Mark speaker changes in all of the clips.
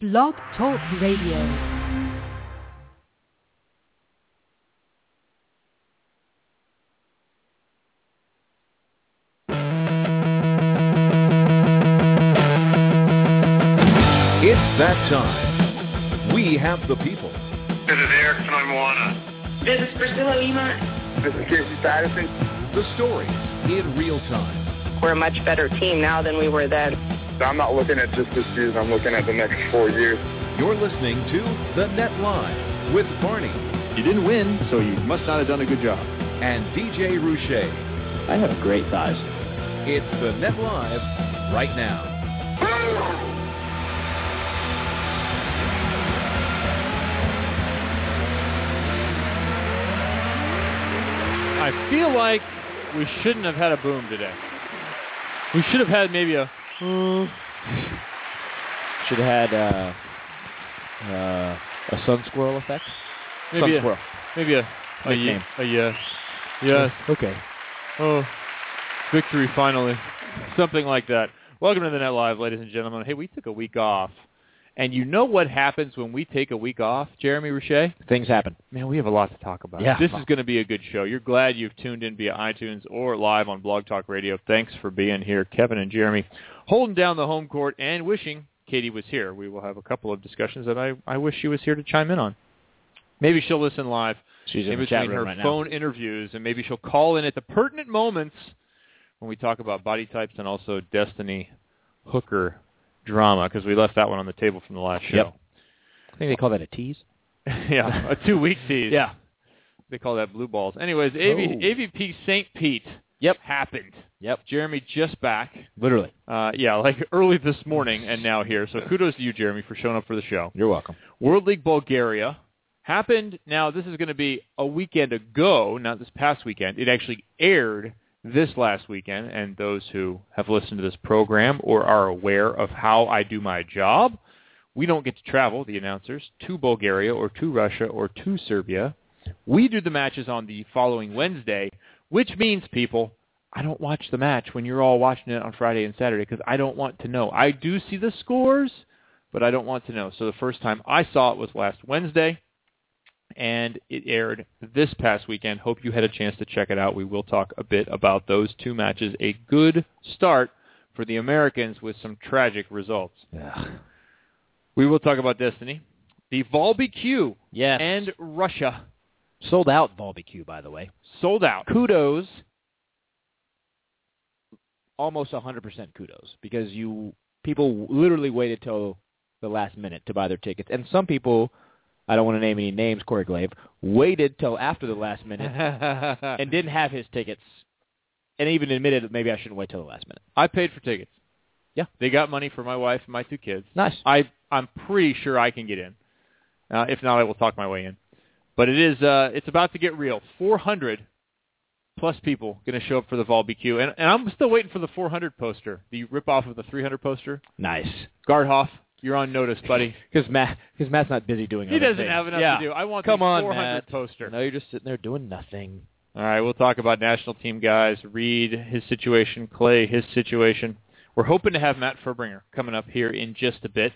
Speaker 1: Blog Talk Radio.
Speaker 2: It's that time. We have the people.
Speaker 3: This is Eric from Moana.
Speaker 4: This is Priscilla Lima.
Speaker 3: This is Casey Patterson.
Speaker 2: The stories in real time.
Speaker 4: We're a much better team now than we were then.
Speaker 3: I'm not looking at just this season. I'm looking at the next four years.
Speaker 2: You're listening to The Net Live with Barney
Speaker 5: You didn't win, so you must not have done a good job.
Speaker 2: and DJ Roueche.
Speaker 5: I have great thighs.
Speaker 2: It's The Net Live right now.
Speaker 6: I feel like we shouldn't have had a boom today. We should have had maybe a.
Speaker 7: Should have had uh, uh, a sun squirrel effect.
Speaker 6: Maybe
Speaker 7: sun
Speaker 6: a,
Speaker 7: squirrel.
Speaker 6: maybe a a, ye- a yes, yes.
Speaker 7: Okay.
Speaker 6: Oh, victory finally. Something like that. Welcome to the Net Live, ladies and gentlemen. Hey, we took a week off. And you know what happens when we take a week off, Jeremy Roueche?
Speaker 7: Things happen.
Speaker 6: Man, we have a lot to talk about.
Speaker 7: Yeah.
Speaker 6: This is going to be a good show. You're glad you've tuned in via iTunes or live on Blog Talk Radio. Thanks for being here, Kevin and Jeremy, holding down the home court and wishing Katie was here. We will have a couple of discussions that I, I wish she was here to chime in on. Maybe she'll listen live
Speaker 7: She's in
Speaker 6: in
Speaker 7: the chat
Speaker 6: between
Speaker 7: room
Speaker 6: her
Speaker 7: right now.
Speaker 6: phone interviews, and maybe she'll call in at the pertinent moments when we talk about body types and also Destiny Hooker drama, because we left that one on the table from the last show.
Speaker 7: Yep. I think they call that a tease.
Speaker 6: yeah, a two-week tease.
Speaker 7: Yeah.
Speaker 6: They call that blue balls. Anyways, AV,
Speaker 7: Oh.
Speaker 6: AVP St. Pete
Speaker 7: Yep.
Speaker 6: happened.
Speaker 7: Yep.
Speaker 6: Jeremy just back.
Speaker 7: Literally.
Speaker 6: Uh, yeah, like early this morning and now here. So kudos to you, Jeremy, for showing up for the show.
Speaker 7: You're welcome.
Speaker 6: World League Bulgaria happened. Now, this is going to be a weekend ago, not this past weekend. It actually aired this last weekend, and those who have listened to this program or are aware of how I do my job, we don't get to travel, the announcers, to Bulgaria or to Russia or to Serbia. We do the matches on the following Wednesday, which means, people, I don't watch the match when you're all watching it on Friday and Saturday because I don't want to know. I do see the scores, but I don't want to know. So the first time I saw it was last Wednesday, and it aired this past weekend. Hope you had a chance to check it out. We will talk a bit about those two matches. A good start for the Americans with some tragic results.
Speaker 7: Yeah.
Speaker 6: We will talk about Destiny, the Volby Q,
Speaker 7: Yes.
Speaker 6: and Russia
Speaker 7: sold out Volby by the way.
Speaker 6: sold out.
Speaker 7: Kudos. Almost 100% kudos because you people literally waited till the last minute to buy their tickets, and some people, I don't want to name any names, Corey Glaive, waited till after the last minute and didn't have his tickets, and even admitted that maybe I shouldn't wait till the last minute.
Speaker 6: I paid for tickets.
Speaker 7: Yeah.
Speaker 6: They got money for my wife and my two kids.
Speaker 7: Nice.
Speaker 6: I I'm pretty sure I can get in. Uh, if not, I will talk my way in. But it is uh, it's about to get real. 400 plus people going to show up for the Vol BQ, and, and I'm still waiting for the 400 poster, the rip off of the 300 poster.
Speaker 7: Nice.
Speaker 6: Gardhoff, you're on notice, buddy.
Speaker 7: Because Matt, because Matt's not busy doing.
Speaker 6: Anything.
Speaker 7: He
Speaker 6: doesn't
Speaker 7: things.
Speaker 6: have enough
Speaker 7: yeah.
Speaker 6: to do. I want
Speaker 7: Come
Speaker 6: the
Speaker 7: on,
Speaker 6: 400
Speaker 7: Matt.
Speaker 6: poster.
Speaker 7: No, you're just sitting there doing nothing.
Speaker 6: All right, we'll talk about national team guys. Reid, his situation. Clay, his situation. We're hoping to have Matt Fuerbringer coming up here in just a bit.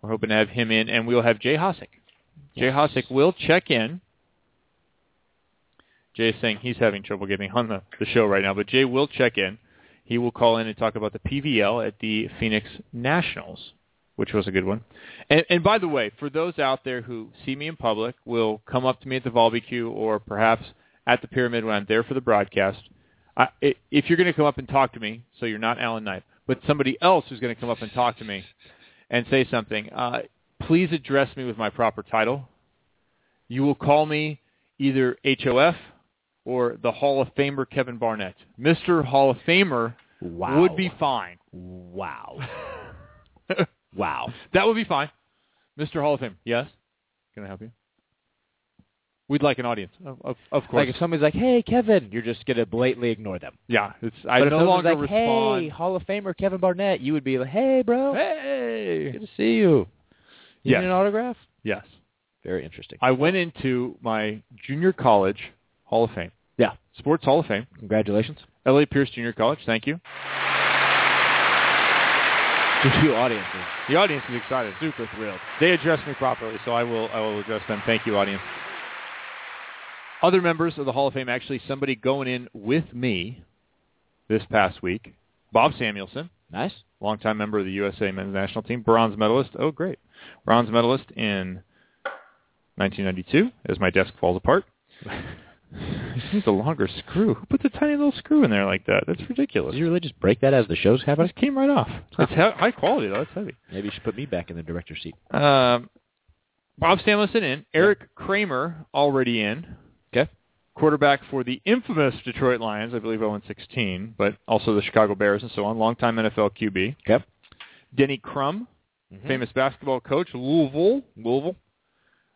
Speaker 6: We're hoping to have him in, and we'll have Jay Hosack. Jay. Hosack will check in. Jay is saying he's having trouble getting on the, the show right now, but Jay will check in. He will call in and talk about the PVL at the Phoenix Nationals, which was a good one. And, and by the way, for those out there who see me in public, will come up to me at the Volbq or perhaps at the Pyramid when I'm there for the broadcast. I, i if you're going to come up and talk to me, so you're not Alan Knight, but somebody else who's going to come up and talk to me and say something, uh, please address me with my proper title. You will call me either HOF or the Hall of Famer Kevin Barnett. Mr. Hall of Famer
Speaker 7: Wow.
Speaker 6: would be fine.
Speaker 7: Wow. wow.
Speaker 6: That would be fine. Mr. Hall of Fame. Yes? Can I help you? We'd like an audience. Of, of, of course.
Speaker 7: Like if somebody's like, "Hey, Kevin," you're just gonna blatantly ignore them.
Speaker 6: yeah, it's I
Speaker 7: but
Speaker 6: no longer
Speaker 7: like,
Speaker 6: respond.
Speaker 7: "Hey, Hall of Famer Kevin Barnett," you would be like, "Hey, bro,
Speaker 6: Hey.
Speaker 7: good to see you. You
Speaker 6: Yes.
Speaker 7: an autograph?"
Speaker 6: Yes.
Speaker 7: Very interesting.
Speaker 6: I went into my junior college Hall of Fame.
Speaker 7: Yeah.
Speaker 6: Sports Hall of Fame.
Speaker 7: Congratulations.
Speaker 6: L.A. Pierce Junior College. Thank you.
Speaker 7: The two audiences.
Speaker 6: The audience is excited.
Speaker 7: Super thrilled.
Speaker 6: They addressed me properly, so I will I will address them. Thank you, audience. Other members of the Hall of Fame, actually, somebody going in with me this past week. Bob Samuelson,
Speaker 7: Nice.
Speaker 6: longtime member of the USA men's national team, bronze medalist. Oh, great. Bronze medalist in 1992 as my desk falls apart. this needs a longer screw. Who puts a tiny little screw in there like that? That's ridiculous.
Speaker 7: Did you really just break that as the show's
Speaker 6: It
Speaker 7: happening?
Speaker 6: just came right off. It's he- high quality, though. It's heavy.
Speaker 7: Maybe you should put me back in the director's seat.
Speaker 6: Um, Bob Samuelson in. Erik Kramer already in. Quarterback for the infamous Detroit Lions, I believe 0-16, but also the Chicago Bears and so on. Longtime NFL QB.
Speaker 7: Okay.
Speaker 6: Denny Crum,
Speaker 7: Mhm.
Speaker 6: famous basketball coach, Louisville. Louisville.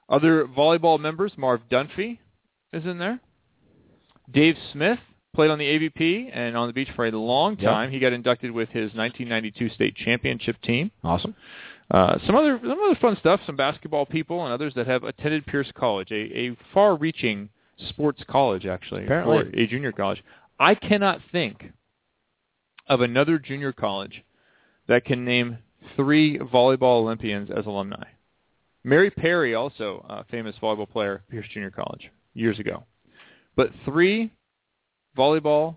Speaker 6: Other volleyball members, Marv Dunphy is in there. Dave Smith played on the AVP and on the beach for a long
Speaker 7: Yep.
Speaker 6: time. He got inducted with his 1992 state championship team.
Speaker 7: Awesome.
Speaker 6: Uh, some other some other fun stuff. Some basketball people and others that have attended Pierce College, a, a far-reaching sports college actually,
Speaker 7: Apparently.
Speaker 6: or a junior college. I cannot think of another junior college that can name three volleyball Olympians as alumni. Mary Perry, also a famous volleyball player, Pierce Junior College years ago, but three volleyball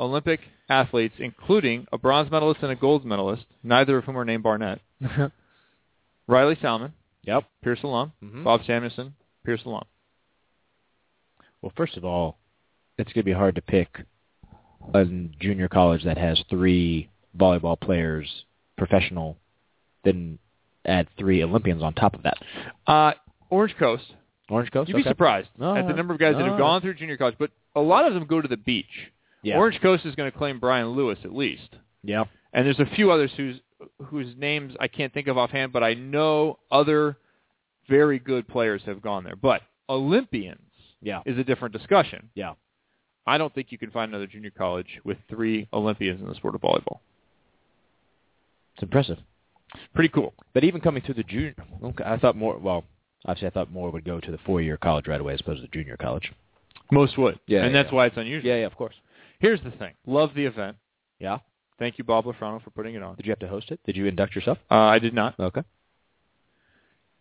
Speaker 6: Olympic athletes, including a bronze medalist and a gold medalist, neither of whom are named Barnett. Riley Salmon,
Speaker 7: Yep.
Speaker 6: Pierce alum.
Speaker 7: Mhm.
Speaker 6: Bob Samuelson, Pierce alum.
Speaker 7: Well, first of all, it's going to be hard to pick a junior college that has three volleyball players, professional, then add three Olympians on top of that.
Speaker 6: Uh, Orange Coast.
Speaker 7: Orange Coast.
Speaker 6: You'd be surprised
Speaker 7: No,
Speaker 6: at the number of guys that have gone through junior college, but a lot of them go to the beach.
Speaker 7: Yeah.
Speaker 6: Orange Coast is going to claim Brian Lewis at least,
Speaker 7: Yeah.
Speaker 6: and there's a few others whose whose names I can't think of offhand, but I know other very good players have gone there. But Olympians
Speaker 7: Yeah.
Speaker 6: is a different discussion.
Speaker 7: Yeah.
Speaker 6: I don't think you can find another junior college with three Olympians in the sport of volleyball.
Speaker 7: It's impressive.
Speaker 6: Pretty cool.
Speaker 7: But even coming through the junior, okay, I thought more. Well, obviously, I thought more would go to the four-year college right away as opposed to the junior college.
Speaker 6: Most would.
Speaker 7: Yeah,
Speaker 6: and
Speaker 7: yeah,
Speaker 6: that's
Speaker 7: yeah.
Speaker 6: why it's unusual.
Speaker 7: Yeah, yeah, of course.
Speaker 6: Here's the thing. Love the event.
Speaker 7: Yeah.
Speaker 6: Thank you, Bob Lafrano, for putting it on.
Speaker 7: Did you have to host it? Did you induct yourself?
Speaker 6: Uh, I did not.
Speaker 7: Okay.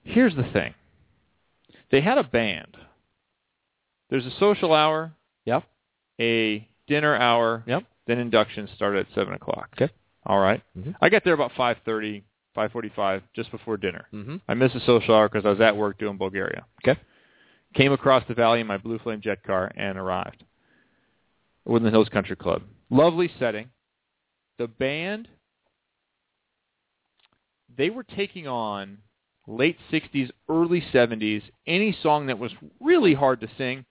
Speaker 6: Here's the thing. They had a band. There's a social hour,
Speaker 7: Yep.
Speaker 6: a dinner hour,
Speaker 7: Yep.
Speaker 6: then inductions started at 7 o'clock.
Speaker 7: Okay.
Speaker 6: All right.
Speaker 7: Mhm.
Speaker 6: I got there about 5.30, 5.45, just before dinner.
Speaker 7: Mm-hmm.
Speaker 6: I missed the social hour because I was at work doing Bulgaria.
Speaker 7: Okay.
Speaker 6: Came across the valley in my Blue Flame jet car and arrived. Woodland Hills Country Club. Lovely setting. The band, they were taking on late 60s, early 70s, any song that was really hard to sing.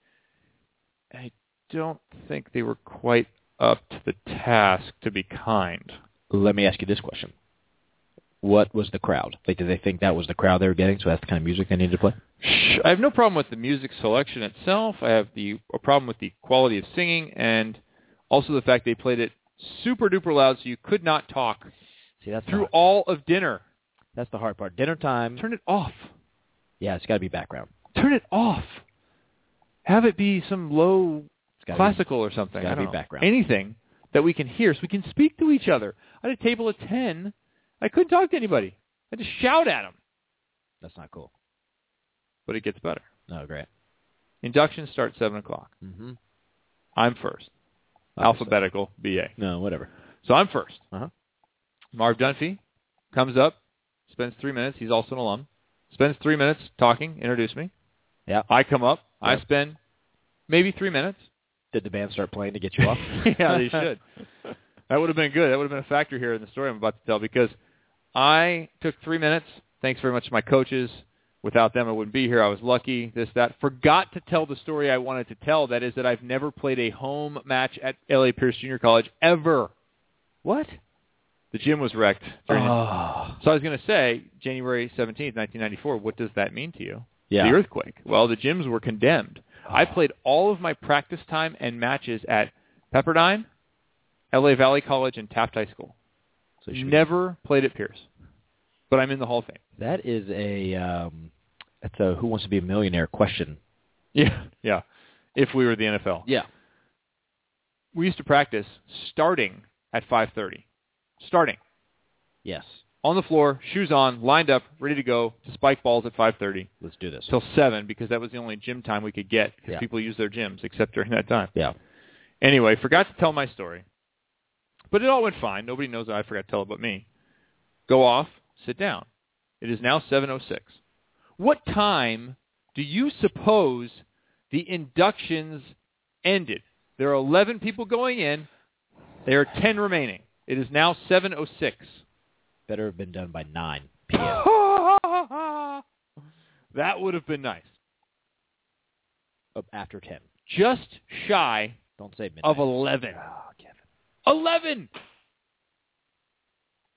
Speaker 6: I don't think they were quite up to the task, to be kind.
Speaker 7: Let me ask you this question: What was the crowd? Like, did they think that was the crowd they were getting? So that's the kind of music they needed to play.
Speaker 6: I have no problem with the music selection itself. I have the a problem with the quality of singing and also the fact they played it super duper loud so you could not talk
Speaker 7: See, that's
Speaker 6: through all of dinner.
Speaker 7: that's the hard part. Dinner time.
Speaker 6: Turn it off.
Speaker 7: Yeah, it's got to be background.
Speaker 6: Turn it off. Have it be some low classical or something. I don't
Speaker 7: be
Speaker 6: know.
Speaker 7: background.
Speaker 6: Anything that we can hear so we can speak to each other. I had a table of 10. I couldn't talk to anybody. I had to shout at them.
Speaker 7: That's not cool.
Speaker 6: But it gets better.
Speaker 7: No, great.
Speaker 6: Induction starts 7 o'clock.
Speaker 7: Mm-hmm.
Speaker 6: I'm first. Alphabetical BA.
Speaker 7: No, whatever.
Speaker 6: So I'm first.
Speaker 7: Uh-huh.
Speaker 6: Marv Dunphy comes up, spends three minutes. He's also an alum. Spends three minutes talking, introduce me.
Speaker 7: Yeah.
Speaker 6: I come up. I spend maybe three minutes.
Speaker 7: Did the band start playing to get you off?
Speaker 6: yeah, they should. That would have been good. That would have been a factor here in the story I'm about to tell because I took three minutes. Thanks very much to my coaches. Without them, I wouldn't be here. I was lucky. This, that. Forgot to tell the story I wanted to tell. That is that I've never played a home match at LA Pierce Junior College ever.
Speaker 7: what?
Speaker 6: The gym was wrecked.
Speaker 7: Oh.
Speaker 6: so I was going to say January 17th, 1994. What does that mean to you?
Speaker 7: Yeah.
Speaker 6: The earthquake. Well, the gyms were condemned. I played all of my practice time and matches at Pepperdine, LA Valley College, and Taft High School.
Speaker 7: So
Speaker 6: Never played at Pierce, but I'm in the Hall of Fame.
Speaker 7: That is a um, that's a Who Wants to Be a Millionaire question.
Speaker 6: Yeah, yeah. If we were the NFL,
Speaker 7: Yeah.
Speaker 6: we used to practice starting at 5:30. Starting.
Speaker 7: Yes.
Speaker 6: On the floor, shoes on, lined up, ready to go to spike balls at 5:30
Speaker 7: Let's do this.
Speaker 6: till 7 because that was the only gym time we could get because
Speaker 7: Yeah.
Speaker 6: people use their gyms except during that time.
Speaker 7: yeah.
Speaker 6: Anyway, forgot to tell my story. But it all went fine. Nobody knows that I forgot to tell it but me. Go off, sit down. It is now 7:06. What time do you suppose the inductions ended? There are 11 people going in. There are 10 remaining. It is now 7:06.
Speaker 7: Better have been done by 9 p.m.
Speaker 6: that would have been nice.
Speaker 7: After 10.
Speaker 6: Just shy
Speaker 7: Don't say midnight.
Speaker 6: of 11.
Speaker 7: Oh, Kevin.
Speaker 6: 11!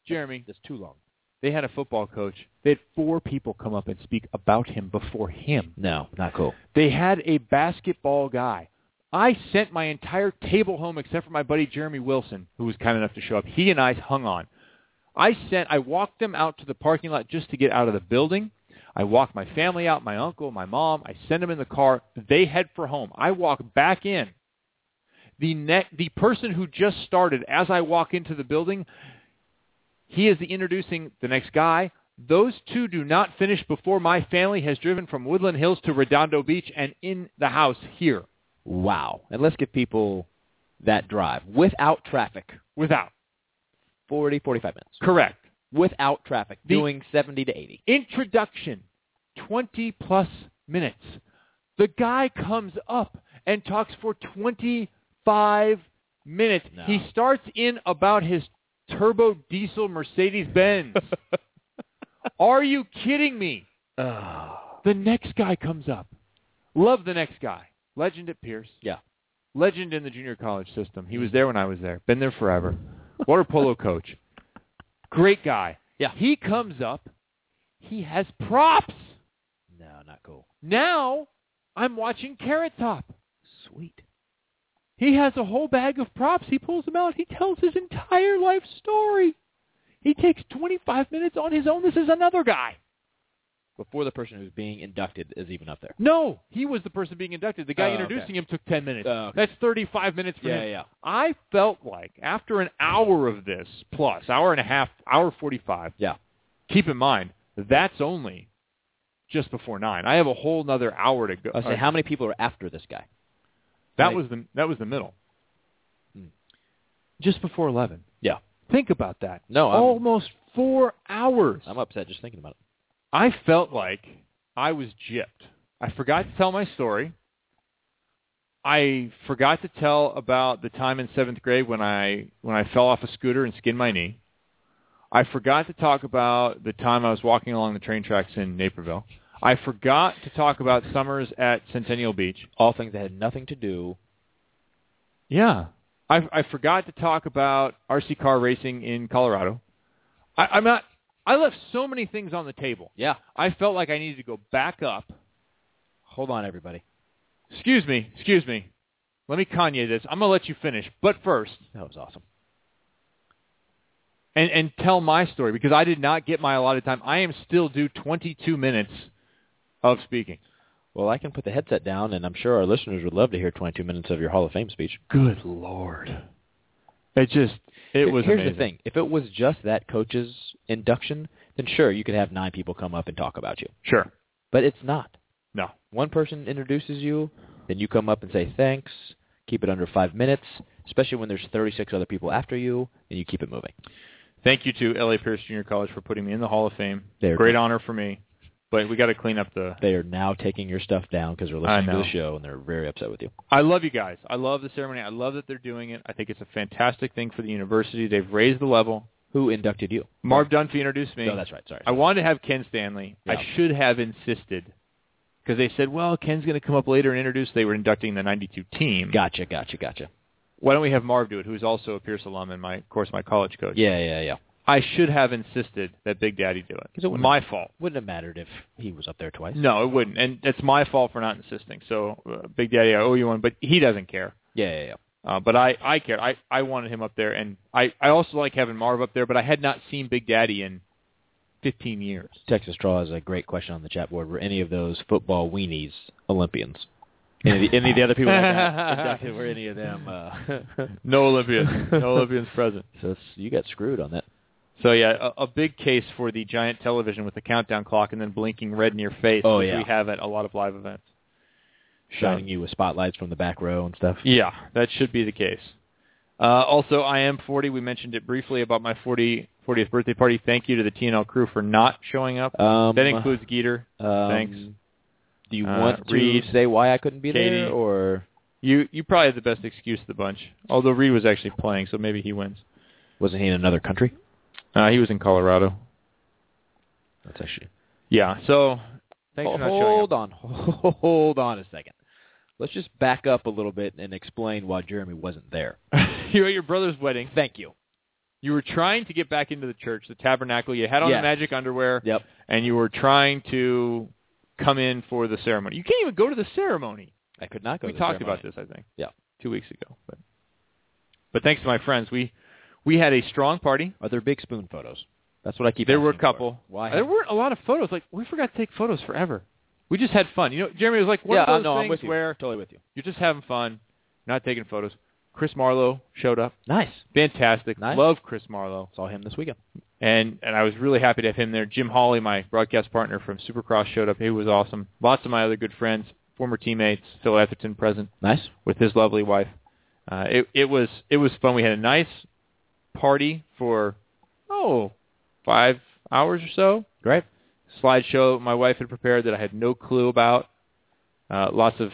Speaker 6: Jeremy,
Speaker 7: That's too long.
Speaker 6: they had a football coach. They had four people come up and speak about him before him.
Speaker 7: No, not cool.
Speaker 6: They had a basketball guy. I sent my entire table home except for my buddy Jeremy Wilson, who was kind enough to show up. He and I hung on. I sent I walked them out to the parking lot just to get out of the building. I walked my family out, my uncle, my mom. I send them in the car. They head for home. I walk back in. The ne- the person who just started as I walk into the building, he is the introducing the next guy. Those two do not finish before my family has driven from Woodland Hills to Redondo Beach and in the house here
Speaker 7: Wow. And let's give people that drive without traffic.
Speaker 6: without.
Speaker 7: 40, 45 minutes.
Speaker 6: Correct.
Speaker 7: Without traffic.
Speaker 6: The-
Speaker 7: doing 70 to 80.
Speaker 6: Introduction, 20 plus minutes. The guy comes up and talks for 25 minutes.
Speaker 7: No.
Speaker 6: He starts in about his turbo diesel Mercedes Benz. Are you kidding me? Ah. The next guy comes up. Love the next guy. Legend at Pierce.
Speaker 7: Yeah.
Speaker 6: Legend in the junior college system. He was there when I was there. Been there forever. Water polo coach. Great guy.
Speaker 7: Yeah.
Speaker 6: He comes up. He has props.
Speaker 7: No, not cool.
Speaker 6: Now I'm watching Carrot Top.
Speaker 7: Sweet.
Speaker 6: He has a whole bag of props. He pulls them out. He tells his entire life story. He takes 25 minutes on his own. This is another guy.
Speaker 7: Before the person who's being inducted is even up there.
Speaker 6: No, he was the person being inducted. The guy
Speaker 7: Oh, okay.
Speaker 6: introducing him took 10 minutes.
Speaker 7: Oh, okay.
Speaker 6: That's 35 minutes for
Speaker 7: Yeah,
Speaker 6: him.
Speaker 7: yeah.
Speaker 6: I felt like after an hour of this, plus hour and a half, hour 45,
Speaker 7: Yeah.
Speaker 6: keep in mind, that's only just before 9. I have a whole nother hour to go.
Speaker 7: I say,
Speaker 6: Uh,
Speaker 7: how many people are after this guy?
Speaker 6: that
Speaker 7: many-
Speaker 6: was the that was the middle.
Speaker 7: Hmm.
Speaker 6: Just before 11.
Speaker 7: Yeah.
Speaker 6: Think about that.
Speaker 7: No, I'm-
Speaker 6: almost 4 hours.
Speaker 7: I'm upset just thinking about it.
Speaker 6: I felt like I was gypped. I forgot to tell my story. I forgot to tell about the time in seventh grade when I when I fell off a scooter and skinned my knee. I forgot to talk about the time I was walking along the train tracks in Naperville. I forgot to talk about summers at Centennial Beach.
Speaker 7: All things that had nothing to do.
Speaker 6: Yeah. I, I forgot to talk about RC car racing in Colorado. I, I'm not. I left so many things on the table.
Speaker 7: Yeah.
Speaker 6: I felt like I needed to go back up.
Speaker 7: Hold on, everybody.
Speaker 6: Excuse me, excuse me. Let me Kanye this. I'm gonna let you finish, but first,
Speaker 7: That was awesome.
Speaker 6: and and tell my story because I did not get my allotted time. I am still due 22 minutes of speaking.
Speaker 7: Well, I can put the headset down, and I'm sure our listeners would love to hear 22 minutes of your Hall of Fame speech.
Speaker 6: Good lord, it just it was
Speaker 7: Here's
Speaker 6: amazing.
Speaker 7: the thing: if it was just that coach's induction, then sure, you could have nine people come up and talk about you.
Speaker 6: Sure,
Speaker 7: But it's not.
Speaker 6: no,
Speaker 7: One person introduces you, then you come up and say thanks. Keep it under five minutes, especially when there's 36 other people after you, and you keep it moving.
Speaker 6: Thank you to LA Pierce Junior College for putting me in the Hall of Fame.
Speaker 7: They're
Speaker 6: Great honor for me, but we got to clean up the.
Speaker 7: They are now taking your stuff down because they're listening to the show, and they're very upset with you.
Speaker 6: I love you guys. I love the ceremony. I love that they're doing it. I think it's a fantastic thing for the university. They've raised the level.
Speaker 7: Who inducted you?
Speaker 6: Marv Dunphy introduced me.
Speaker 7: No, that's right. Sorry.
Speaker 6: I wanted to have Ken Stanley.
Speaker 7: Yeah.
Speaker 6: I should have insisted because they said, well, Ken's going to come up later and introduce. They were inducting the 92 team.
Speaker 7: Gotcha, gotcha, gotcha.
Speaker 6: Why don't we have Marv do it, who's also a Pierce alum and, my, of course, my college coach.
Speaker 7: Yeah, yeah, yeah.
Speaker 6: I should have insisted that Big Daddy do it.
Speaker 7: 'Cause it wouldn't-
Speaker 6: my fault.
Speaker 7: Wouldn't have mattered if he was up there twice.
Speaker 6: No, it wouldn't. And it's my fault for not insisting. So, uh, Big Daddy, I owe you one, but he doesn't care.
Speaker 7: Yeah, yeah, yeah.
Speaker 6: Uh, but I, I cared. I, I wanted him up there, and I, I also like having Marv up there, but I had not seen Big Daddy in 15 years.
Speaker 7: Texas Troll has a great question on the chat board. Were any of those football weenies Olympians? Any of the, any of the other people that inducted were any of them? Uh,
Speaker 6: No Olympians. no Olympians present.
Speaker 7: so you got screwed on that.
Speaker 6: So yeah, a, a big case for the giant television with the countdown clock and then blinking red in your face,
Speaker 7: Oh,
Speaker 6: which
Speaker 7: yeah.
Speaker 6: we have at a lot of live events.
Speaker 7: Shining you with spotlights from the back row and stuff.
Speaker 6: Yeah, that should be the case. Uh, also, I am 40. We mentioned it briefly about my 40, 40th birthday party. Thank you to the TNL crew for not showing up.
Speaker 7: Um,
Speaker 6: that includes Geeter.
Speaker 7: um,
Speaker 6: thanks.
Speaker 7: Do you
Speaker 6: Uh,
Speaker 7: want to
Speaker 6: Reid,
Speaker 7: say why I couldn't be
Speaker 6: Katie.
Speaker 7: there, or
Speaker 6: You you probably have the best excuse of the bunch. Although Reid was actually playing, so maybe he wins.
Speaker 7: wasn't he in another country?
Speaker 6: Uh, he was in Colorado.
Speaker 7: That's actually.
Speaker 6: Yeah. So thanks for not showing
Speaker 7: hold
Speaker 6: up.
Speaker 7: on, hold on a second. Let's just back up a little bit and explain why Jeremy wasn't there.
Speaker 6: you were at your brother's wedding.
Speaker 7: Thank you.
Speaker 6: You were trying to get back into the church, the tabernacle. You had on
Speaker 7: Yes.
Speaker 6: the magic underwear,
Speaker 7: Yep.
Speaker 6: and you were trying to come in for the ceremony. You can't even go to the ceremony.
Speaker 7: I could not go.
Speaker 6: we
Speaker 7: to the
Speaker 6: talked
Speaker 7: ceremony.
Speaker 6: about this, I think.
Speaker 7: Yeah.
Speaker 6: two weeks ago. But but thanks to my friends, we we had a strong party.
Speaker 7: Are there big spoon photos? That's what I keep.
Speaker 6: There were a couple.
Speaker 7: For. Why?
Speaker 6: There weren't a lot of photos. Like we forgot to take photos forever. We just had fun. You know, Jeremy was like one
Speaker 7: yeah,
Speaker 6: of those
Speaker 7: no, I'm
Speaker 6: things
Speaker 7: with you.
Speaker 6: where
Speaker 7: totally with you.
Speaker 6: you're just having fun, not taking photos. Chris Marlowe showed up.
Speaker 7: Nice.
Speaker 6: Fantastic.
Speaker 7: Nice.
Speaker 6: Love Chris Marlowe.
Speaker 7: Saw him this weekend.
Speaker 6: And and I was really happy to have him there. Jim Holley, my broadcast partner from Supercross, showed up. He was awesome. Lots of my other good friends, former teammates, Phil Etherton present
Speaker 7: Nice.
Speaker 6: with his lovely wife. Uh, it it was it was fun. We had a nice party for oh five hours or so.
Speaker 7: Great.
Speaker 6: Slideshow my wife had prepared that I had no clue about. Uh, lots of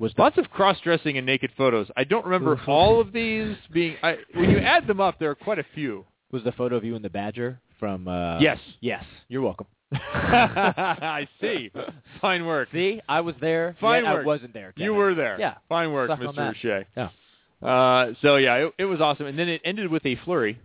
Speaker 7: Was
Speaker 6: lots of cross dressing and naked photos. I don't remember all of these being. I, when you add them up, there are quite a few.
Speaker 7: was the photo of you and the badger from? Uh,
Speaker 6: Yes.
Speaker 7: Yes. You're welcome.
Speaker 6: I see. Fine work.
Speaker 7: See, I was there.
Speaker 6: Fine work.
Speaker 7: I wasn't there.
Speaker 6: You were there.
Speaker 7: Yeah.
Speaker 6: Fine work,
Speaker 7: Suck
Speaker 6: Mr. Richey.
Speaker 7: Yeah.
Speaker 6: Uh, so yeah, it, it was awesome, and then it ended with a flurry.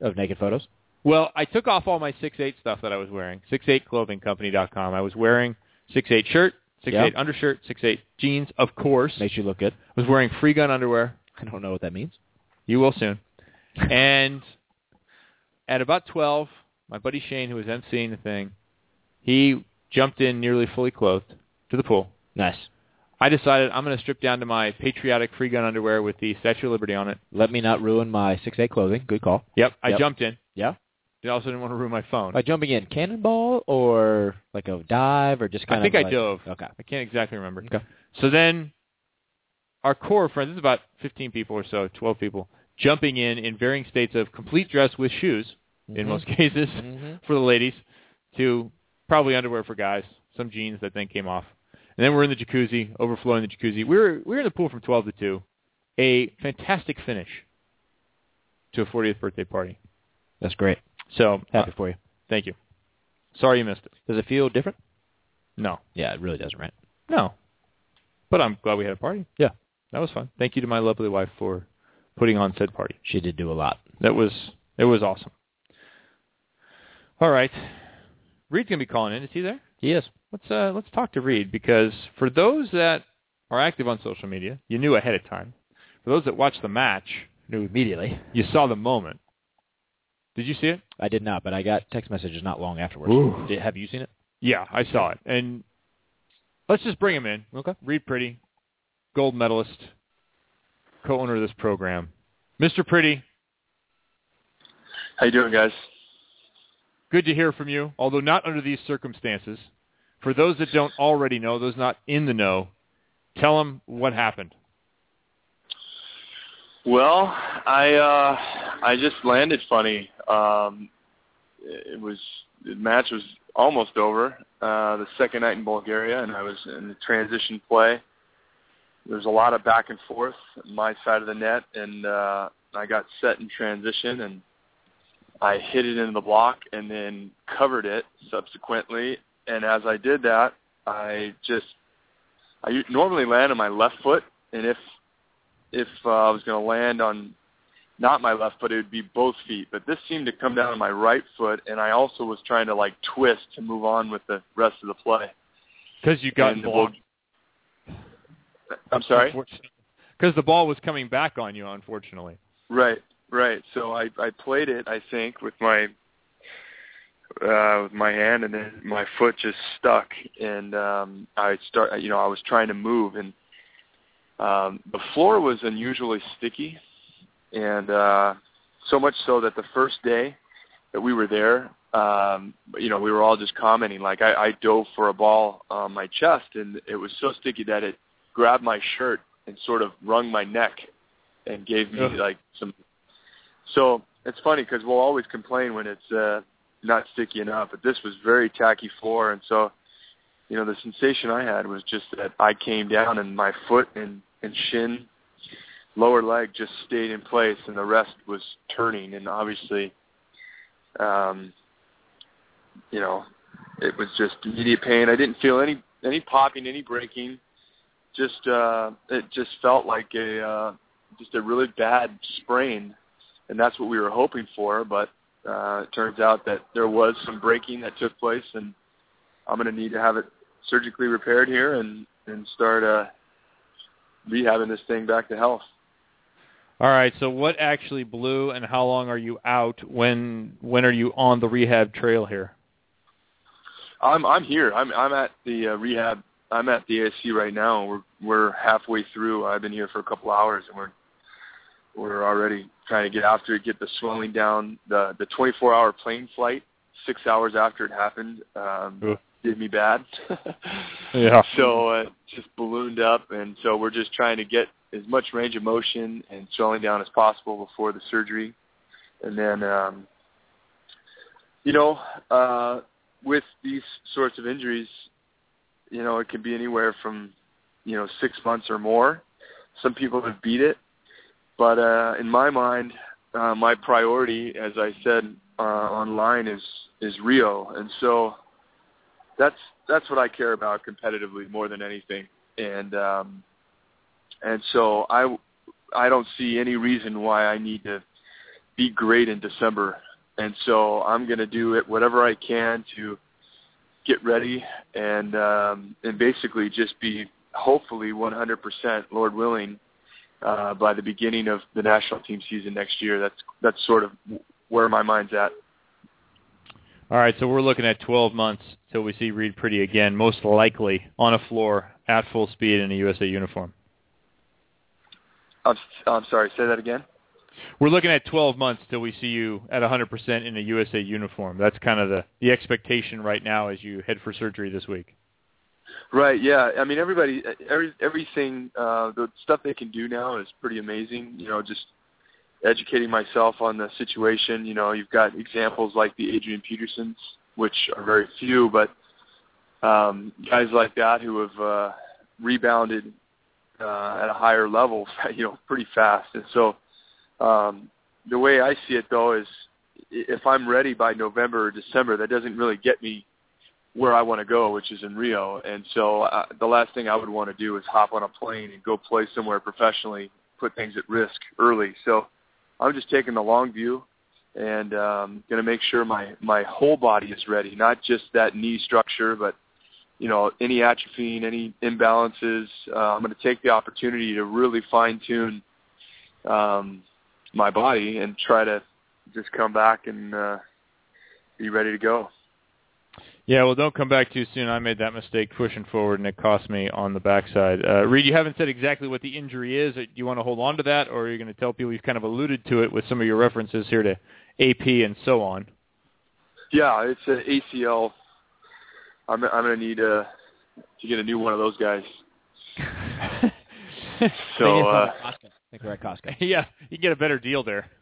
Speaker 7: Of naked photos.
Speaker 6: Well, I took off all my six eight stuff that I was wearing. Six eight clothing company dot com. I was wearing six eight shirt, six eight undershirt, six eight jeans, of course.
Speaker 7: Makes you look good.
Speaker 6: I was wearing Freegun underwear.
Speaker 7: I don't know what that means.
Speaker 6: You will soon. and at about twelve, my buddy Shane, who was emceeing the thing, he jumped in nearly fully clothed to the pool.
Speaker 7: Nice.
Speaker 6: I decided I'm going to strip down to my patriotic Freegun underwear with the Statue of Liberty on it.
Speaker 7: Let me not ruin my six eight clothing. Good call.
Speaker 6: Yep, I
Speaker 7: Yep.
Speaker 6: jumped in.
Speaker 7: Yeah.
Speaker 6: I also didn't want to ruin my phone.
Speaker 7: By jumping in, cannonball or like a dive or just kind
Speaker 6: I think
Speaker 7: of.
Speaker 6: I
Speaker 7: like,
Speaker 6: dove.
Speaker 7: Okay.
Speaker 6: I can't exactly remember.
Speaker 7: Okay.
Speaker 6: So then our core friends, this is about 15 people or so, 12 people, jumping in in varying states of complete dress with shoes, in
Speaker 7: Mhm.
Speaker 6: most cases,
Speaker 7: Mhm.
Speaker 6: for the ladies, to probably underwear for guys, some jeans that then came off. And then we're in the jacuzzi, overflowing the jacuzzi. We were, we were in the pool from 12 to 2. A fantastic finish to a 40th birthday party.
Speaker 7: That's great.
Speaker 6: So,
Speaker 7: Happy
Speaker 6: uh,
Speaker 7: for you.
Speaker 6: thank you. Sorry you missed it.
Speaker 7: Does it feel different?
Speaker 6: No.
Speaker 7: Yeah, it really doesn't, right?
Speaker 6: No. But I'm glad we had a party.
Speaker 7: Yeah.
Speaker 6: That was fun. Thank you to my lovely wife for putting on said party.
Speaker 7: She did do a lot.
Speaker 6: That was it was awesome. All right. Reid's gonna be calling in. Is he there?
Speaker 7: He is.
Speaker 6: Let's uh let's talk to Reid because for those that are active on social media, you knew ahead of time. For those that watched the match,
Speaker 7: Knew immediately.
Speaker 6: you saw the moment. Did you see it?
Speaker 7: I did not, but I got text messages not long afterwards. Did, have you seen it?
Speaker 6: Yeah, I saw it. And let's just bring him in.
Speaker 7: Okay.
Speaker 6: Reid Priddy, gold medalist, co-owner of this program. Mr. Priddy,
Speaker 3: How you doing, guys?
Speaker 6: good to hear from you, although not under these circumstances. For those that don't already know, those not in the know, tell them what happened.
Speaker 3: Well, I uh I just landed funny. Um it was the match was almost over. Uh the second night in Bulgaria and I was in the transition play. There was a lot of back and forth on my side of the net and uh I got set in transition and I hit it in the block and then covered it subsequently and as I did that I just I normally land on my left foot and if if uh, I was going to land on not my left foot, it would be both feet. But this seemed to come down on my right foot, and I also was trying to like twist to move on with the rest of the play.
Speaker 6: Because you got
Speaker 3: And
Speaker 6: blocked.
Speaker 3: I'm sorry.
Speaker 6: Because the ball was coming back on you, unfortunately.
Speaker 3: Right, right. So I I played it, I think, with my uh with my hand, and then my foot just stuck, and um I start. You know, I was trying to move, and um the floor was unusually sticky, and uh so much so that the first day that we were there, um, you know, we were all just commenting. Like I, I dove for a ball on my chest, and it was so sticky that it grabbed my shirt and sort of wrung my neck and gave me
Speaker 6: Ugh.
Speaker 3: like some. So it's funny because we'll always complain when it's uh, not sticky enough, but this was very tacky floor, and so you know the sensation I had was just that I came down and my foot and and shin, lower leg just stayed in place, and the rest was turning, and obviously, um, you know, it was just immediate pain. I didn't feel any any popping, any breaking. Just uh, it just felt like a uh, just a really bad sprain, and that's what we were hoping for. But uh, it turns out that there was some breaking that took place, and I'm going to need to have it surgically repaired here and and start uh, rehabbing this thing back to health.
Speaker 6: All right. So what actually blew, and how long are you out? When when are you on the rehab trail here?
Speaker 3: I'm I'm here. I'm I'm at the uh, rehab. I'm at the ASC right now. We're we're halfway through. I've been here for a couple hours, and we're we're already trying to get after it, get the swelling down. The the 24 hour plane flight, six hours after it happened, um, did me bad.
Speaker 6: Yeah.
Speaker 3: So uh, it just ballooned up, and so we're just trying to get as much range of motion and swelling down as possible before the surgery, and then, um, you know, uh, with these sorts of injuries, you know, it can be anywhere from, you know, six months or more. Some people have beat it, but uh, in my mind, uh, my priority, as I said uh, online, is is Rio, and so that's that's what I care about competitively more than anything. And um, and so I I don't see any reason why I need to be great in December. And so I'm going to do it whatever I can to get ready and um, and basically just be hopefully 100% Lord willing uh, by the beginning of the national team season next year. That's that's sort of where my mind's at.
Speaker 6: All right. So we're looking at 12 months till we see Reid Priddy again, most likely on a floor at full speed in a USA uniform.
Speaker 3: I'm I'm sorry. Say that again.
Speaker 6: We're looking at 12 months till we see you at 100% in a USA uniform. That's kind of the the expectation right now as you head for surgery this week.
Speaker 3: Right. Yeah. I mean, everybody, every everything, uh, the stuff they can do now is pretty amazing. You know, just educating myself on the situation. You know, you've got examples like the Adrian Petersons, which are very few, but um, guys like that who have uh, rebounded uh, at a higher level, you know, pretty fast. And so, um, the way I see it though is, if I'm ready by November or December, that doesn't really get me where I want to go, which is in Rio. And so uh, the last thing I would want to do is hop on a plane and go play somewhere professionally, put things at risk early. So I'm just taking the long view and um, going to make sure my my whole body is ready, not just that knee structure, but you know any atrophying, any imbalances. Uh, I'm going to take the opportunity to really fine tune um, my body and try to just come back and uh, be ready to go.
Speaker 6: Yeah, well, don't come back too soon. I made that mistake pushing forward, and it cost me on the backside. Uh, Reid, you haven't said exactly what the injury is. Do you want to hold on to that, or are you going to tell people you've kind of alluded to it with some of your references here to AP and so on?
Speaker 3: Yeah, it's an ACL. I'm I'm going to need uh, to get a new one of those guys. so uh,
Speaker 7: I think we're at Costco.
Speaker 6: yeah, you get a better deal there.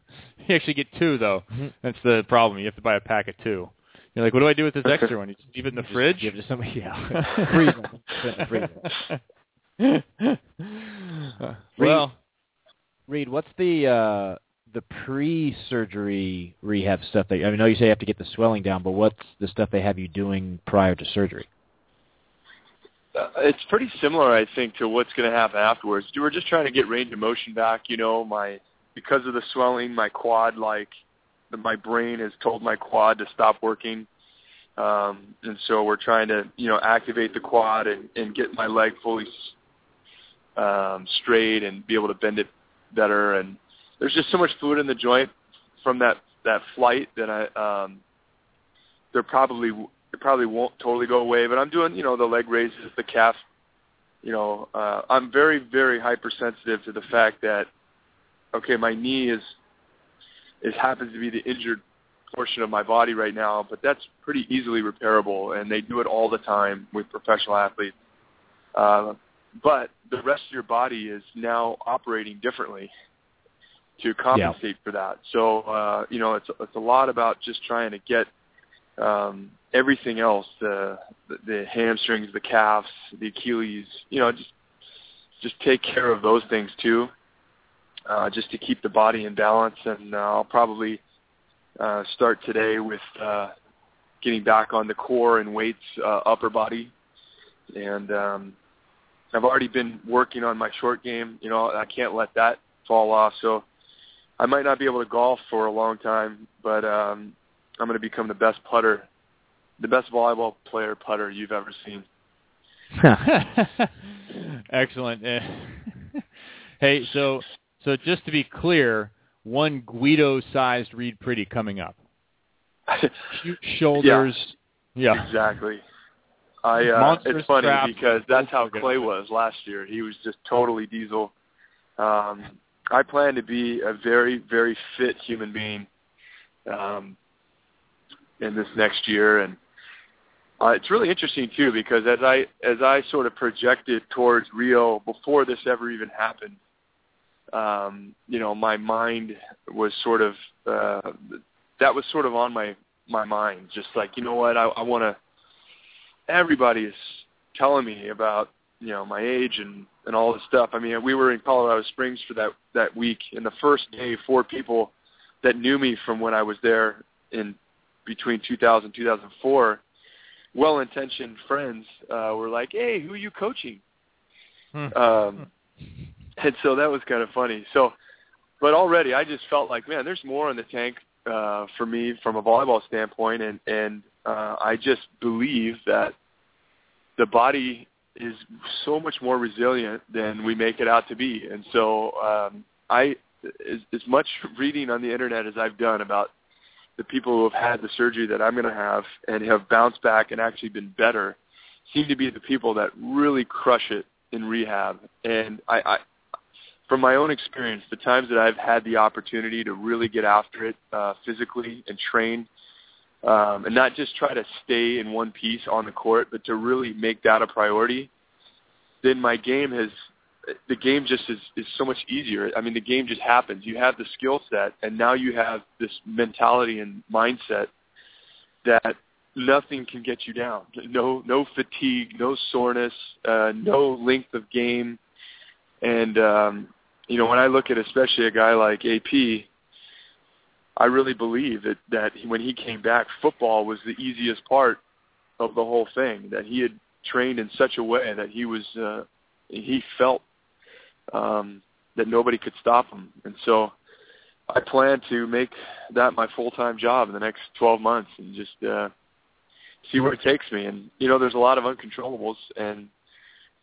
Speaker 6: You actually get two, though. That's the problem. You have to buy a pack of two. You're like, what do I do with this extra one? You just leave it in the
Speaker 7: Just
Speaker 6: fridge?
Speaker 7: Give it to somebody. Yeah. Freeze it. Put it in the freezer.
Speaker 6: well,
Speaker 7: Reid, what's the uh, the pre-surgery rehab stuff? That I know you say you have to get the swelling down, but what's the stuff they have you doing prior to surgery?
Speaker 3: Uh, it's pretty similar, I think, to what's going to happen afterwards. We're just trying to get range of motion back. You know, my because of the swelling, my quad, like my brain has told my quad to stop working, um, and so we're trying to, you know, activate the quad and, and get my leg fully um, straight and be able to bend it better. And there's just so much fluid in the joint from that that flight that I um, there probably it probably won't totally go away. But I'm doing, you know, the leg raises, the calf. You know, uh, I'm very very hypersensitive to the fact that okay, my knee is it happens to be the injured portion of my body right now, but that's pretty easily repairable, and they do it all the time with professional athletes. Uh, but the rest of your body is now operating differently to compensate for that. So uh, you know, it's it's a lot about just trying to get um, everything else the, the the hamstrings, the calves, the Achilles. You know, just just take care of those things too, uh, just to keep the body in balance. And uh, I'll probably uh, start today with uh, getting back on the core and weights, uh, upper body, and um, I've already been working on my short game. You know, I can't let that fall off. So I might not be able to golf for a long time, but um, I'm going to become the best putter, the best volleyball player putter you've ever seen.
Speaker 6: Excellent. Hey, so so just to be clear, one Guido-sized Reid Priddy coming up. Shoot shoulders. Yeah.
Speaker 3: Exactly. I uh,
Speaker 6: Monstrous
Speaker 3: it's funny because that's how Clay was last year. He was just totally diesel. Um, I plan to be a very very fit human being um, in this next year, and uh, it's really interesting too because as I as I sort of projected towards Rio before this ever even happened, um, you know, my mind was sort of uh, that was sort of on my my mind, just like you know what I, I want to. Everybody is telling me about you know my age and and all this stuff. I mean, we were in Colorado Springs for that that week, and the first day, four people that knew me from when I was there in between 2000 and 2004, well-intentioned friends uh, were like, "Hey, who are you coaching?"
Speaker 6: Hmm.
Speaker 3: Um, and so that was kind of funny. So, but already I just felt like, man, there's more in the tank uh, for me from a volleyball standpoint, and and uh, I just believe that the body is so much more resilient than we make it out to be. And so um, I, as, as much reading on the internet as I've done about the people who have had the surgery that I'm going to have and have bounced back and actually been better, seem to be the people that really crush it in rehab. And I, I from my own experience, the times that I've had the opportunity to really get after it uh, physically and train, um, and not just try to stay in one piece on the court, but to really make that a priority, then my game has the game just is, is so much easier. I mean, the game just happens. You have the skill set, and now you have this mentality and mindset that nothing can get you down. No, no fatigue, no soreness, uh, no length of game, and um, you know when I look at especially a guy like AP, I really believe that that when he came back, football was the easiest part of the whole thing. That he had trained in such a way that he was uh, he felt um, that nobody could stop him, and so I plan to make that my full time job in the next 12 months and just uh, see where it takes me. And you know, there's a lot of uncontrollables, and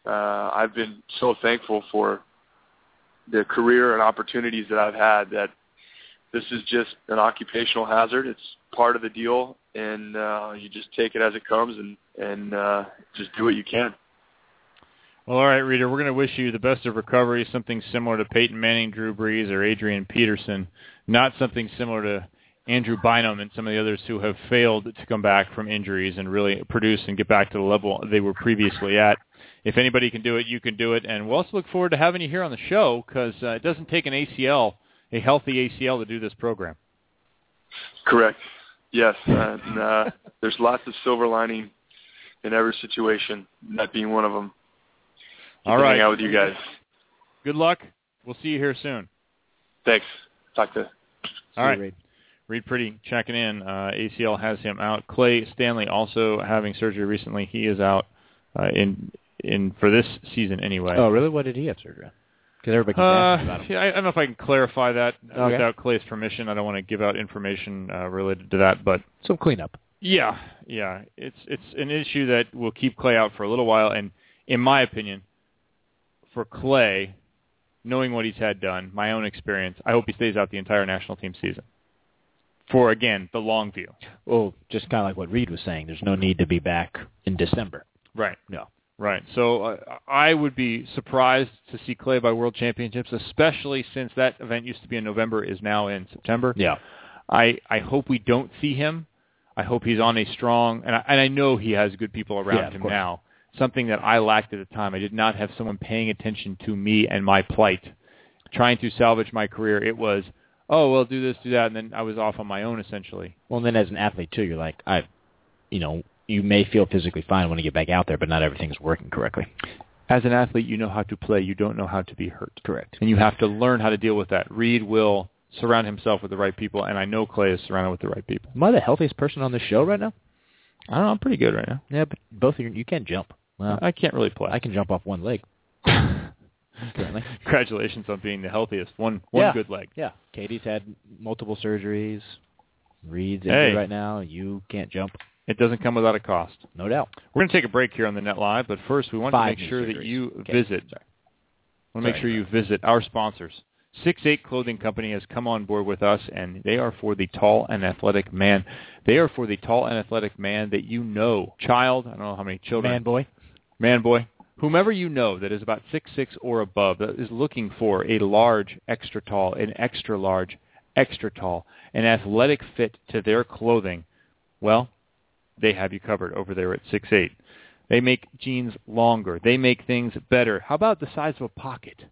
Speaker 3: uh, I've been so thankful for the career and opportunities that I've had that this is just an occupational hazard. It's part of the deal, and uh, you just take it as it comes and and uh, just do what you can.
Speaker 6: Well, all right, Reader, we're going to wish you the best of recovery, something similar to Peyton Manning, Drew Brees, or Adrian Peterson, not something similar to Andrew Bynum and some of the others who have failed to come back from injuries and really produce and get back to the level they were previously at. If anybody can do it, you can do it. And we'll also look forward to having you here on the show because uh, it doesn't take an ACL, a healthy ACL, to do this program.
Speaker 3: Correct. Yes, and uh, there's lots of silver lining in every situation. That being one of them.
Speaker 6: All
Speaker 3: Good to
Speaker 6: right.
Speaker 3: hang out with you guys.
Speaker 6: Good luck. We'll see you here soon.
Speaker 3: Thanks. Talk to. You.
Speaker 6: All right. Reid Priddy checking in. Uh, ACL has him out. Clay Stanley also having surgery recently. He is out uh, in in for this season anyway.
Speaker 7: Oh, really? What did he have surgery on? Because everybody keeps
Speaker 6: Uh,
Speaker 7: asking about him.
Speaker 6: yeah, I I don't know if I can clarify that
Speaker 7: Okay.
Speaker 6: without Clay's permission. I don't want to give out information uh, related to that, but
Speaker 7: Some cleanup.
Speaker 6: yeah, yeah, it's it's an issue that will keep Clay out for a little while. And in my opinion, for Clay, knowing what he's had done, my own experience, I hope he stays out the entire national team season. For again, the long view.
Speaker 7: Well, just kind of like what Reid was saying. There's no need to be back in December.
Speaker 6: Right.
Speaker 7: No.
Speaker 6: Right. So uh, I would be surprised to see Clay by World Championships, especially since that event used to be in November, is now in September.
Speaker 7: Yeah.
Speaker 6: I I hope we don't see him. I hope he's on a strong, and I, and I know he has good people around
Speaker 7: Yeah,
Speaker 6: him
Speaker 7: course.
Speaker 6: now. Something that I lacked at the time. I did not have someone paying attention to me and my plight, trying to salvage my career. It was, oh well, do this, do that, and then I was off on my own essentially.
Speaker 7: Well, and then as an athlete too, you're like, I, you know, you may feel physically fine when you get back out there, but not everything's working correctly.
Speaker 6: As an athlete, you know how to play. You don't know how to be hurt.
Speaker 7: Correct.
Speaker 6: and you have to learn how to deal with that. Reid will surround himself with the right people, and I know Clay is surrounded with the right people.
Speaker 7: Am I the healthiest person on the show right now?
Speaker 6: I don't know. I'm pretty good right now.
Speaker 7: Yeah, but both of you, you can't jump. Well,
Speaker 6: I can't really play.
Speaker 7: I can jump off one leg currently.
Speaker 6: Congratulations on being the healthiest. One one
Speaker 7: Yeah.
Speaker 6: good leg.
Speaker 7: Yeah, Katie's had multiple surgeries. Reid's
Speaker 6: Hey.
Speaker 7: injured right now. You can't jump,
Speaker 6: It doesn't come without a cost.
Speaker 7: no doubt.
Speaker 6: We're going to take a break here on the Net Live, but first we want
Speaker 7: Five
Speaker 6: to make sure that you
Speaker 7: Okay,
Speaker 6: visit.
Speaker 7: sorry.
Speaker 6: Want to make sure you visit our sponsors. Six Eight Clothing Company has come on board with us, and they are for the tall and athletic man. They are for the tall and athletic man that you know, child. I don't know how many children.
Speaker 7: Man, boy.
Speaker 6: man boy, whomever you know that is about six six or above that is looking for a large, extra tall, an extra large, extra tall, an athletic fit to their clothing, well, they have you covered over there at six eight. They make jeans longer. They make things better. How about the size of a pocket?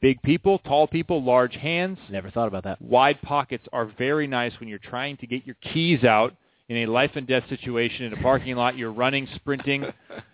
Speaker 6: Big people, tall people, large hands.
Speaker 7: Never thought about that.
Speaker 6: Wide pockets are very nice when you're trying to get your keys out in a life and death situation in a parking lot. You're running, sprinting,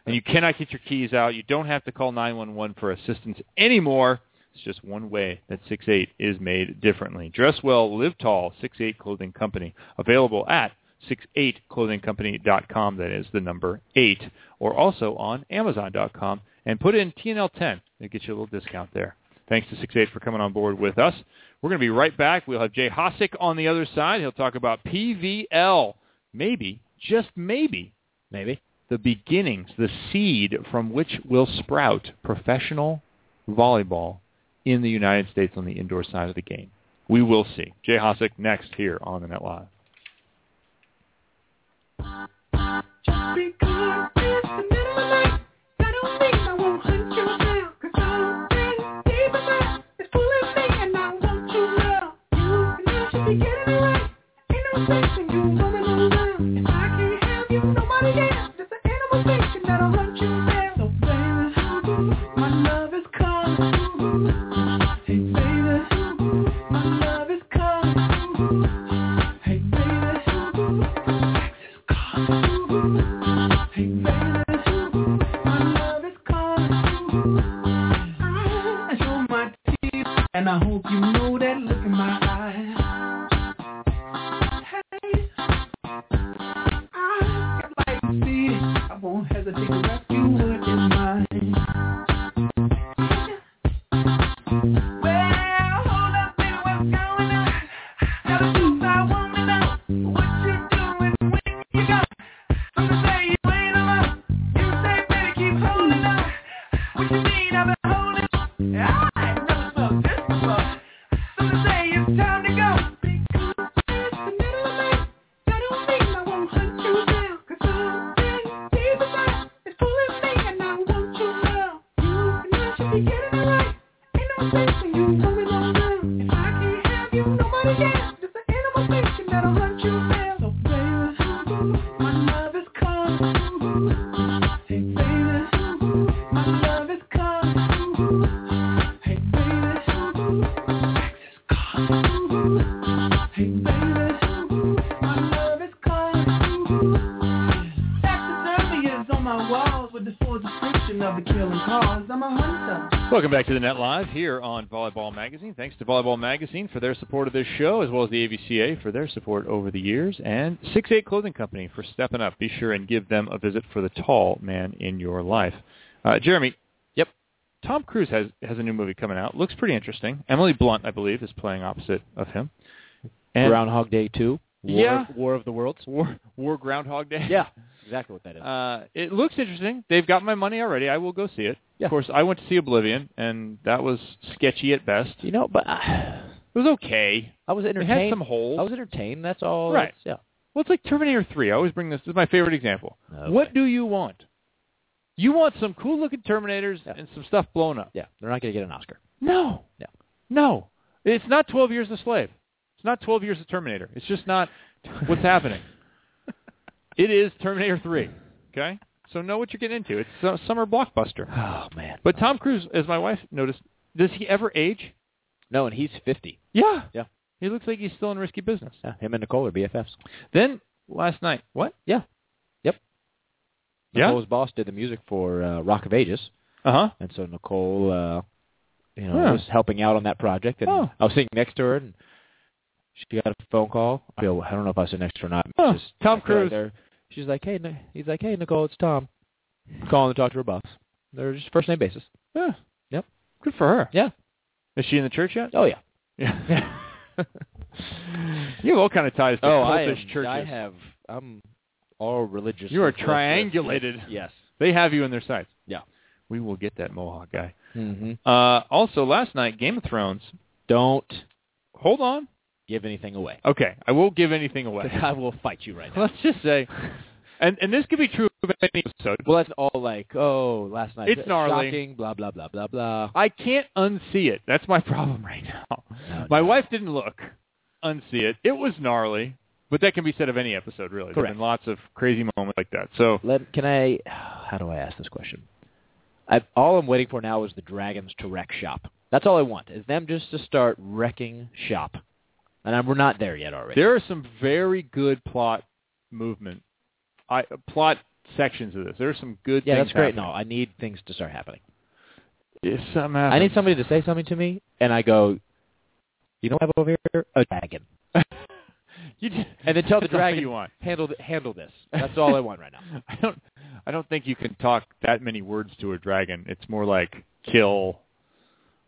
Speaker 6: and you cannot get your keys out. You don't have to call 911 for assistance anymore. It's just one way that 6'8 is made differently. Dress well, live tall, 6'8 Clothing Company. Available at 68clothingcompany.com. That is the number 8. Or also on Amazon.com. And put in TNL10. It gets you a little discount there. Thanks to 6'8 for coming on board with us. We're going to be right back. We'll have Jay Hosack on the other side. He'll talk about PVL. Maybe, just maybe,
Speaker 7: Maybe.
Speaker 6: the beginnings, the seed from which will sprout professional volleyball in the United States on the indoor side of the game. We will see. Jay Hosack next here on the Net Live.
Speaker 8: And
Speaker 6: Welcome back to the Net Live here on Volleyball Magazine. Thanks to Volleyball Magazine for their support of this show, as well as the AVCA for their support over the years, and 6-8 Clothing Company for stepping up. Be sure and give them a visit for the tall man in your life. Uh, Jeremy,
Speaker 7: Yep.
Speaker 6: Tom Cruise has has a new movie coming out. Looks pretty interesting. Emily Blunt, I believe, is playing opposite of him. And
Speaker 7: Groundhog Day 2. War,
Speaker 6: Yeah.
Speaker 7: War of the Worlds.
Speaker 6: War, War Groundhog Day.
Speaker 7: Yeah, exactly what that is.
Speaker 6: Uh, it looks interesting. They've got my money already. I will go see it.
Speaker 7: Yeah.
Speaker 6: Of course, I went to see Oblivion, and that was sketchy at best.
Speaker 7: you know, but I,
Speaker 6: It was okay.
Speaker 7: I was entertained.
Speaker 6: It had some holes.
Speaker 7: I was entertained. That's all.
Speaker 6: Right.
Speaker 7: That's-
Speaker 6: Well, it's like Terminator 3. I always bring this. This is my favorite example.
Speaker 7: Okay.
Speaker 6: What do you want? You want some cool looking Terminators
Speaker 7: Yeah.
Speaker 6: and some stuff blown up.
Speaker 7: Yeah, they're not going to get an Oscar.
Speaker 6: No.
Speaker 7: Yeah.
Speaker 6: No. It's not 12 years a slave. It's not 12 years of Terminator. It's just not what's happening. It is Terminator 3. Okay? So know what you're getting into. It's a summer blockbuster.
Speaker 7: Oh man.
Speaker 6: But Tom Cruise, as my wife noticed, does he ever age?
Speaker 7: No, and he's 50.
Speaker 6: Yeah.
Speaker 7: Yeah.
Speaker 6: He looks like he's still in risky business.
Speaker 7: Yeah, him and Nicole are BFFs.
Speaker 6: Then last night, what?
Speaker 7: Yeah. Yep.
Speaker 6: Yeah?
Speaker 7: Nicole's boss did the music for uh, Rock of Ages,
Speaker 6: Uh-huh.
Speaker 7: and so Nicole, uh, you know, was helping out on that project, and
Speaker 6: Oh.
Speaker 7: I was sitting next to her, and she got a phone call. I feel I don't know if I was to her or not.
Speaker 6: Huh.
Speaker 7: just-
Speaker 6: Tom
Speaker 7: I
Speaker 6: Cruise.
Speaker 7: She's like, hey, he's like, hey, Nicole, it's Tom. Calling to talk to her boss. They're just first name basis.
Speaker 6: Yeah.
Speaker 7: Yep.
Speaker 6: Good for her.
Speaker 7: Yeah.
Speaker 6: Is she in the church yet?
Speaker 7: Oh yeah.
Speaker 6: Yeah. you have all kind of ties to
Speaker 7: Oh, I
Speaker 6: cultish
Speaker 7: am,
Speaker 6: churches.
Speaker 7: I have. I'm all religious.
Speaker 6: You are triangulated.
Speaker 7: Yes.
Speaker 6: They have you in their sights.
Speaker 7: Yeah.
Speaker 6: We will get that Mohawk guy.
Speaker 7: Mm-hmm.
Speaker 6: Uh, also, last night, Game of Thrones.
Speaker 7: Don't
Speaker 6: Hold on.
Speaker 7: Give anything away.
Speaker 6: Okay, I won't give anything away.
Speaker 7: I will fight you right now.
Speaker 6: Let's just say, and and this could be true of any episode.
Speaker 7: Well, that's all like, oh, last night.
Speaker 6: It's gnarly.
Speaker 7: Shocking, blah, blah, blah, blah, blah.
Speaker 6: I can't unsee it. That's my problem right now.
Speaker 7: Oh, no,
Speaker 6: My
Speaker 7: no.
Speaker 6: wife didn't look, unsee it. It was gnarly, but that can be said of any episode, really. There's
Speaker 7: Correct.
Speaker 6: been lots of crazy moments like that. So
Speaker 7: Let, can I, how do I ask this question? I, all I'm waiting for now is the dragons to wreck shop. That's all I want, is them just to start wrecking shop. And we're not there yet already.
Speaker 6: there are some very good plot movement, I, plot sections of this. There are some good
Speaker 7: yeah,
Speaker 6: things
Speaker 7: that's great.
Speaker 6: happening.
Speaker 7: No, I need things to start happening.
Speaker 6: If something
Speaker 7: I need somebody to say something to me, and I go, you know what I have over here? A dragon.
Speaker 6: you just,
Speaker 7: And then tell the dragon,
Speaker 6: you want.
Speaker 7: handle, handle this. That's all I want right now.
Speaker 6: I don't. I don't think you can talk that many words to a dragon. It's more like kill,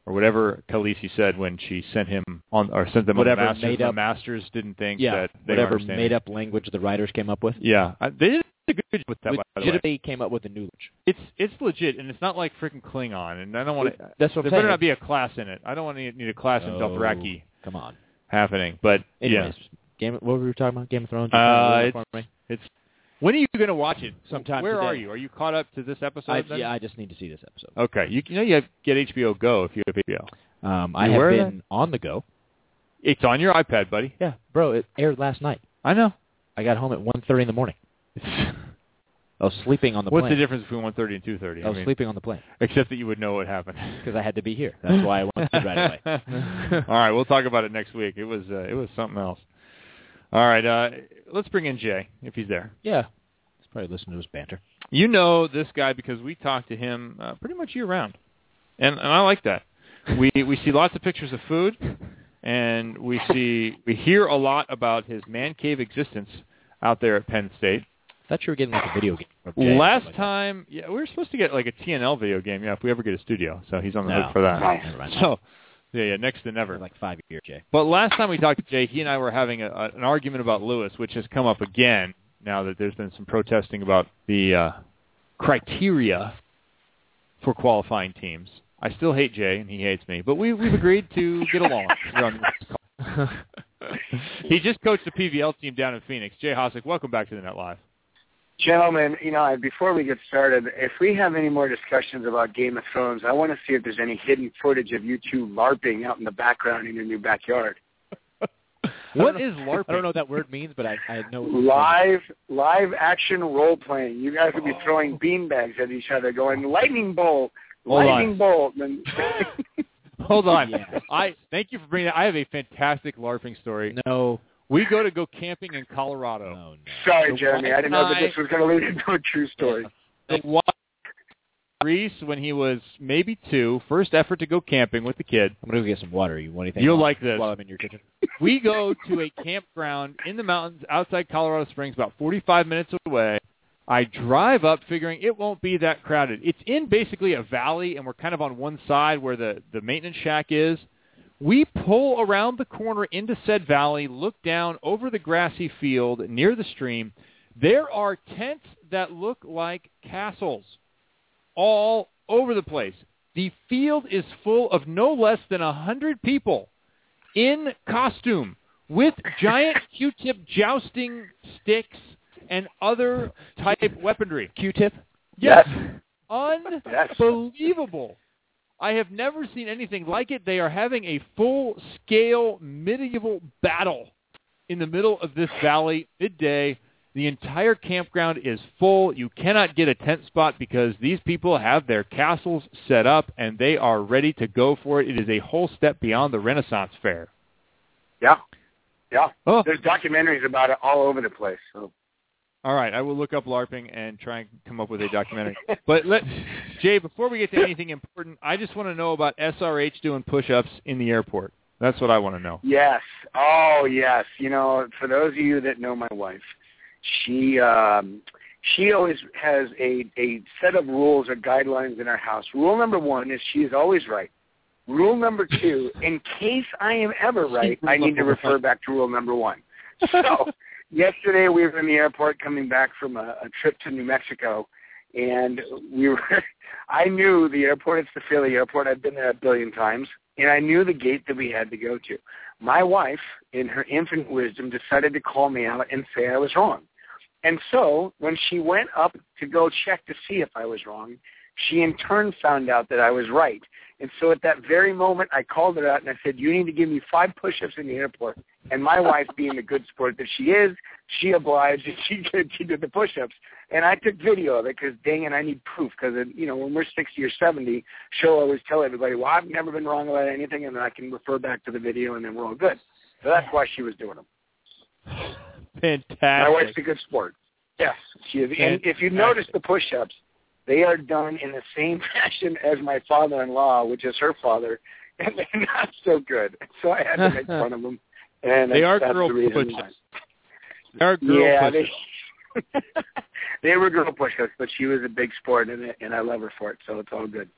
Speaker 6: or whatever Khaleesi said when she sent him on, or sent them
Speaker 7: Whatever
Speaker 6: on the masters.
Speaker 7: made
Speaker 6: the masters didn't think
Speaker 7: Yeah,
Speaker 6: that they
Speaker 7: whatever made up language the writers came up with.
Speaker 6: Yeah, I, they did a good job with that. By the way.
Speaker 7: Legitimately came up with a new language.
Speaker 6: It's it's legit, and it's not like freaking Klingon. And I don't want to.
Speaker 7: That's what
Speaker 6: there
Speaker 7: I'm
Speaker 6: better
Speaker 7: saying.
Speaker 6: not be a class in it. I don't want to need a class in
Speaker 7: Oh,
Speaker 6: Dothraki
Speaker 7: Come on.
Speaker 6: happening. But
Speaker 7: Anyways,
Speaker 6: yeah,
Speaker 7: Game. What were we talking about? Game of Thrones.
Speaker 6: Uh, it's- it's. When are you going to watch it?
Speaker 7: Sometime
Speaker 6: Where are you? Are you caught up to this episode?
Speaker 7: I,
Speaker 6: then?
Speaker 7: yeah, I just need to see this episode.
Speaker 6: Okay, you, you know you have, get HBO Go if you have HBO.
Speaker 7: Um, I have
Speaker 6: aware of
Speaker 7: been on the go.
Speaker 6: It's on your iPad, buddy.
Speaker 7: Yeah, bro, it aired last night.
Speaker 6: I know.
Speaker 7: I got home at one thirty in the morning. I was sleeping on the
Speaker 6: What's
Speaker 7: plane.
Speaker 6: What's the difference between 1:30 and 2:30?
Speaker 7: I was sleeping on the plane
Speaker 6: except that you would know what happened
Speaker 7: because I had to be here. That's why I went to bed right away.
Speaker 6: All right, we'll talk about it next week. It was uh, it was something else. All right, uh, let's bring in Jay if he's there.
Speaker 7: Yeah, he's probably listening to his banter.
Speaker 6: You know this guy because we talk to him uh, pretty much year round, and and I like that. We we see lots of pictures of food, and we see we hear a lot about his man cave existence out there at Penn State.
Speaker 7: I thought you were getting like a video game. from Jay
Speaker 6: Last
Speaker 7: like
Speaker 6: time, yeah, we were supposed to get like a TNL video game. Yeah, if we ever get a studio, so he's on the
Speaker 7: No.
Speaker 6: hook for that.
Speaker 7: mind.
Speaker 6: So, yeah, yeah, next to never.
Speaker 7: like five years, Jay.
Speaker 6: But last time we talked to Jay, he and I were having a, a, an argument about Lewis, which has come up again now that there's been some protesting about the uh, criteria for qualifying teams. I still hate Jay, and he hates me, but we, we've agreed to get along. here on this call. he just coached the PVL team down in Phoenix. Jay Hosack, welcome back to the Net Live.
Speaker 9: Gentlemen, you know, before we get started, if we have any more discussions about Game of Thrones, I want to see if there's any hidden footage of you two LARPing out in the background in your new backyard.
Speaker 6: what is
Speaker 7: I don't
Speaker 6: is
Speaker 7: know-
Speaker 6: LARPing?
Speaker 7: I don't know what that word means, but I, I know. what.
Speaker 9: Live, live action role playing. You guys would be oh. throwing beanbags at each other, going lightning bolt,
Speaker 6: Hold on.
Speaker 9: lightning bolt. And
Speaker 6: Hold on.
Speaker 7: Yeah.
Speaker 6: I thank you for bringing that. I have a fantastic LARPing story.
Speaker 7: No.
Speaker 6: We go to go camping in Colorado.
Speaker 7: No, no.
Speaker 9: Sorry,
Speaker 6: The
Speaker 9: Jeremy, I didn't know that this was going to lead into a true story.
Speaker 6: The one Reese, when he was maybe two, first effort to go camping with the kid.
Speaker 7: I'm gonna go get some water. You want anything?
Speaker 6: You'll like this.
Speaker 7: while I'm in your kitchen.
Speaker 6: We go to a campground in the mountains outside Colorado Springs, about 45 minutes away. I drive up figuring it won't be that crowded. It's in basically a valley, and we're kind of on one side where the, the maintenance shack is. We pull around the corner into said valley, look down over the grassy field near the stream. There are tents that look like castles all over the place. The field is full of no less than a hundred people in costume with giant Q-tip jousting sticks and other type weaponry.
Speaker 7: Q-tip.
Speaker 6: Yes. unbelievable. I have never seen anything like it. They are having a full-scale medieval battle in the middle of this valley midday. The entire campground is full. You cannot get a tent spot because these people have their castles set up and they are ready to go for it. It is a whole step beyond the Renaissance Fair.
Speaker 9: Yeah, yeah.
Speaker 6: Oh.
Speaker 9: There's documentaries about it all over the place. So
Speaker 6: All right, I will look up LARPing and try and come up with a documentary. but let Jay, before we get to anything important, I just want to know about SRH doing push-ups in the airport. That's what I want to know.
Speaker 9: Yes. Oh, yes. You know, for those of you that know my wife, she um she always has a a set of rules or guidelines in our house. Rule number 1 is she is always right. Rule number 2, in case I am ever right, I need to refer back to rule number 1. So, yesterday we were in the airport coming back from a, a trip to New Mexico and we were I knew the airport it's the Philly airport. I've been there a billion times and I knew the gate that we had to go to. My wife, in her infinite wisdom, decided to call me out and say I was wrong. And so when she went up to go check to see if I was wrong, she in turn found out that I was right. And so at that very moment, I called her out and I said, you need to give me five push-ups in the airport. And my wife, being the good sport that she is, she obliged and she did, she did the push-ups. And I took video of it because, dang it, I need proof because, you know, when we're 60 or 70, she'll always tell everybody, well, I've never been wrong about anything, and then I can refer back to the video and then we're all good. So that's why she was doing them.
Speaker 6: Fantastic.
Speaker 9: My wife's a good sport. Yes, she is. And if you notice the push-ups, they are done in the same fashion as my father-in-law, which is her father, and they're not so good. So I had to make fun of them. And
Speaker 6: They are girl
Speaker 9: the
Speaker 6: push-ups. They are girl
Speaker 9: yeah,
Speaker 6: push-ups.
Speaker 9: they, they were girl push-ups, but she was a big sport, and, and I love her for it, so it's all good.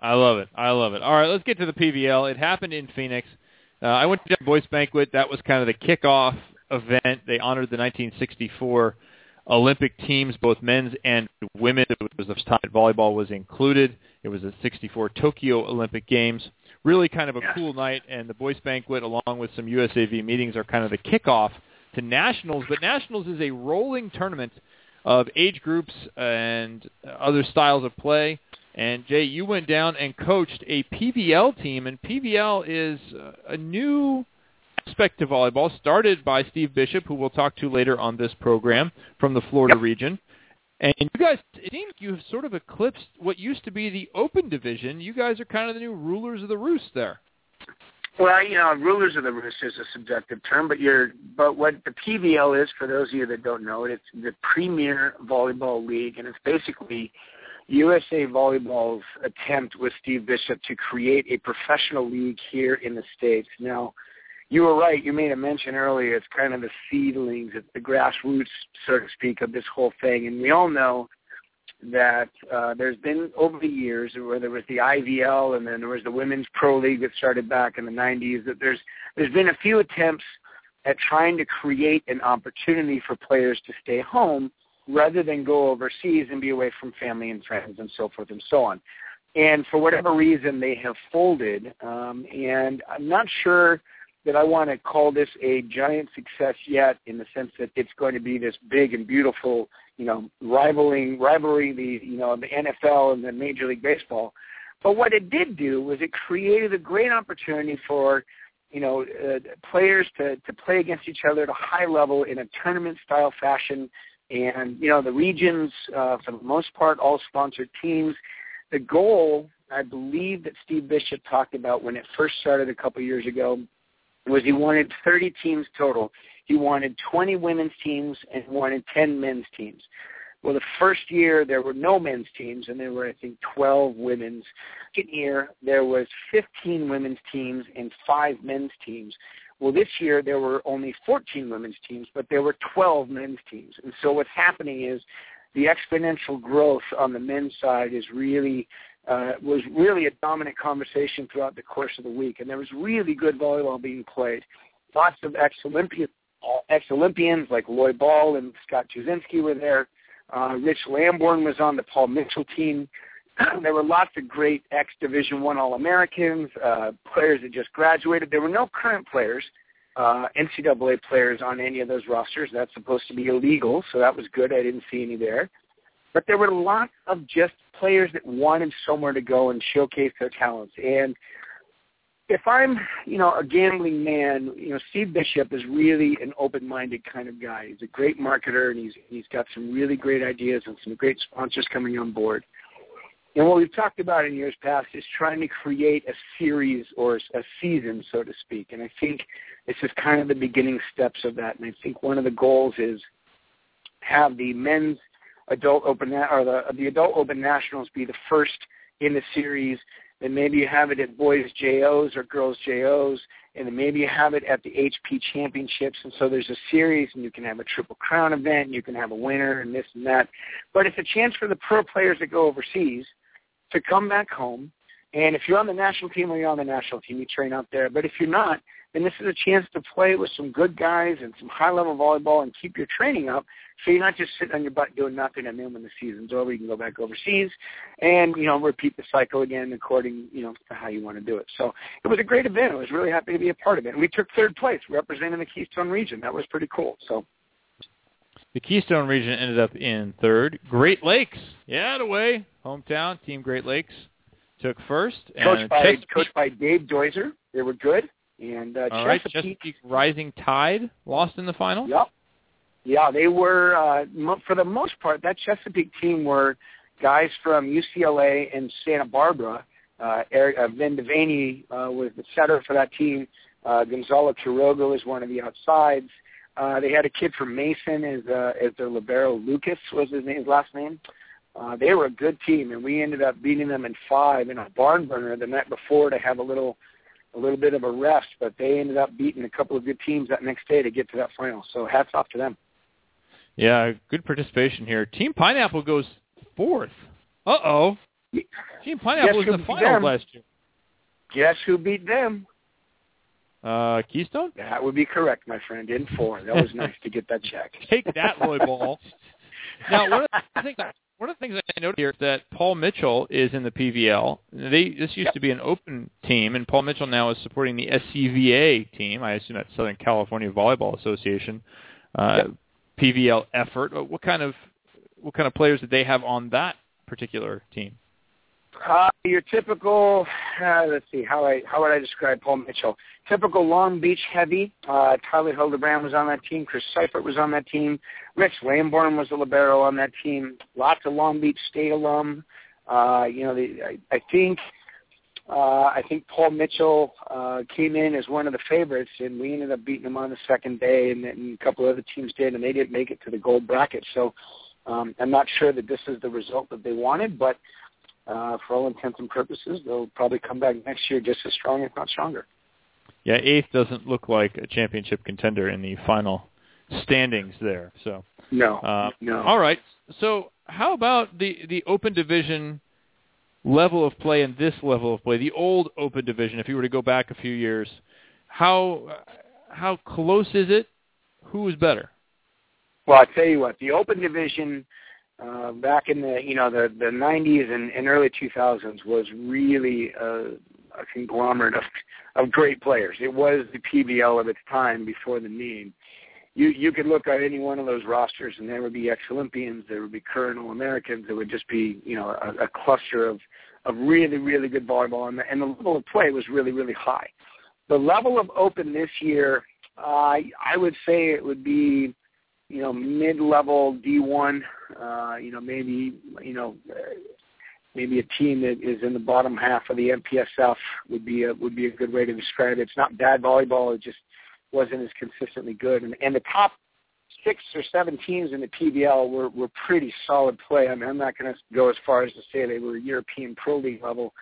Speaker 6: I love it. I love it. All right, let's get to the PVL. It happened in Phoenix. Uh, I went to the Boys Banquet. That was kind of the kickoff event. They honored the 1964 Olympic teams, both men's and women. It was the first time that volleyball was included. It was the 64 Tokyo Olympic Games. Really kind of a
Speaker 9: Yeah.
Speaker 6: cool night, and the Boys Banquet, along with some USAV meetings, are kind of the kickoff to Nationals. But Nationals is a rolling tournament of age groups and other styles of play. And Jay, you went down and coached a PVL team, and PVL is a new aspect to volleyball, started by Steve Bishop, who we'll talk to later on this program from the Florida region. And you guys, it seems you have sort of eclipsed what used to be the open division. You guys are kind of the new rulers of the roost there.
Speaker 9: Well, you know, rulers of the roost is a subjective term, but you're but what the PVL is for those of you that don't know it, it's the Premier Volleyball League, and it's basically USA Volleyball's attempt with Steve Bishop to create a professional league here in the states. Now, you were right. You made a mention earlier. It's kind of the seedlings, it's the grassroots, so to speak, of this whole thing, and we all know that uh, there's been over the years where there was the IVL and then there was the Women's Pro League that started back in the 90s. That there's there's been a few attempts at trying to create an opportunity for players to stay home rather than go overseas and be away from family and friends and so forth and so on. And for whatever reason, they have folded. Um, and I'm not sure that I want to call this a giant success yet, in the sense that it's going to be this big and beautiful, you know, rivaling rivalry the you know the NFL and the Major League Baseball. But what it did do was it created a great opportunity for you know uh, players to to play against each other at a high level in a tournament style fashion. And you know the regions, uh, for the most part, all sponsored teams. The goal, I believe, that Steve Bishop talked about when it first started a couple years ago was he wanted 30 teams total. He wanted 20 women's teams and wanted 10 men's teams. Well, the first year there were no men's teams, and there were I think 12 women's. Second year there was 15 women's teams and five men's teams. Well, this year there were only 14 women's teams, but there were 12 men's teams. And so what's happening is the exponential growth on the men's side is really uh, was really a dominant conversation throughout the course of the week, and there was really good volleyball being played. Lots of ex-Olympians, ex-Olympians like Lloyd Ball and Scott Touzinsky were there. Uh, Rich Lambourne was on the Paul Mitchell team. there were lots of great ex-Division One All-Americans, uh, players that just graduated. There were no current players, uh, NCAA players on any of those rosters. That's supposed to be illegal, so that was good. I didn't see any there. But there were lots of just players that wanted somewhere to go and showcase their talents. And if I'm, you know, a gambling man, you know, Steve Bishop is really an open-minded kind of guy. He's a great marketer, and he's he's got some really great ideas and some great sponsors coming on board. And what we've talked about in years past is trying to create a series or a season, so to speak. And I think this is kind of the beginning steps of that. And I think one of the goals is have the men's adult open or the the adult open nationals be the first in the series then maybe you have it at boys JOs or girls JOs, and then maybe you have it at the HP championships. And so there's a series, and you can have a triple crown event, and you can have a winner, and this and that. But it's a chance for the pro players that go overseas to come back home. And if you're on the national team, well, you're on the national team. You train out there. But if you're not, then this is a chance to play with some good guys and some high-level volleyball and keep your training up so you're not just sitting on your butt doing nothing and then when the season's over you can go back overseas and, you know, repeat the cycle again according, you know, to how you want to do it. So it was a great event. I was really happy to be a part of it. And we took third place representing the Keystone region. That was pretty cool. So
Speaker 6: the Keystone region ended up in third. Great Lakes, yeah, the way hometown team. Great Lakes took first.
Speaker 9: Coached by coached by Dave Doiser. They were good. And uh,
Speaker 6: All
Speaker 9: Chesapeake,
Speaker 6: Chesapeake Rising Tide lost in the final.
Speaker 9: Yep. Yeah, they were uh, mo- for the most part. That Chesapeake team were guys from UCLA and Santa Barbara. Uh, Eric uh, Vin Devaney uh, was the setter for that team. Uh, Gonzalo Quiroga was one of the outsides. Uh, they had a kid from Mason as uh, as their libero. Lucas was his name, his last name. Uh, they were a good team, and we ended up beating them in five in a barn burner the night before to have a little a little bit of a rest. But they ended up beating a couple of good teams that next day to get to that final. So hats off to them.
Speaker 6: Yeah, good participation here. Team Pineapple goes fourth. Uh oh. Team Pineapple was in the finals last year.
Speaker 9: Guess who beat them?
Speaker 6: Uh, Keystone?
Speaker 9: That would be correct, my friend. In four. That was nice to get that check.
Speaker 6: Take that, Roy Ball. now, one of the things one of the things I noted here is that Paul Mitchell is in the PVL. They this used
Speaker 9: Yep.
Speaker 6: to be an open team, and Paul Mitchell now is supporting the SCVA team. I assume that's Southern California Volleyball Association uh, PVL effort. What kind of what kind of players did they have on that particular team?
Speaker 9: Uh, your typical, uh, let's see, how I how would I describe Paul Mitchell? Typical Long Beach heavy. Uh, Tyler Hildebrand was on that team. Chris Seifert was on that team. Rich Lambourne was the libero on that team. Lots of Long Beach State alum. Uh, you know, the, I, I think uh, I think Paul Mitchell uh, came in as one of the favorites, and we ended up beating him on the second day, and, and a couple of other teams did, and they didn't make it to the gold bracket. So um, I'm not sure that this is the result that they wanted, but uh, for all intents and purposes, they'll probably come back next year just as strong, if not stronger.
Speaker 6: Yeah, eighth doesn't look like a championship contender in the final standings there. So
Speaker 9: No,
Speaker 6: Uh,
Speaker 9: no.
Speaker 6: All right. So how about the the open division level of play and this level of play, the old open division? If you were to go back a few years, how how close is it? Who is better?
Speaker 9: Well, I tell you what, the Open Division uh, back in the you know the the 90s and, and early 2000s was really a, a conglomerate of of great players. It was the PVL of its time before the name. You you could look at any one of those rosters, and there would be ex-Olympians, there would be current All-Americans, there would just be you know a, a cluster of of really really good volleyball, and the, and the level of play was really really high. The level of Open this year, uh, I would say it would be you know, mid-level D1, uh, you know, maybe, you know, maybe a team that is in the bottom half of the MPSF would be a would be a good way to describe it. It's not bad volleyball; it just wasn't as consistently good. And, and the top six or seven teams in the PVL were were pretty solid play. I mean, I'm not going to go as far as to say they were European Pro League level,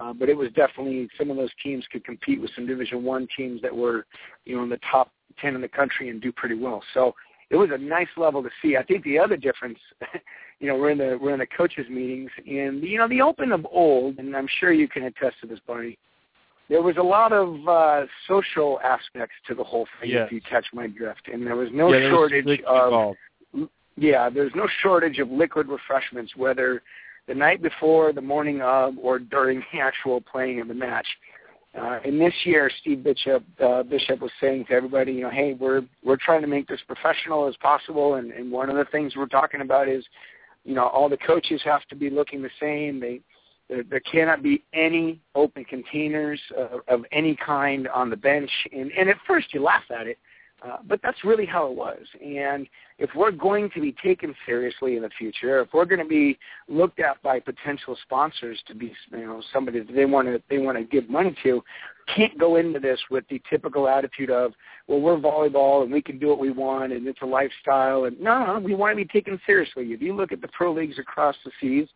Speaker 9: uh, but it was definitely some of those teams could compete with some Division One teams that were, you know, in the top ten in the country and do pretty well. So it was a nice level to see. I think the other difference, you know, we're in the we're in the coaches meetings, and you know, the Open of old, and I'm sure you can attest to this, Barney. There was a lot of uh, social aspects to the whole thing,
Speaker 6: Yes.
Speaker 9: if you catch my drift, and there was no
Speaker 6: yeah, there
Speaker 9: shortage
Speaker 6: liquid
Speaker 9: of
Speaker 6: involved.
Speaker 9: yeah, there's no shortage of liquid refreshments, whether the night before, the morning of, or during the actual playing of the match. Uh, and this year, Steve Bishop uh, Bishop was saying to everybody, you know, hey, we're we're trying to make this professional as possible, and, and one of the things we're talking about is you know, all the coaches have to be looking the same. They there, there cannot be any open containers of, of any kind on the bench. And, and at first you laugh at it, uh, but that's really how it was. And if we're going to be taken seriously in the future, if we're going to be looked at by potential sponsors to be, you know, somebody that they want to they want to give money to, can't go into this with the typical attitude of, well, we're volleyball and we can do what we want and it's a lifestyle. And no, no, we want to be taken seriously. If you look at the pro leagues across the seas,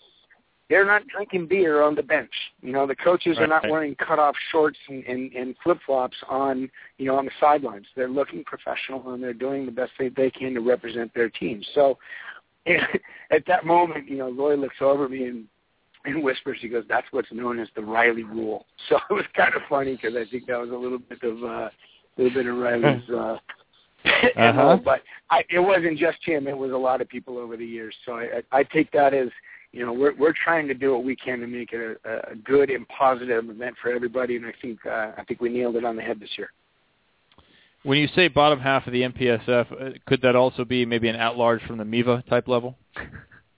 Speaker 9: they're not drinking beer on the bench. You know, the coaches are not wearing cut-off shorts and, and, and flip-flops on, you know, on the sidelines. They're looking professional and they're doing the best they, they can to represent their team. So at that moment, you know, Roy looks over me and, and whispers, he goes, that's what's known as the Riley rule. So it was kind of funny because I think that was a little bit of, uh, a little bit of Riley's, uh,
Speaker 6: Uh-huh.
Speaker 9: MO. but I, it wasn't just him. It was a lot of people over the years. So I, I, I take that as, you know, we're we're trying to do what we can to make it a, a good and positive event for everybody, and I think uh, I think we nailed it on the head this year.
Speaker 6: When you say bottom half of the MPSF, uh, could that also be maybe an at-large from the MIVA type level?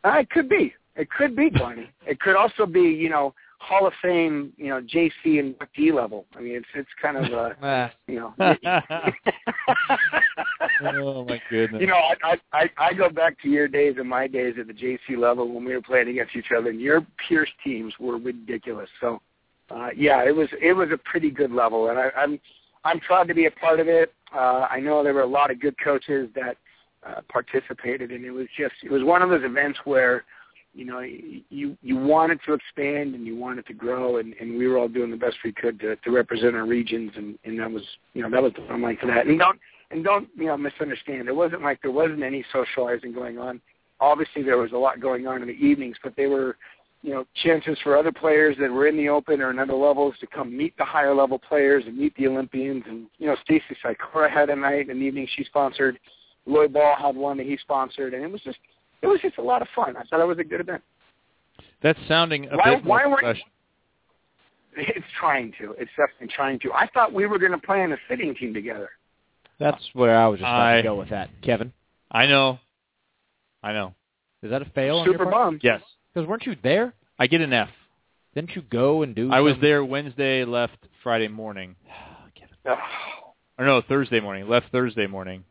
Speaker 9: Uh, it could be. It could be, Barney. it could also be, you know, Hall of Fame, you know, JC and D level. I mean, it's it's kind of, uh,
Speaker 7: Ah,
Speaker 9: you know.
Speaker 6: oh my goodness!
Speaker 9: You know, I, I I go back to your days and my days at the JC level when we were playing against each other, and your Pierce teams were ridiculous. So, uh, yeah, it was it was a pretty good level, and I, I'm I'm proud to be a part of it. Uh, I know there were a lot of good coaches that uh, participated, and it was just it was one of those events where you know you you wanted to expand and you wanted to grow, and, and we were all doing the best we could to, to represent our regions, and, and that was you know that was the fun like for that. And don't and don't you know misunderstand. It wasn't like there wasn't any socializing going on. Obviously, there was a lot going on in the evenings, but they were you know chances for other players that were in the open or in other levels to come meet the higher level players and meet the Olympians. And you know, Stacy Sykora had a night, an evening she sponsored. Lloyd Ball had one that he sponsored, and it was just it was just a lot of fun. I thought it was a good event.
Speaker 6: That's sounding a
Speaker 9: Why-
Speaker 6: bit more
Speaker 9: why weren't-
Speaker 6: professional.
Speaker 9: It's trying to. It's definitely trying to. I thought we were going to play in a sitting team together.
Speaker 7: that's where I was just about
Speaker 6: I-
Speaker 7: to go with that. Kevin,
Speaker 6: I know. I know.
Speaker 7: is that a fail?
Speaker 9: Super
Speaker 7: your part?
Speaker 9: bummed.
Speaker 6: Yes,
Speaker 7: Because weren't you there?
Speaker 6: I get an F.
Speaker 7: Didn't you go and do?
Speaker 6: I was there Wednesday, left Friday morning.
Speaker 9: Oh, Ugh.
Speaker 6: Or no, Thursday morning. Left Thursday morning.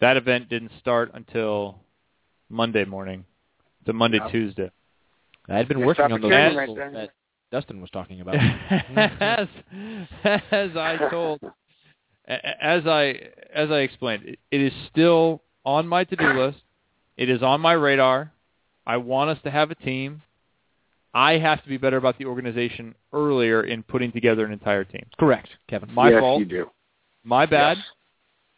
Speaker 6: That event didn't start until Monday morning. The Monday
Speaker 9: Yep.
Speaker 6: Tuesday.
Speaker 7: I had been
Speaker 9: Missed
Speaker 7: working on those
Speaker 9: opportunity
Speaker 7: articles
Speaker 9: right
Speaker 7: that Dustin was talking about.
Speaker 6: as as I told, as I as I explained, it, it is still on my to-do list. It is on my radar. I want us to have a team. I have to be better about the organization earlier in putting together an entire team.
Speaker 7: Correct, Kevin.
Speaker 6: My
Speaker 9: yes,
Speaker 6: fault.
Speaker 9: you do.
Speaker 6: My bad.
Speaker 9: Yes.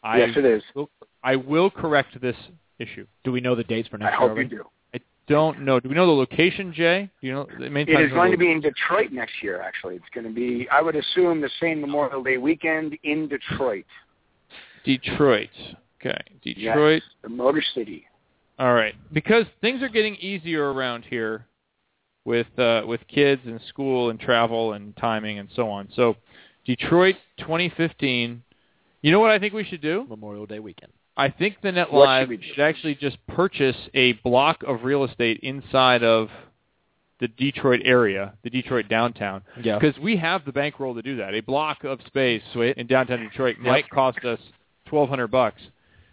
Speaker 6: I
Speaker 9: yes, it is.
Speaker 6: will, I will correct this issue.
Speaker 7: Do we know the dates for
Speaker 9: I
Speaker 7: next year
Speaker 9: hope you do.
Speaker 6: I don't know. Do we know the location, Jay? Do you know the main
Speaker 9: It
Speaker 6: times
Speaker 9: is going to be in Detroit next year. Actually, it's going to be. I would assume the same Memorial Day weekend in Detroit,
Speaker 6: Detroit. Okay, Detroit.
Speaker 9: the Motor City.
Speaker 6: All right, because things are getting easier around here with uh, with kids and school and travel and timing and so on. So, Detroit 2015. You know what I think we should do?
Speaker 7: Memorial Day weekend.
Speaker 6: I think the Net
Speaker 9: What
Speaker 6: Live
Speaker 9: should we
Speaker 6: should actually just purchase a block of real estate inside of the Detroit area, the Detroit downtown,
Speaker 7: Yeah.
Speaker 6: because we have the bankroll to do that. A block of space in downtown Detroit might cost us twelve hundred bucks.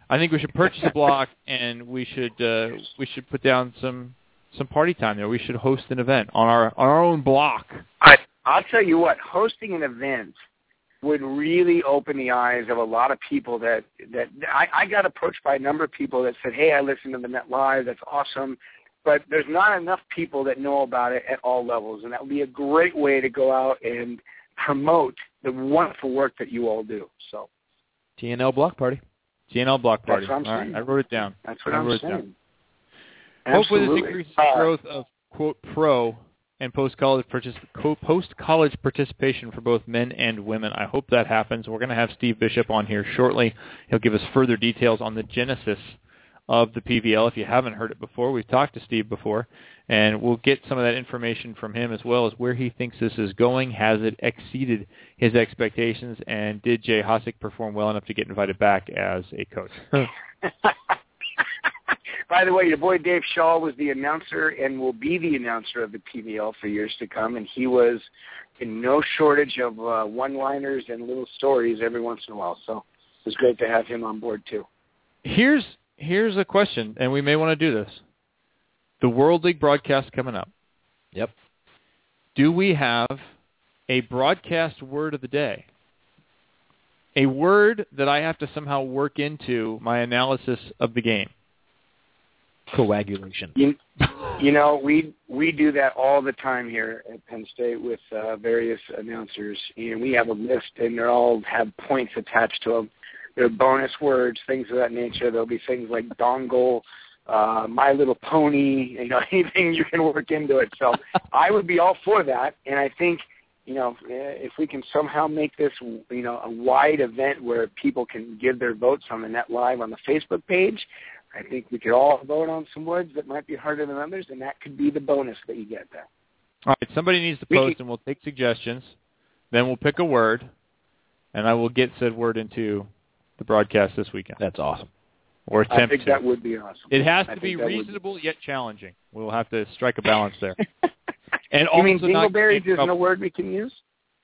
Speaker 6: I think we should purchase a block and we should uh, we should put down some some party time there. We should host an event on our on our own block.
Speaker 9: I I'll tell you what, hosting an event would really open the eyes of a lot of people that that I, I got approached by a number of people that said, Hey, I listened to the Net Live, that's awesome. But there's not enough people that know about it at all levels and that would be a great way to go out and promote the wonderful work that you all do. So
Speaker 7: TNL block party.
Speaker 6: TNL block party.
Speaker 9: That's what I'm
Speaker 6: All right,
Speaker 9: saying.
Speaker 6: I wrote it down.
Speaker 9: that's what
Speaker 6: I
Speaker 9: I'm
Speaker 6: wrote it down.
Speaker 9: saying.
Speaker 6: Hopefully, this increases
Speaker 9: Uh,
Speaker 6: the growth of quote pro and post college post college participation for both men and women. I hope that happens. We're going to have Steve Bishop on here shortly. He'll give us further details on the genesis of the PVL. If you haven't heard it before, we've talked to Steve before, and we'll get some of that information from him as well as where he thinks this is going. Has it exceeded his expectations, and did Jay Hosack perform well enough to get invited back as a coach?
Speaker 9: By the way, your boy Dave Shaw was the announcer and will be the announcer of the PVL for years to come, and he was in no shortage of uh, one-liners and little stories every once in a while. So it was great to have him on board too.
Speaker 6: Here's here's a question, and we may want to do this. The World League broadcast coming up.
Speaker 7: Yep.
Speaker 6: Do we have a broadcast word of the day? A word that I have to somehow work into my analysis of the game.
Speaker 7: Coagulation.
Speaker 9: You, you know, we we do that all the time here at Penn State with uh, various announcers, and we have a list, and they all have points attached to them. There are bonus words, things of that nature. There'll be things like dongle, uh, My Little Pony, you know, anything you can work into it. So I would be all for that, and I think you know, if we can somehow make this, you know, a wide event where people can give their votes on the Net Live on the Facebook page, I think we could all vote on some words that might be harder than others, and that could be the bonus that you get there.
Speaker 6: All right, somebody needs to
Speaker 9: We
Speaker 6: post,
Speaker 9: can-
Speaker 6: and we'll take suggestions. Then we'll pick a word, and I will get said word into the broadcast this weekend,
Speaker 7: That's awesome.
Speaker 6: or attempt I
Speaker 9: think
Speaker 6: to.
Speaker 9: that would be awesome.
Speaker 6: It has
Speaker 9: I
Speaker 6: to be
Speaker 9: think that would-
Speaker 6: reasonable yet challenging. We'll have to strike a balance there. And
Speaker 9: you mean
Speaker 6: also not
Speaker 9: dingleberries
Speaker 6: get in
Speaker 9: is no
Speaker 6: trouble.
Speaker 9: word we can use?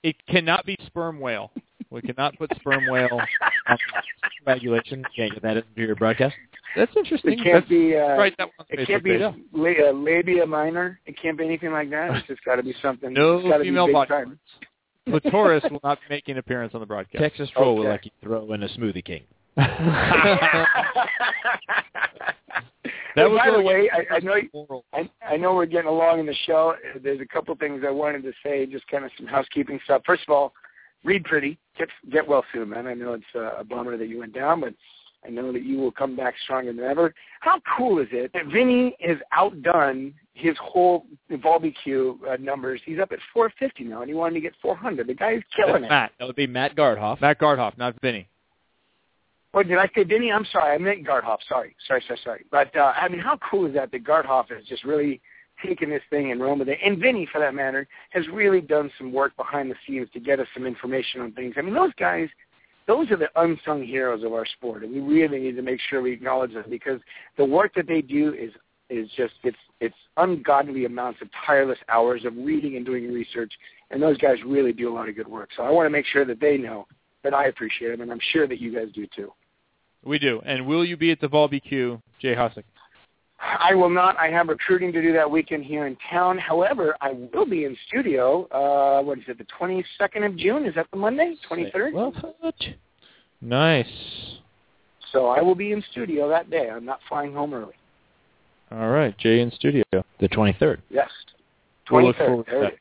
Speaker 6: It cannot be sperm whale. We cannot put sperm whale. on
Speaker 7: Coagulation. Can't get that into your broadcast.
Speaker 6: That's interesting.
Speaker 9: It can't
Speaker 6: That's,
Speaker 9: be. Uh,
Speaker 6: right, that one
Speaker 9: It can't be
Speaker 6: page.
Speaker 9: la- uh, labia minor. It can't be anything like that. It's just got to be something.
Speaker 6: No
Speaker 9: it's gotta
Speaker 6: female
Speaker 9: be big
Speaker 6: body
Speaker 9: time.
Speaker 6: Clitoris will not be making an appearance on the broadcast.
Speaker 7: Texas Troll will
Speaker 9: Okay.
Speaker 7: let you throw in a Smoothie King.
Speaker 6: That
Speaker 9: Hey,
Speaker 6: would
Speaker 9: by the way, I, I know
Speaker 6: moral.
Speaker 9: I, I know we're getting along in the show. There's a couple things I wanted to say, just kind of some housekeeping stuff. First of all, Reid Priddy. Get get well soon, man. I know it's uh, a bummer that you went down, but I know that you will come back stronger than ever. How cool is it that Vinny has outdone his whole Volbeq uh, numbers? He's up at 450 now, and he wanted to get 400. The guy's killing
Speaker 6: That's
Speaker 9: it.
Speaker 6: Matt.
Speaker 7: That would be Matt Gardhoff.
Speaker 6: Matt Gardhoff, not Vinny.
Speaker 9: Or did I say Vinny? I'm sorry. I meant Gardhoff. Sorry, sorry, sorry, sorry. But uh, I mean, how cool is that? That Gardhoff is just really taken this thing and it. And Vinny, for that matter, has really done some work behind the scenes to get us some information on things. I mean, those guys, those are the unsung heroes of our sport, and we really need to make sure we acknowledge them because the work that they do is is just it's it's ungodly amounts of tireless hours of reading and doing research, and those guys really do a lot of good work. So I want to make sure that they know that I appreciate them, and I'm sure that you guys do too.
Speaker 6: We do. And will you be at the BQ, Jay Hosack?
Speaker 9: I will not. I have recruiting to do that weekend here in town. However, I will be in studio. Uh, what is it? The 22nd of June? Is that the Monday? 23rd?
Speaker 7: Well,
Speaker 6: Nice.
Speaker 9: So I will be in studio that day. I'm not flying home early.
Speaker 6: All right, Jay in studio.
Speaker 7: the 23rd.
Speaker 9: Yes.
Speaker 6: We'll
Speaker 9: 23rd. there it is.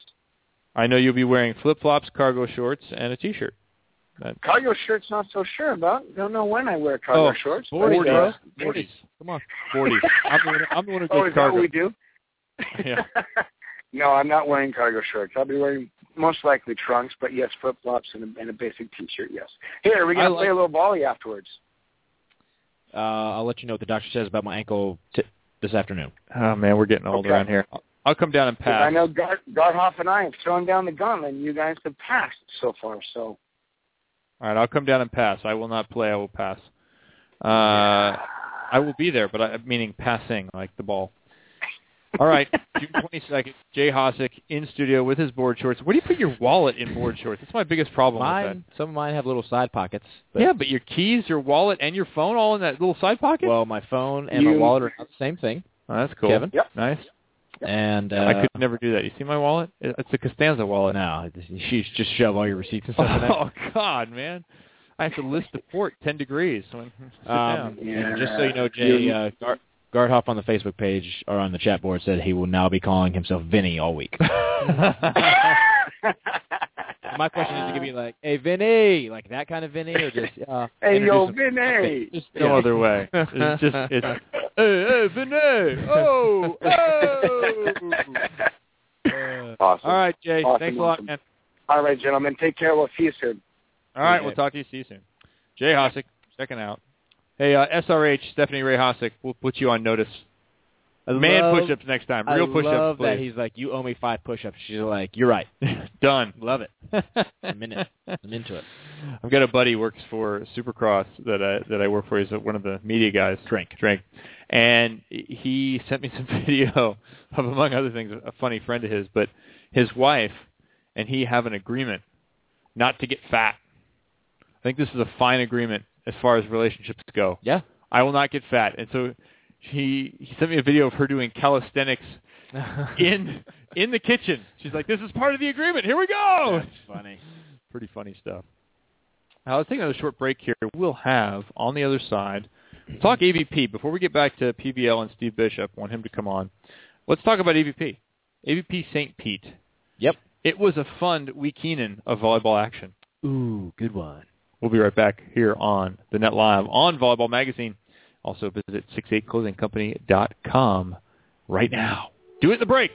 Speaker 6: I know you'll be wearing flip-flops, cargo shorts, and a T-shirt. That,
Speaker 9: Cargo shirts, not so sure about. Don't know when I wear cargo
Speaker 6: Oh,
Speaker 9: shorts. but,
Speaker 6: 40s,
Speaker 9: uh,
Speaker 6: 40s. Come on, 40s. I'm the one, I'm the one who
Speaker 9: Oh,
Speaker 6: goes
Speaker 9: is that
Speaker 6: cargo.
Speaker 9: what we do?
Speaker 6: Yeah.
Speaker 9: no, I'm not wearing cargo shorts. I'll be wearing most likely trunks, but yes, flip flops and a, and a basic T-shirt. Yes. Here, are we
Speaker 6: I
Speaker 9: gonna
Speaker 6: like-
Speaker 9: play a little volley afterwards?
Speaker 7: Uh, I'll let you know what the doctor says about my ankle t- this afternoon.
Speaker 6: Oh man, we're getting old
Speaker 9: Okay.
Speaker 6: around here. I'll- I'll come down and
Speaker 9: 'Cause
Speaker 6: pass.
Speaker 9: I know Gar- Gardhoff and I have thrown down the gauntlet, and you guys have passed so far. So
Speaker 6: All right, I'll come down and pass. I will not play. I will pass. Uh, I will be there, but I, meaning passing, like the ball. All right, June 22nd, Jay Hosack in studio with his board shorts. Where do you put your wallet in board shorts? That's my biggest problem with
Speaker 7: Mine, some of mine have little side pockets.
Speaker 6: that. Yeah, but your keys, your wallet, and your phone all in that little side pocket?
Speaker 7: Well, my phone and my wallet are not the same thing.
Speaker 6: oh, that's cool.
Speaker 7: Kevin?
Speaker 9: Yep.
Speaker 6: Nice.
Speaker 7: And uh,
Speaker 6: I could never do that. You see my wallet? It's a Costanza wallet.
Speaker 7: No, you just shove all your receipts and stuff in there.
Speaker 6: Oh, God, man. I have to list the port 10 degrees. When, sit
Speaker 7: Um,
Speaker 6: down.
Speaker 7: just so you know, Jay, uh, Gar- Gardhoff on the Facebook page or on the chat board said he will now be calling himself Vinny all week. My question is to be like, "Hey, Vinny," like that kind of Vinny, or just uh,
Speaker 9: hey, yo,
Speaker 7: introduce him-
Speaker 9: Vinny.
Speaker 7: Just,
Speaker 6: no
Speaker 7: yeah.
Speaker 6: other way. It's just, it's, hey, hey, Vinay. Oh, oh.
Speaker 7: Uh,
Speaker 9: awesome.
Speaker 6: All right, Jay.
Speaker 9: Awesome,
Speaker 6: Thanks a lot,
Speaker 9: awesome.
Speaker 6: man.
Speaker 9: All right, gentlemen. Take care. We'll see you soon.
Speaker 6: All right,
Speaker 7: Yeah.
Speaker 6: we'll talk to you. See you soon. Jay Hosack, checking out. Hey, uh, SRH, Stephanie Ray Hosack, we'll put you on notice
Speaker 7: I
Speaker 6: Man
Speaker 7: love-
Speaker 6: push-ups next time. Real
Speaker 7: I
Speaker 6: push-ups,
Speaker 7: love that he's like, you owe me five push-ups. She's like, you're right.
Speaker 6: Done.
Speaker 7: Love it. I'm in it. I'm into it.
Speaker 6: I've got a buddy who works for Supercross that I that I work for. He's one of the media guys.
Speaker 7: Drink.
Speaker 6: Drink. And he sent me some video of, among other things, a funny friend of his, but his wife and he have an agreement not to get fat. I think this is a fine agreement as far as relationships go.
Speaker 7: Yeah.
Speaker 6: I will not get fat. And so he he sent me a video of her doing calisthenics in in the kitchen. She's like, "This is part of the agreement. Here we go."
Speaker 7: That's funny.
Speaker 6: Pretty funny stuff. Now let's take another short break here. We'll have on the other side talk AVP before we get back to PVL and Steve Bishop. Want him to come on. Let's talk about AVP. AVP St. Pete.
Speaker 7: Yep.
Speaker 6: It was a fun week Keenan of volleyball action.
Speaker 7: Ooh, good one.
Speaker 6: We'll be right back here on the Net Live on Volleyball Magazine. Also visit 68clothingcompany.com right now. Do it in the break.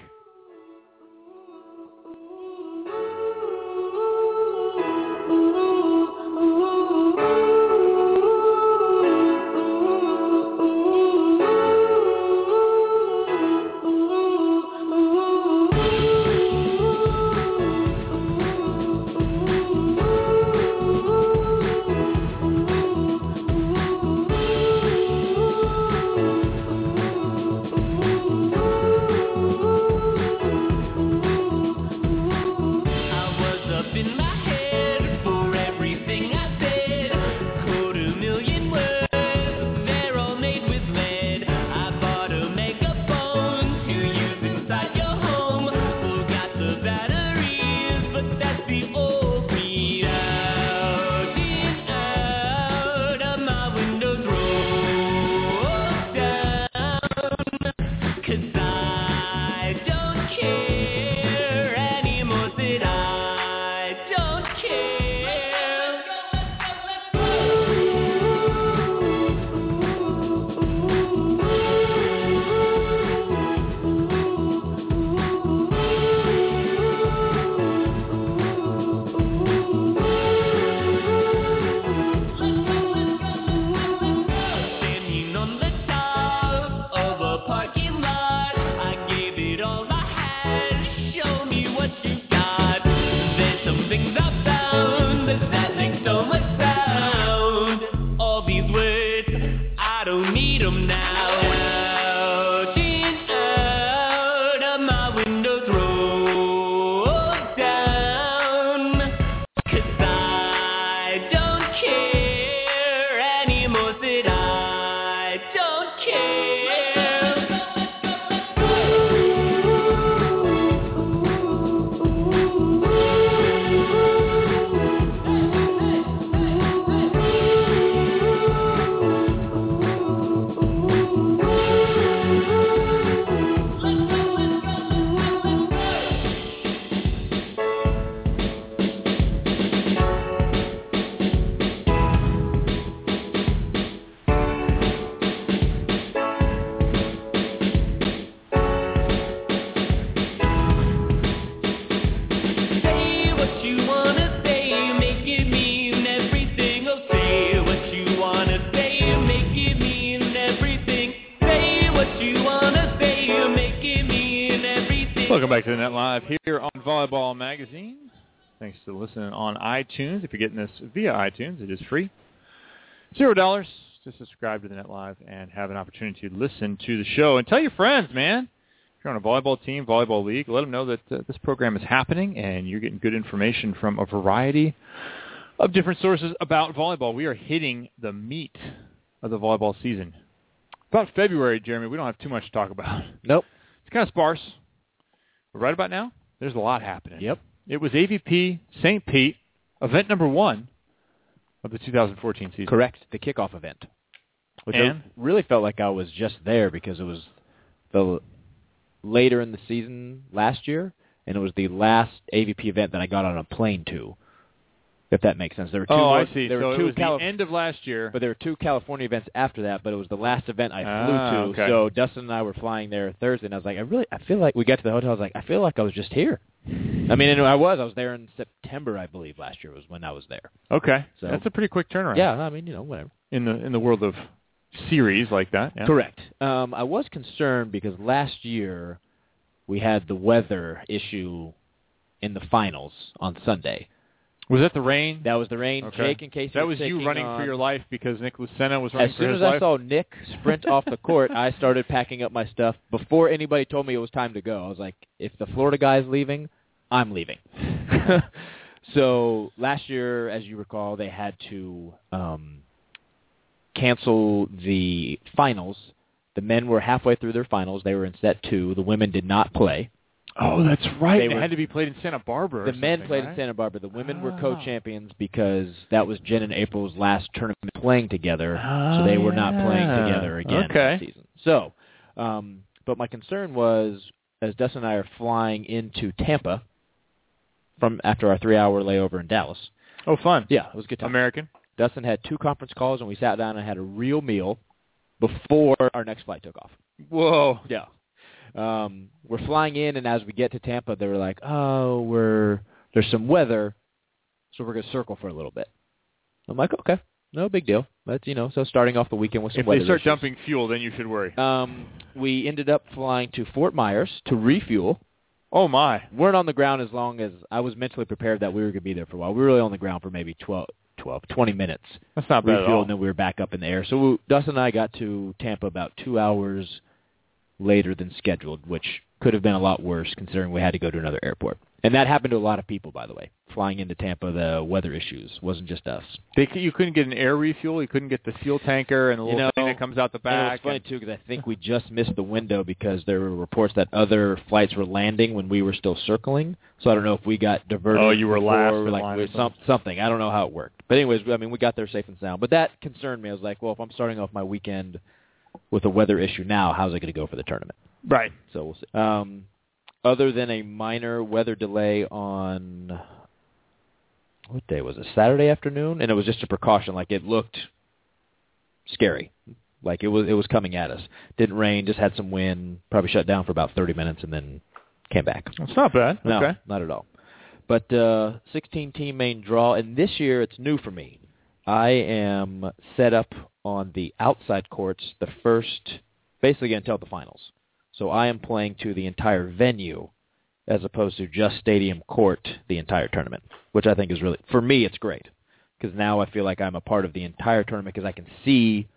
Speaker 6: Volleyball Magazine. Thanks for listening on iTunes. If you're getting this via iTunes, it is free. Zero dollars to subscribe to the Net Live and have an opportunity to listen to the show. And tell your friends, man. If you're on a volleyball team, volleyball league, let them know that uh, this program is happening and you're getting good information from a variety of different sources about volleyball. We are hitting the meat of the volleyball season. About February, Jeremy, we don't have too much to talk about.
Speaker 7: Nope.
Speaker 6: It's kind of sparse. But right about now, there's a lot happening.
Speaker 7: Yep.
Speaker 6: It was AVP St. Pete, event number one of the 2014 season.
Speaker 7: Correct. The kickoff event. Which
Speaker 6: And?
Speaker 7: I really felt like I was just there because it was the later in the season last year, and it was the last AVP event that I got on a plane to. If that makes sense. There were two.
Speaker 6: Oh, I see.
Speaker 7: There
Speaker 6: so
Speaker 7: were
Speaker 6: it
Speaker 7: two
Speaker 6: was
Speaker 7: Cali-
Speaker 6: the end of last year.
Speaker 7: But there were two California events after that, but it was the last event I flew
Speaker 6: Ah,
Speaker 7: to.
Speaker 6: okay.
Speaker 7: So Dustin and I were flying there Thursday, and I was like, I really, I feel like we got to the hotel. I was like, I feel like I was just here. I mean, and I was. I was there in September, I believe, last year was when I was there.
Speaker 6: Okay,
Speaker 7: So-
Speaker 6: that's a pretty quick turnaround.
Speaker 7: Yeah, I mean, you know, whatever.
Speaker 6: in the in the world of series like that. Yeah.
Speaker 7: Correct. Um, I was concerned because last year we had the weather issue in the finals on Sunday.
Speaker 6: Was that the rain?
Speaker 7: That was the rain.
Speaker 6: Okay.
Speaker 7: Jake and Casey.
Speaker 6: that
Speaker 7: were
Speaker 6: was you running
Speaker 7: on-
Speaker 6: for your life because Nick Lucena was running
Speaker 7: As
Speaker 6: for his life.
Speaker 7: as soon
Speaker 6: as I
Speaker 7: saw Nick sprint off the court, I started packing up my stuff before anybody told me it was time to go. I was like, if the Florida guy's leaving, I'm leaving. so last year, as you recall, they had to um, cancel the finals. The men were halfway through their finals. They were in set two. The women did not play.
Speaker 6: Oh, that's right.
Speaker 7: They
Speaker 6: They,
Speaker 7: were-
Speaker 6: had to be played in Santa Barbara.
Speaker 7: The men played
Speaker 6: right?
Speaker 7: in Santa Barbara. The women were
Speaker 6: Ah.
Speaker 7: co-champions because that was Jen and April's last tournament playing together, so
Speaker 6: Oh,
Speaker 7: they were not playing together again
Speaker 6: Okay.
Speaker 7: this season. So, um, but my concern was as Dustin and I are flying into Tampa from after our three-hour layover in Dallas.
Speaker 6: Oh, fun.
Speaker 7: Yeah, it was a good time.
Speaker 6: American.
Speaker 7: Dustin had two conference calls, and we sat down and had a real meal before our next flight took off.
Speaker 6: Whoa.
Speaker 7: Yeah. Um, we're flying in, and as we get to Tampa, they were like, "Oh, we're there's some weather, so we're gonna circle for a little bit." I'm like, "Okay, no big deal." That's you know, so starting off the weekend with some
Speaker 6: If
Speaker 7: weather
Speaker 6: they start
Speaker 7: issues.
Speaker 6: dumping fuel, then you should worry.
Speaker 7: Um, we ended up flying to Fort Myers to refuel.
Speaker 6: Oh my.
Speaker 7: weren't on the ground as long as I was mentally prepared that we were going to be there for a while. We were really on the ground for maybe 12, 12 20 minutes.
Speaker 6: That's not bad at
Speaker 7: refuel,
Speaker 6: all.
Speaker 7: and then we were back up in the air. So we, Dustin and I got to Tampa about two hours later than scheduled, which could have been a lot worse considering we had to go to another airport. And that happened to a lot of people, by the way. Flying into Tampa, the weather issues wasn't just us.
Speaker 6: They, c- you couldn't get an air refuel. You couldn't get the fuel tanker and the
Speaker 7: You
Speaker 6: little
Speaker 7: know,
Speaker 6: thing that comes out the
Speaker 7: back. it was
Speaker 6: back.
Speaker 7: funny too because I think we just missed the window because there were reports that other flights were landing when we were still circling. So I don't know if we got diverted.
Speaker 6: Oh, you were last in
Speaker 7: like
Speaker 6: or
Speaker 7: with some, something. I don't know how it worked. But anyways, I mean, we got there safe and sound. But that concerned me. I was like, well, if I'm starting off my weekend with a weather issue now, how's it going to go for the tournament?
Speaker 6: right.
Speaker 7: So we'll see. Um, other than a minor weather delay on what day was it? Saturday afternoon, and it was just a precaution. Like it looked scary. Like it was it was coming at us. Didn't rain, just had some wind. Probably shut down for about thirty minutes and then came back.
Speaker 6: That's not bad.
Speaker 7: No,
Speaker 6: Okay.
Speaker 7: not at all. But uh, 16 team main draw, and this year it's new for me. I am set up on the outside courts the first, basically until the finals. So I am playing to the entire venue as opposed to just stadium court the entire tournament, which I think is really, for me, it's great. Because now I feel like I'm a part of the entire tournament because I can see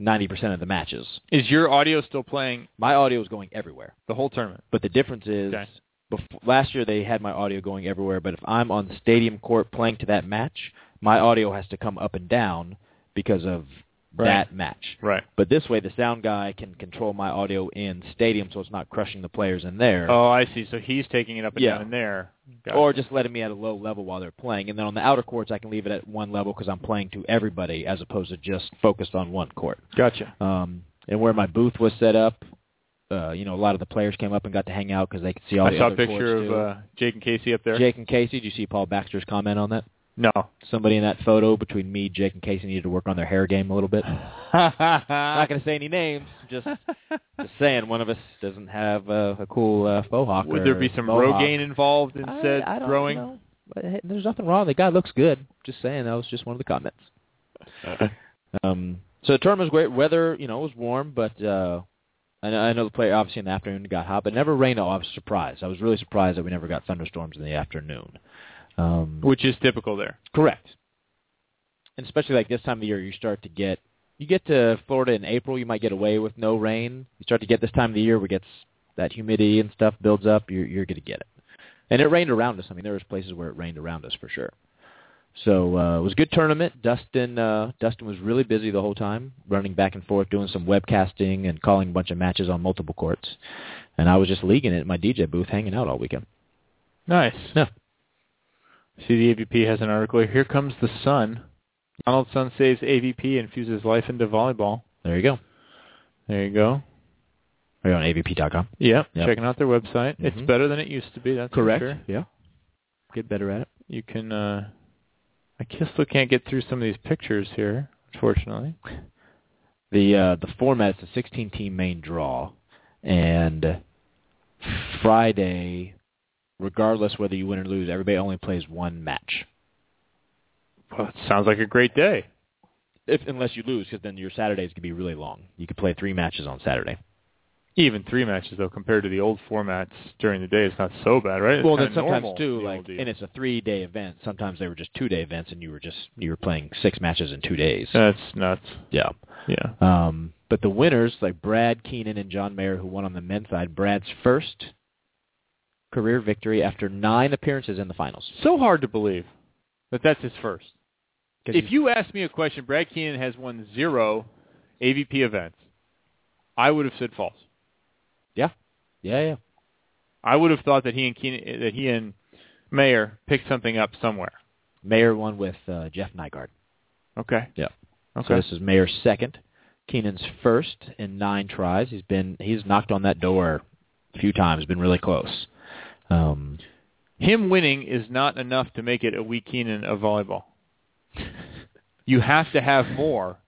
Speaker 7: 90% of the matches.
Speaker 6: Is your audio still playing
Speaker 7: My audio is going everywhere.
Speaker 6: the whole tournament?
Speaker 7: But the difference is,
Speaker 6: Okay.
Speaker 7: before, last year they had my audio going everywhere, but if I'm on the stadium court playing to that match, my audio has to come up and down because of
Speaker 6: Right.
Speaker 7: that match.
Speaker 6: Right.
Speaker 7: But this way, the sound guy can control my audio in stadium, so it's not crushing the players in there,
Speaker 6: Oh, I see. So he's taking it up and
Speaker 7: Yeah.
Speaker 6: down in there. Gotcha.
Speaker 7: or just letting me at a low level while they're playing. And then on the outer courts, I can leave it at one level because I'm playing to everybody as opposed to just focused on one court.
Speaker 6: gotcha.
Speaker 7: Um, and where my booth was set up, uh, you know, a lot of the players came up and got to hang out because they could see all
Speaker 6: I
Speaker 7: the other I
Speaker 6: saw a picture of uh, Jake and Casey up there.
Speaker 7: Jake and Casey. Did you see Paul Baxter's comment on that?
Speaker 6: No.
Speaker 7: Somebody in that photo between me, Jake, and Casey needed to work on their hair game a little bit.
Speaker 6: Not
Speaker 7: not going to say any names. Just, just saying, one of us doesn't have uh, a cool uh, faux hawk.
Speaker 6: Would there be some. Rogaine involved in
Speaker 7: I-
Speaker 6: said
Speaker 7: I don't
Speaker 6: growing?
Speaker 7: know. But, hey, there's nothing wrong. The guy looks good. Just saying, that was just one of the comments. Um, so the tournament was great. Weather, you know, it was warm, but uh, I know, I know the play obviously in the afternoon got hot, but never rained. Oh, I was surprised. I was really surprised that we never got thunderstorms in the afternoon. Um,
Speaker 6: Which is typical there.
Speaker 7: Correct. And especially like this time of year, you start to get you get to Florida in April, you might get away with no rain. You start to get this time of the year where it gets that humidity and stuff builds up. You're you're going to get it. And it rained around us. I mean, there was places where it rained around us for sure. So uh, it was a good tournament. Dustin uh, Dustin was really busy the whole time, running back and forth, doing some webcasting and calling a bunch of matches on multiple courts. And I was just leaguing it at my DJ booth, hanging out all weekend.
Speaker 6: Nice.
Speaker 7: Yeah.
Speaker 6: See, the AVP has an article. here. Here comes the sun. Donald Sun saves AVP infuses life into volleyball.
Speaker 7: There you go.
Speaker 6: There you go.
Speaker 7: Are you on AVP.com?
Speaker 6: Yep.
Speaker 7: Yep.
Speaker 6: Checking out their website. It's
Speaker 7: Mhm.
Speaker 6: better than it used to be. That's for sure.
Speaker 7: Yeah. Get better at it.
Speaker 6: You can. uh I still can't get through some of these pictures here, unfortunately.
Speaker 7: The uh, the format is a 16 team main draw, and Friday, regardless whether you win or lose, everybody only plays one match.
Speaker 6: Well, it sounds like a great day.
Speaker 7: if unless you lose, because then your Saturdays could be really long. You could play three matches on Saturday.
Speaker 6: Even three matches though, compared to the old formats during the day, it's not so bad, right? It's
Speaker 7: well, then sometimes
Speaker 6: normal,
Speaker 7: too,
Speaker 6: the
Speaker 7: like, and it's a three-day event. Sometimes they were just two-day events, and you were just you were playing six matches in two days.
Speaker 6: that's nuts.
Speaker 7: yeah.
Speaker 6: Yeah.
Speaker 7: Um, but the winners, like Brad Keenan and John Mayer, who won on the men's side, Brad's first career victory after nine appearances in the finals.
Speaker 6: So hard to believe that that's his first. If you asked me a question, Brad Keenan has won zero AVP events. I would have said false.
Speaker 7: yeah, yeah, yeah,
Speaker 6: I would have thought that he and Keenan, that he and Mayer picked something up somewhere.
Speaker 7: Mayer won with uh, Jeff Nygaard.
Speaker 6: Okay.
Speaker 7: Yeah.
Speaker 6: Okay.
Speaker 7: So this is Mayer's second. Keenan's first in nine tries. He's been he's knocked on that door a few times. Been really close. Um,
Speaker 6: Him winning is not enough to make it a weak Keenan of volleyball. You have to have more,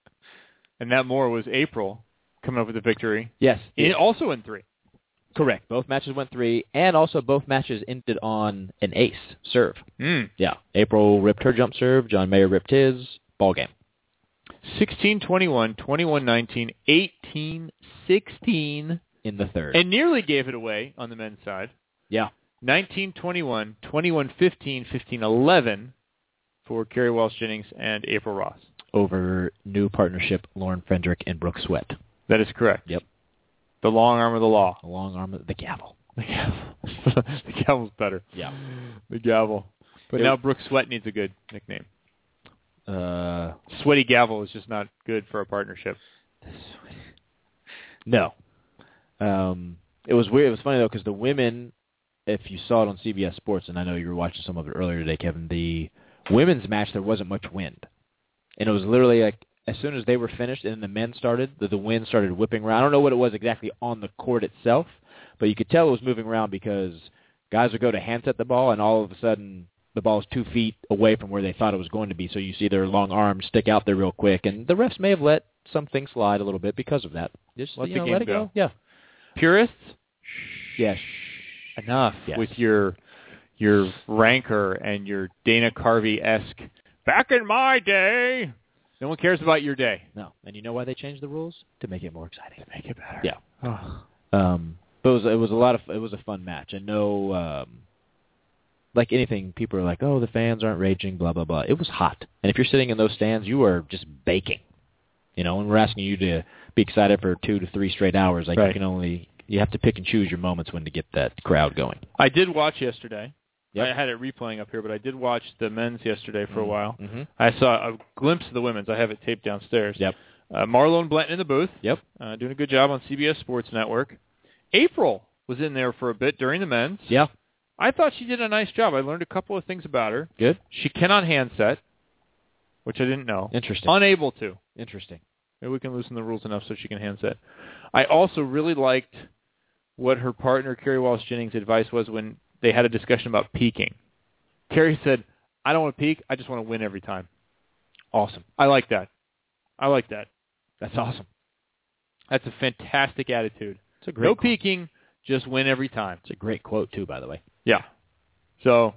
Speaker 6: and that more was April coming up with a victory.
Speaker 7: yes,
Speaker 6: In, also in three.
Speaker 7: correct. Both matches went three, and also both matches ended on an ace serve.
Speaker 6: Mm.
Speaker 7: Yeah, April ripped her jump serve. John Mayer ripped his. Ball game.
Speaker 6: 16-21, 21-19, 18-16,
Speaker 7: in the third.
Speaker 6: and nearly gave it away on the men's side.
Speaker 7: yeah,
Speaker 6: 19-21, 21-15, 15-11 for Kerri Walsh Jennings and April Ross.
Speaker 7: over new partnership Lauren Fendrick and Brooke Sweat.
Speaker 6: That is correct.
Speaker 7: Yep.
Speaker 6: The long arm of the law.
Speaker 7: The long arm of the gavel.
Speaker 6: The gavel. the gavel's better.
Speaker 7: Yeah.
Speaker 6: The gavel. But
Speaker 7: It-
Speaker 6: now Brooke Sweat needs a good nickname.
Speaker 7: Uh,
Speaker 6: Sweaty Gavel is just not good for a partnership.
Speaker 7: no. Um, it was weird. It was funny though because the women, if you saw it on CBS Sports, and I know you were watching some of it earlier today, Kevin. The women's match there wasn't much wind, and it was literally like as soon as they were finished and the men started, the, the wind started whipping around. I don't know what it was exactly on the court itself, but you could tell it was moving around because guys would go to handset the ball, and all of a sudden the ball ball's two feet away from where they thought it was going to be. So you see their long arms stick out there real quick, and the refs may have let some things slide a little bit because of that. Just
Speaker 6: Let
Speaker 7: you know,
Speaker 6: game
Speaker 7: let it
Speaker 6: go.
Speaker 7: go. Yeah.
Speaker 6: Purists,
Speaker 7: Yes.
Speaker 6: Enough
Speaker 7: Yes.
Speaker 6: with your your rancor and your Dana Carvey esque. Back in my day, no one cares about your day.
Speaker 7: No. And you know why they changed the rules? To make it more exciting.
Speaker 6: To make it better.
Speaker 7: Yeah.
Speaker 6: Oh.
Speaker 7: Um, but it was it was a lot of it was a fun match. I know, um, like anything, people are like, "Oh, the fans aren't raging," blah blah blah. It was hot, and if you're sitting in those stands, you are just baking. You know, and we're asking you to be excited for two to three straight hours. Like
Speaker 6: Right.
Speaker 7: you can only you have to pick and choose your moments when to get that crowd going.
Speaker 6: I did watch yesterday.
Speaker 7: Yep.
Speaker 6: I had it replaying up here, but I did watch the men's yesterday for a while.
Speaker 7: Mm-hmm.
Speaker 6: I saw a glimpse of the women's. I have it taped downstairs.
Speaker 7: Yep.
Speaker 6: Uh, Marlon Blanton in the booth.
Speaker 7: Yep.
Speaker 6: Uh, doing a good job on CBS Sports Network. April was in there for a bit during the men's.
Speaker 7: Yeah.
Speaker 6: I thought she did a nice job. I learned a couple of things about her.
Speaker 7: Good.
Speaker 6: She cannot handset, which I didn't know.
Speaker 7: Interesting.
Speaker 6: Unable to.
Speaker 7: Interesting.
Speaker 6: Maybe we can loosen the rules enough so she can handset. I also really liked what her partner Kerri Walsh Jennings' advice was when they had a discussion about peaking. Kerri said, "I don't want to peak. I just want to win every time."
Speaker 7: Awesome.
Speaker 6: I like that. I like that.
Speaker 7: That's awesome.
Speaker 6: That's a fantastic attitude.
Speaker 7: It's a great.
Speaker 6: No
Speaker 7: quote.
Speaker 6: peaking, just win every time.
Speaker 7: It's a great quote too, by the way.
Speaker 6: Yeah. So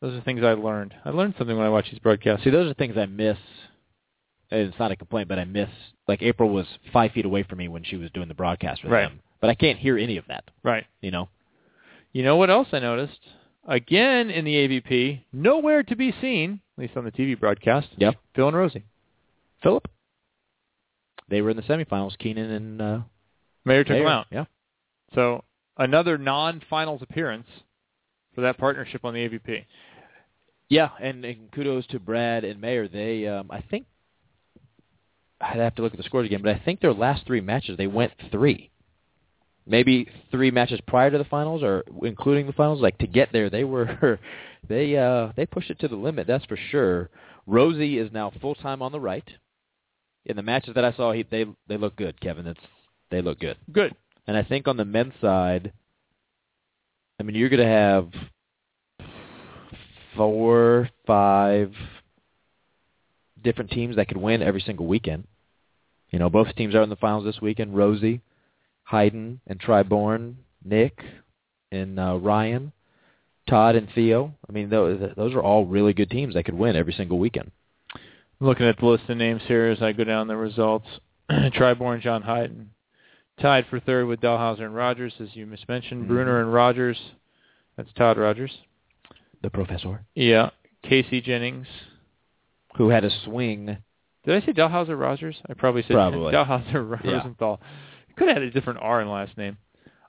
Speaker 6: those are things I learned. I learned something when I watched these broadcasts.
Speaker 7: See, those are things I miss. And it's not a complaint, but I miss. Like April was five feet away from me when she was doing the broadcast with
Speaker 6: Right.
Speaker 7: them, but I can't hear any of that.
Speaker 6: Right.
Speaker 7: You know.
Speaker 6: You know what else I noticed? Again in the AVP, nowhere to be seen, at least on the TV broadcast.
Speaker 7: Yep.
Speaker 6: Phil and Rosie.
Speaker 7: Philip. They were in the semifinals. Keenan and uh,
Speaker 6: Mayer took them out.
Speaker 7: Yeah.
Speaker 6: So another non-finals appearance for that partnership on the AVP.
Speaker 7: Yeah, and, and kudos to Brad and Mayer. They, um, I think, I'd have to look at the scores again, but I think their last three matches they went three. Maybe three matches prior to the finals, or including the finals. Like to get there, they were they uh, they pushed it to the limit. That's for sure. Rosie is now full time on the right. In the matches that I saw, he, they they look good, Kevin. It's they look good.
Speaker 6: Good.
Speaker 7: And I think on the men's side, I mean, you're going to have four, five different teams that could win every single weekend. You know, both teams are in the finals this weekend. Rosie, Hyden, and Tri Bourne, Nick, and uh, Ryan, Todd, and Theo. I mean, those, those are all really good teams that could win every single weekend.
Speaker 6: Looking at the list of names here as I go down the results. Tri Bourne, John Hyden, tied for third with Dalhausser and Rogers, as you mismentioned.
Speaker 7: Mhm.
Speaker 6: Brunner and Rogers. That's Todd Rogers.
Speaker 7: The professor
Speaker 6: Yeah. Casey Jennings.
Speaker 7: who had a swing.
Speaker 6: Did I say Dalhausser Rogers? I probably said
Speaker 7: Probably.
Speaker 6: Dalhausser
Speaker 7: Yeah.
Speaker 6: Could have had a different R in the last name.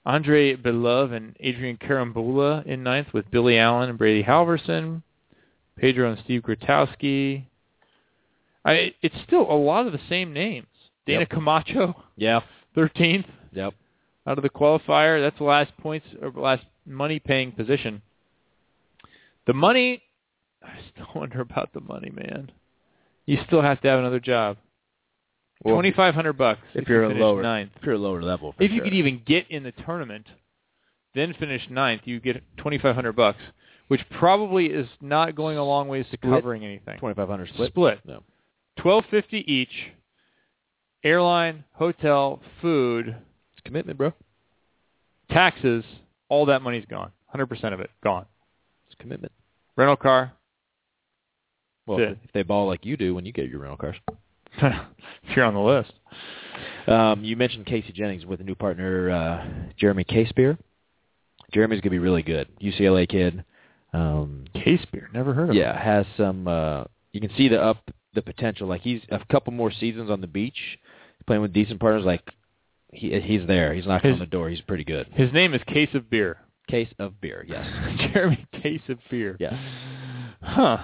Speaker 6: Andre Belov and Adrian Carambula in ninth with Billy Allen and Brady Halverson. Pedro and Steve Grotowski. I, it's still a lot of the same names. Dana
Speaker 7: Yep.
Speaker 6: Camacho,
Speaker 7: Yeah.
Speaker 6: 13th
Speaker 7: Yep.
Speaker 6: out of the qualifier. That's the last points or last money paying position. The money, I still wonder about the money, man. You still have to have another job.
Speaker 7: Well,
Speaker 6: Twenty five hundred bucks
Speaker 7: if you're
Speaker 6: you
Speaker 7: a
Speaker 6: finish
Speaker 7: lower
Speaker 6: ninth.
Speaker 7: if you're a lower level. For
Speaker 6: If you could even get in the tournament, then finish ninth, you get twenty five hundred bucks, which probably is not going a long ways to
Speaker 7: Split?
Speaker 6: covering anything.
Speaker 7: 2500 split.
Speaker 6: Split.
Speaker 7: No.
Speaker 6: Twelve fifty each. Airline, hotel, food,
Speaker 7: It's commitment, bro.
Speaker 6: taxes, all that money's gone. Hundred percent of it gone.
Speaker 7: It's commitment.
Speaker 6: Rental car.
Speaker 7: Well, if, if they ball like you do when you get your rental cars.
Speaker 6: if you're on the list.
Speaker 7: Um, you mentioned Casey Jennings with a new partner, uh, Jeremy Casebeer. Jeremy's gonna be really good. UCLA kid. Um,
Speaker 6: Case beer, never heard of
Speaker 7: yeah, has some. Uh, you can see the up the potential. Like he's a couple more seasons on the beach, playing with decent partners. Like he he's there. He's knocking
Speaker 6: His-
Speaker 7: on the door. He's pretty good.
Speaker 6: His name is Case of Beer.
Speaker 7: Case of beer. Yes.
Speaker 6: Jeremy Case of Beer.
Speaker 7: Yes.
Speaker 6: Huh.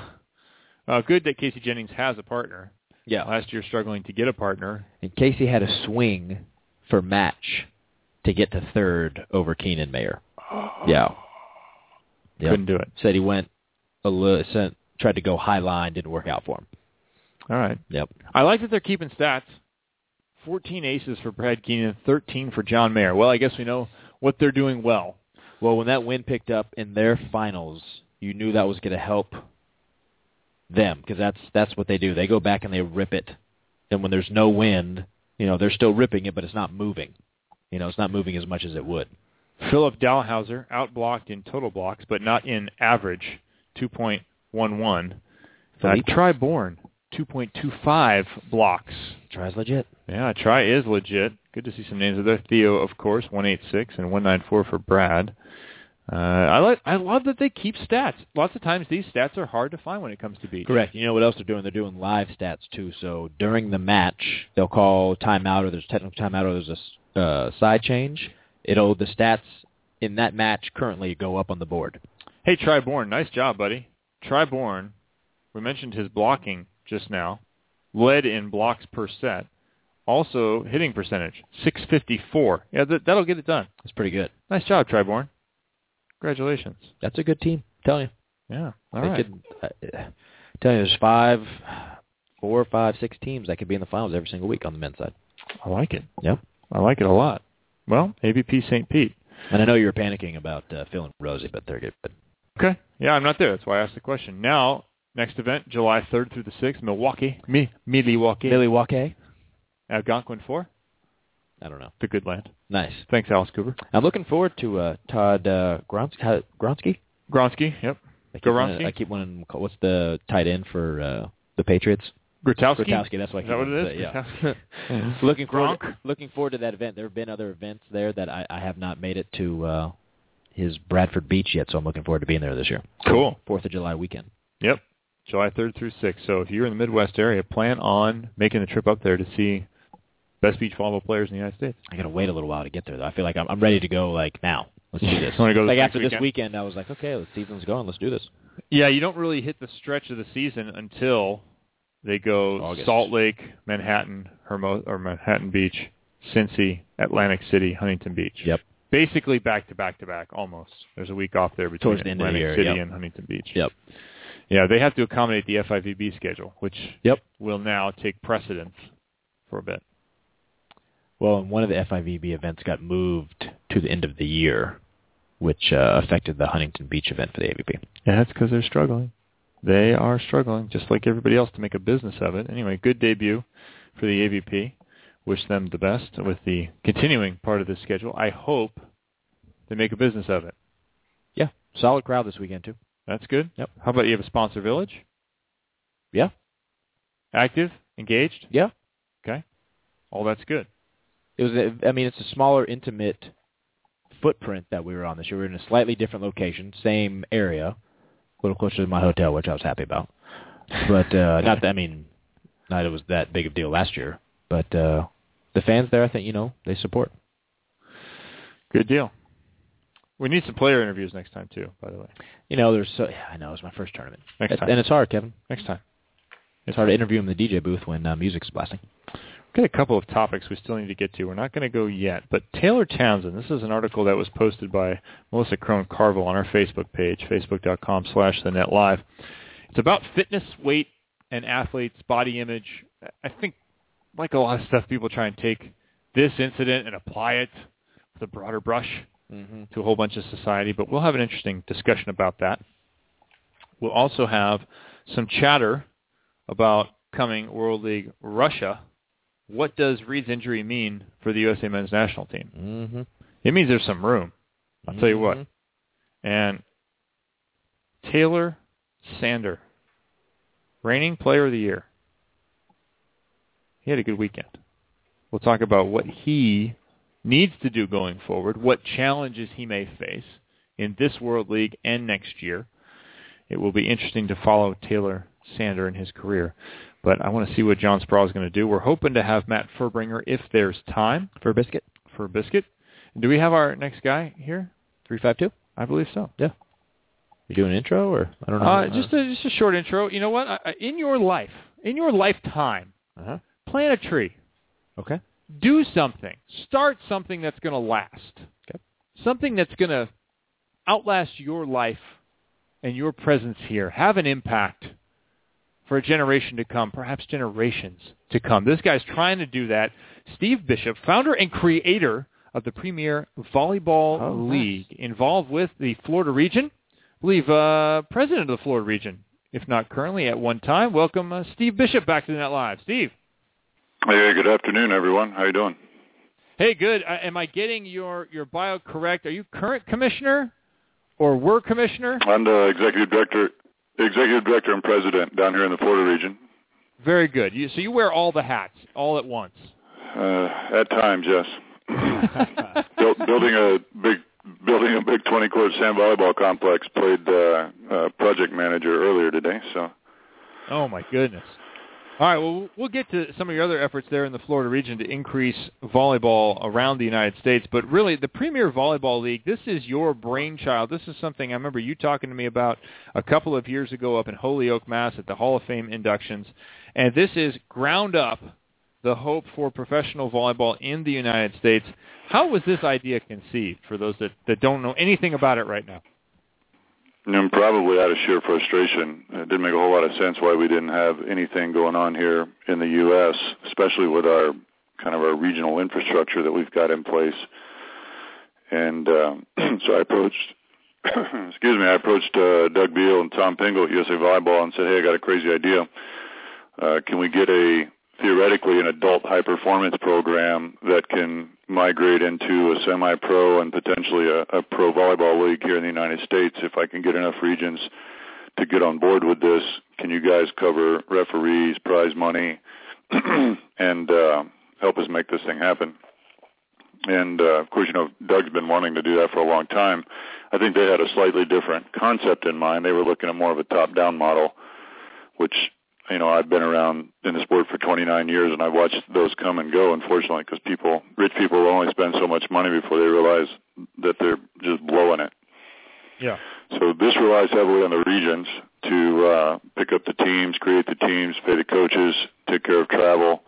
Speaker 6: Uh, good that Casey Jennings has a partner.
Speaker 7: Yeah.
Speaker 6: Last year struggling to get a partner.
Speaker 7: And Casey had a swing for match to get to third over Keenan Mayer. Yeah. Yep.
Speaker 6: Couldn't do it.
Speaker 7: Said he went a little, sent, tried to go high line, didn't work out for him.
Speaker 6: All right.
Speaker 7: Yep.
Speaker 6: I like that they're keeping stats. 14 aces for Brad Keenan, 13 for John Mayer. Well, I guess we know what they're doing well.
Speaker 7: Well, when that win picked up in their finals, you knew that was going to help them because that's that's what they do. They go back and they rip it. And when there's no wind, you know, they're still ripping it, but it's not moving. You know, it's not moving as much as it would.
Speaker 6: Philip Dalhausser outblocked in total blocks, but not in average, 2.11. Uh, Tri Bourne, 2.25 blocks.
Speaker 7: Tri's legit.
Speaker 6: Yeah, Try is legit. Good to see some names of there. Theo, of course, 186 and 194 for Brad. Uh, I like. I love that they keep stats. Lots of times these stats are hard to find when it comes to beach.
Speaker 7: Correct. You know what else they're doing? They're doing live stats too. So during the match, they'll call timeout, or there's technical timeout, or there's a uh, side change. It'll the stats in that match currently go up on the board.
Speaker 6: Hey, Tri Bourne, nice job, buddy. Tri Bourne, we mentioned his blocking just now, led in blocks per set. Also, hitting percentage, 654. Yeah, that, that'll get it done.
Speaker 7: That's pretty good.
Speaker 6: Nice job, Tri Bourne. Congratulations.
Speaker 7: That's a good team. I'm telling you.
Speaker 6: Yeah, all
Speaker 7: they
Speaker 6: right.
Speaker 7: could uh, tell you there's five, four, five, six teams that could be in the finals every single week on the men's side.
Speaker 6: I like it.
Speaker 7: Yep.
Speaker 6: I like it a lot. Well, AVP St. Pete.
Speaker 7: And I know you were panicking about uh, Phil and Rosie, but they're good. But
Speaker 6: Okay. Yeah, I'm not there. That's why I asked the question. Now, next event, July 3rd through the 6th, Milwaukee. Me, Milwaukee.
Speaker 7: Milwaukee,
Speaker 6: Algonquin 4,
Speaker 7: I don't know.
Speaker 6: the good land.
Speaker 7: Nice.
Speaker 6: Thanks, Alice Cooper.
Speaker 7: I'm looking forward to uh, Todd uh, Gronsky. Gronsky.
Speaker 6: Gronsky, yep.
Speaker 7: I keep wanting- I keep wanting. to call- What's the tight end for uh, the Patriots?
Speaker 6: Grotowski?
Speaker 7: Grotowski. That's what I
Speaker 6: Is that what it is?
Speaker 7: to say, Yeah. Looking forward.
Speaker 6: Gronk?
Speaker 7: looking forward to that event. There have been other events there that I, I have not made it to uh, his Bradford Beach yet, so I'm looking forward to being there this year.
Speaker 6: Cool.
Speaker 7: Fourth of July weekend.
Speaker 6: Yep. July 3rd through 6th. So if you're in the Midwest area, plan on making the trip up there to see best beach volleyball players in the United States.
Speaker 7: I got to wait a little while to get there, though. I feel like I'm, I'm ready to go. Like now, let's do this.
Speaker 6: Go
Speaker 7: like
Speaker 6: this
Speaker 7: after
Speaker 6: next
Speaker 7: this weekend, I was like, okay, the season's going. Let's do this.
Speaker 6: Yeah, you don't really hit the stretch of the season until they go
Speaker 7: August.
Speaker 6: Salt Lake, Manhattan, Hermo- or Manhattan Beach, Cincy, Atlantic City, Huntington Beach.
Speaker 7: Yep.
Speaker 6: Basically back to back to back, almost. There's a week off there between
Speaker 7: Towards the end of the
Speaker 6: Atlantic
Speaker 7: year,
Speaker 6: City
Speaker 7: yep.
Speaker 6: and Huntington Beach.
Speaker 7: Yep.
Speaker 6: Yeah, they have to accommodate the FIVB schedule, which
Speaker 7: Yep.
Speaker 6: will now take precedence for a bit.
Speaker 7: Well, and one of the FIVB events got moved to the end of the year, which uh, affected the Huntington Beach event for the AVP.
Speaker 6: Yeah, that's because they're struggling. They are struggling, just like everybody else, to make a business of it. Anyway, good debut for the AVP. Wish them the best with the continuing part of the schedule. I hope they make a business of it.
Speaker 7: Yeah, solid crowd this weekend too.
Speaker 6: That's good.
Speaker 7: Yep.
Speaker 6: How about you have a sponsor village?
Speaker 7: Yeah.
Speaker 6: Active, engaged.
Speaker 7: Yeah.
Speaker 6: Okay. All that's good.
Speaker 7: It was. A, I mean, it's a smaller, intimate footprint that we were on this year. We were in a slightly different location, same area, a little closer to my hotel, which I was happy about. But uh, not. That, I mean, not it was that big of a deal last year. But uh, the fans there, I think, you know, they support.
Speaker 6: Good deal. We need some player interviews next time too. By the way,
Speaker 7: You know, there's so. Yeah, I know it's my first tournament,
Speaker 6: next
Speaker 7: It-
Speaker 6: time.
Speaker 7: and it's hard, Kevin.
Speaker 6: next time.
Speaker 7: It's hard to interview him in the DJ booth when uh, music's blasting.
Speaker 6: Got a couple of topics we still need to get to. We're not going to go yet, but Taylor Townsend. This is an article that was posted by Melissa Crone Carville on our Facebook page, facebook.com slash the net live. It's about fitness, weight, and athletes' body image. I think, like a lot of stuff, people try and take this incident and apply it with a broader brush
Speaker 7: Mm-hmm.
Speaker 6: to a whole bunch of society, but we'll have an interesting discussion about that. We'll also have some chatter about coming World League Russia. What does Reid's injury mean for the USA men's national team?
Speaker 7: Mm-hmm.
Speaker 6: It means there's some room. I'll tell you what. And Taylor Sander, reigning player of the year. He had a good weekend. We'll talk about what he needs to do going forward, what challenges he may face in this World League and next year. It will be interesting to follow Taylor Sander in his career. But I want to see what John Speraw is going to do. We're hoping to have Matt Fuerbringer if there's time
Speaker 7: For a biscuit,
Speaker 6: for a biscuit. Do we have our next guy here?
Speaker 7: three five two.
Speaker 6: I believe so. Yeah.
Speaker 7: You doing an intro or I don't know.
Speaker 6: Uh, just a just a short intro. You know what? I- In your life, in your lifetime,
Speaker 7: uh-huh.
Speaker 6: plant a tree.
Speaker 7: Okay.
Speaker 6: Do something. Start something that's going to last.
Speaker 7: Okay.
Speaker 6: Something that's going to outlast your life and your presence here. Have an impact for a generation to come, perhaps generations to come. This guy's trying to do that. Steve Bishop, founder and creator of the Premier Volleyball
Speaker 7: Oh, nice.
Speaker 6: League, involved with the Florida region. I believe uh, president of the Florida region, if not currently at one time. Welcome, uh, Steve Bishop, back to the Net Live. Steve.
Speaker 10: Hey, good afternoon, everyone. How you doing?
Speaker 6: Hey, good. Uh, am I getting your, your bio correct? Are you current commissioner or were commissioner?
Speaker 10: I'm the executive director, executive director and president down here in the Florida region.
Speaker 6: Very good. You, so you wear all the hats all at once.
Speaker 10: Uh, at times, yes. Built, building a big building a big 20 court sand volleyball complex. Played uh, uh, project manager earlier today. So
Speaker 6: Oh my goodness. All right, well we'll get to some of your other efforts there in the Florida region to increase volleyball around the United States, but really the Premier Volleyball League, this is your brainchild. This is something I remember you talking to me about a couple of years ago up in Holyoke, Mass at the Hall of Fame inductions. And this is ground up the hope for professional volleyball in the United States. How was this idea conceived for those that, that don't know anything about it right now?
Speaker 10: And probably out of sheer frustration, it didn't make a whole lot of sense why we didn't have anything going on here in the U.S., especially with our kind of our regional infrastructure that we've got in place. And um, so I approached, excuse me, I approached uh, Doug Beal and Tom Pingle at USA Volleyball and said, "Hey, I got a crazy idea. Uh, can we get a theoretically an adult high performance program that can migrate into a semi-pro and potentially a, a pro volleyball league here in the United States if I can get enough regions to get on board with this. Can you guys cover referees, prize money, and uh, help us make this thing happen? And uh, of course, you know, Doug's been wanting to do that for a long time. I think they had a slightly different concept in mind. They were looking at more of a top-down model, which you know I've been around in the sport for 29 years, and I've watched those come and go. Unfortunately, because people, rich people, will only spend so much money before they realize that they're just blowing it.
Speaker 6: Yeah.
Speaker 10: So this relies heavily on the regions to uh, pick up the teams, create the teams, pay the coaches, take care of travel,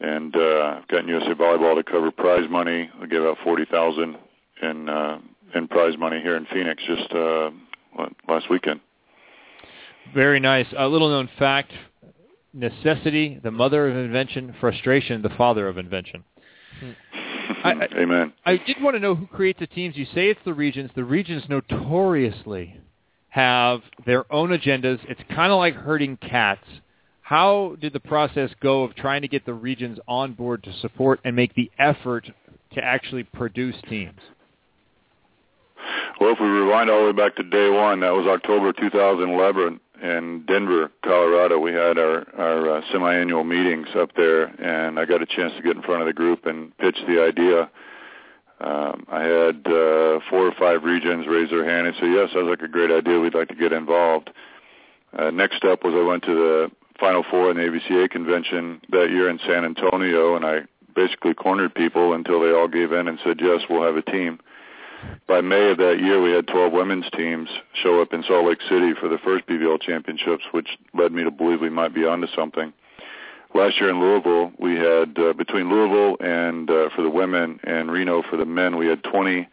Speaker 10: and uh, I've gotten USA Volleyball to cover prize money. We gave out forty thousand in uh, in prize money here in Phoenix just uh, last weekend.
Speaker 6: Very nice. A little known fact, necessity, the mother of invention, frustration, the father of invention. Hmm. I- I-
Speaker 10: Amen.
Speaker 6: I did want to know who creates the teams. You say it's the regions. The regions notoriously have their own agendas. It's kind of like herding cats. How did the process go of trying to get the regions on board to support and make the effort to actually produce teams?
Speaker 10: Well, if we rewind all the way back to day one, that was October 2011, in Denver, Colorado. We had our our uh, semi-annual meetings up there, and I got a chance to get in front of the group and pitch the idea. Um, I had uh, four or five regions raise their hand and say, "Yes, sounds like a great idea. We'd like to get involved." Uh, next step was I went to the Final Four in the AVCA convention that year in San Antonio, and I basically cornered people until they all gave in and said, "Yes, we'll have a team." By May of that year, we had 12 women's teams show up in Salt Lake City for the first PVL championships, which led me to believe we might be onto something. Last year in Louisville, we had uh, between Louisville and uh, for the women and Reno for the men, we had 20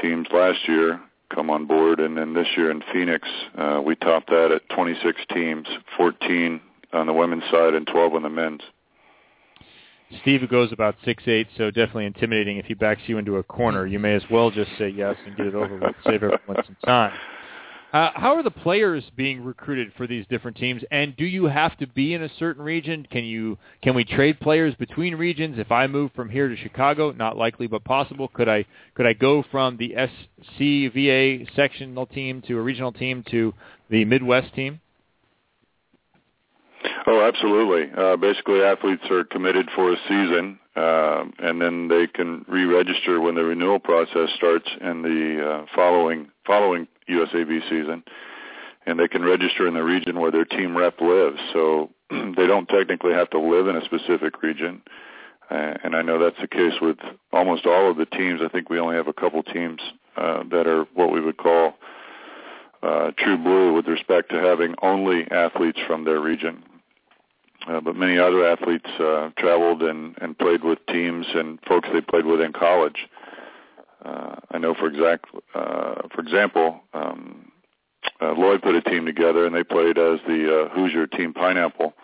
Speaker 10: teams last year come on board, and then this year in Phoenix, uh, we topped that at 26 teams, 14 on the women's side and 12 on the men's.
Speaker 6: Steve goes about six eight, so definitely intimidating. If he backs you into a corner, you may as well just say yes and get it over with, save everyone some time. Uh, how are the players being recruited for these different teams? And do you have to be in a certain region? Can you can we trade players between regions? If I move from here to Chicago, not likely but possible. Could I could I go from the SCVA sectional team to a regional team to the Midwest team?
Speaker 10: Oh, absolutely. Uh, basically, athletes are committed for a season, uh, and then they can re-register when the renewal process starts in the uh, following following USAB season, and they can register in the region where their team rep lives. So they don't technically have to live in a specific region. Uh, and I know that's the case with almost all of the teams. I think we only have a couple teams uh, that are what we would call true blue with respect to having only athletes from their region. Uh, but many other athletes uh, traveled and, and played with teams and folks they played with in college. Uh, I know, for exact, uh, for example, um, uh, Lloyd put a team together and they played as the uh, Hoosier Team Pineapple,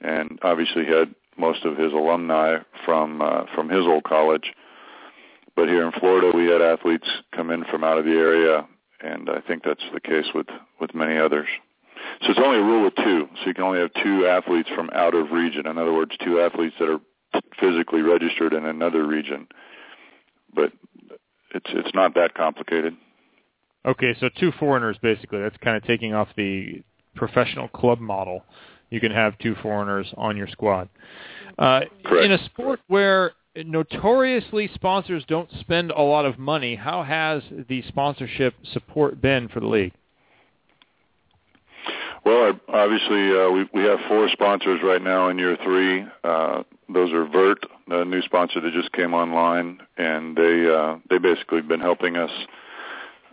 Speaker 10: and obviously had most of his alumni from uh, from his old college. But here in Florida, we had athletes come in from out of the area, and I think that's the case with with many others. So it's only a rule of two. So you can only have two athletes from out of region. In other words, two athletes that are physically registered in another region. But it's it's not that complicated.
Speaker 6: Okay, so two foreigners basically. That's kind of taking off the professional club model. You can have two foreigners on your squad. Uh, in a sport where notoriously sponsors don't spend a lot of money, how has the sponsorship support been for the league?
Speaker 10: Well, obviously, uh, we we have four sponsors right now in year three. Uh, those are Vert, the new sponsor that just came online, and they uh, they basically been helping us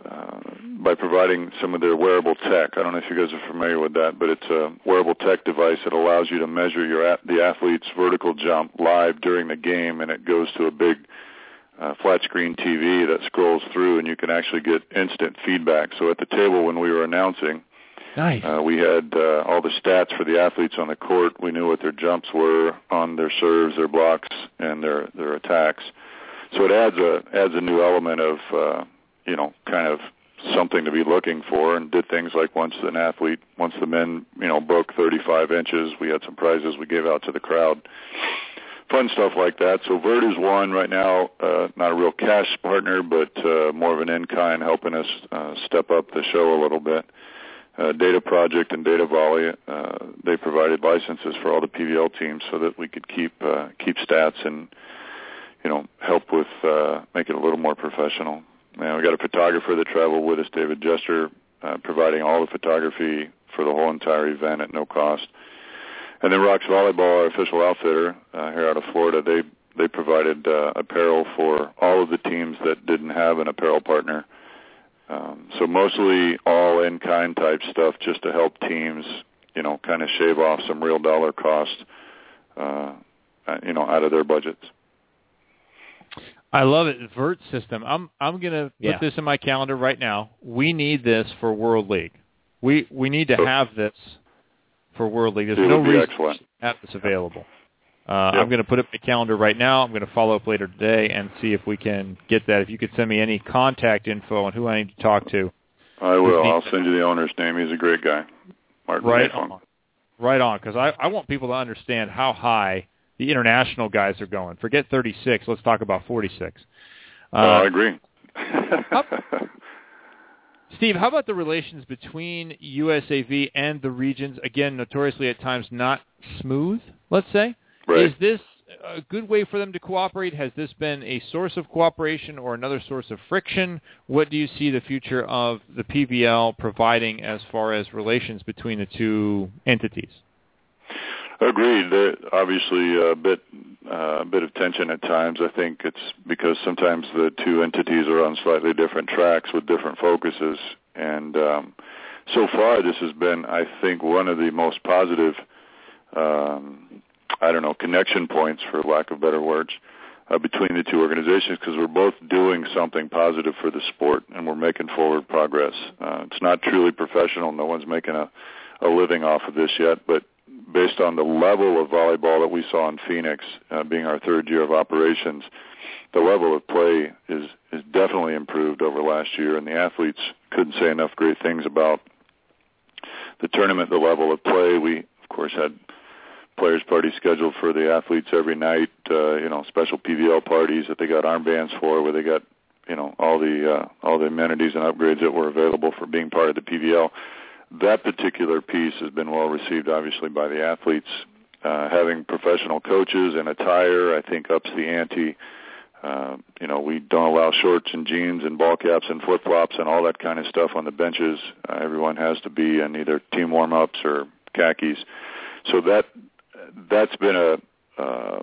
Speaker 10: uh, by providing some of their wearable tech. I don't know if you guys are familiar with that, but it's a wearable tech device that allows you to measure your the athlete's vertical jump live during the game, and it goes to a big uh, flat screen TV that scrolls through, and you can actually get instant feedback. So at the table when we were announcing
Speaker 6: Nice.
Speaker 10: Uh, we had uh, all the stats for the athletes on the court. We knew what their jumps were on their serves, their blocks, and their their attacks. So it adds a adds a new element of uh, you know kind of something to be looking for. And did things like once an athlete, once the men you know broke 35 inches, we had some prizes we gave out to the crowd. Fun stuff like that. So Vert is one right now, uh, not a real cash partner, but uh, more of an in kind, helping us uh, step up the show a little bit uh, Data Project and Data Volley, uh, they provided licenses for all the PVL teams so that we could keep uh, keep stats and you know help with uh, make it a little more professional. And we got a photographer that traveled with us, David Jester, uh, providing all the photography for the whole entire event at no cost. And then Rocks Volleyball, our official outfitter uh, here out of Florida, they they provided uh, apparel for all of the teams that didn't have an apparel partner. Um, so mostly all in-kind type stuff just to help teams, you know, kind of shave off some real dollar cost, uh, you know, out of their budgets.
Speaker 6: I love it. Vert system. I'm I'm gonna put
Speaker 7: Yeah.
Speaker 6: this in my calendar right now. We need this for World League. We we need to have this for World League. There's
Speaker 10: It
Speaker 6: no
Speaker 10: would be
Speaker 6: reason
Speaker 10: excellent.
Speaker 6: to have this available. Uh,
Speaker 10: Yep.
Speaker 6: I'm going to put it in my calendar right now. I'm going to follow up later today and see if we can get that. If you could send me any contact info on who I need to talk to.
Speaker 10: I will. I'll send you the owner's name. He's a great guy, Martin
Speaker 6: Right
Speaker 10: Mayfong.
Speaker 6: on. Right on, because I, I want people to understand how high the international guys are going. Forget 36. Let's talk about 46.
Speaker 10: oh, I
Speaker 6: Uh,
Speaker 10: agree.
Speaker 6: Steve, how about the relations between USAV and the regions? Again, notoriously at times not smooth, let's say.
Speaker 10: Right.
Speaker 6: Is this a good way for them to cooperate? Has this been a source of cooperation or another source of friction? What do you see the future of the PVL providing as far as relations between the two entities?
Speaker 10: Agreed. There obviously a bit uh, a bit of tension at times. I think it's because sometimes the two entities are on slightly different tracks with different focuses, and um, so far this has been, I think, one of the most positive. Um, I don't know connection points, for lack of better words, uh, between the two organizations because we're both doing something positive for the sport and we're making forward progress. Uh, it's not truly professional. No one's making a, a living off of this yet, but based on the level of volleyball that we saw in Phoenix, uh, being our third year of operations, the level of play is is definitely improved over last year, and the athletes couldn't say enough great things about the tournament, the level of play. We of course had players parties scheduled for the athletes every night. Uh, you know, special PVL parties that they got armbands for, where they got you know all the uh, all the amenities and upgrades that were available for being part of the PVL. That particular piece has been well received, obviously, by the athletes. Uh, having professional coaches and attire, I think, ups the ante. Uh, you know, we don't allow shorts and jeans and ball caps and flip flops and all that kind of stuff on the benches. Uh, everyone has to be in either team warm ups or khakis. So that that's been a uh,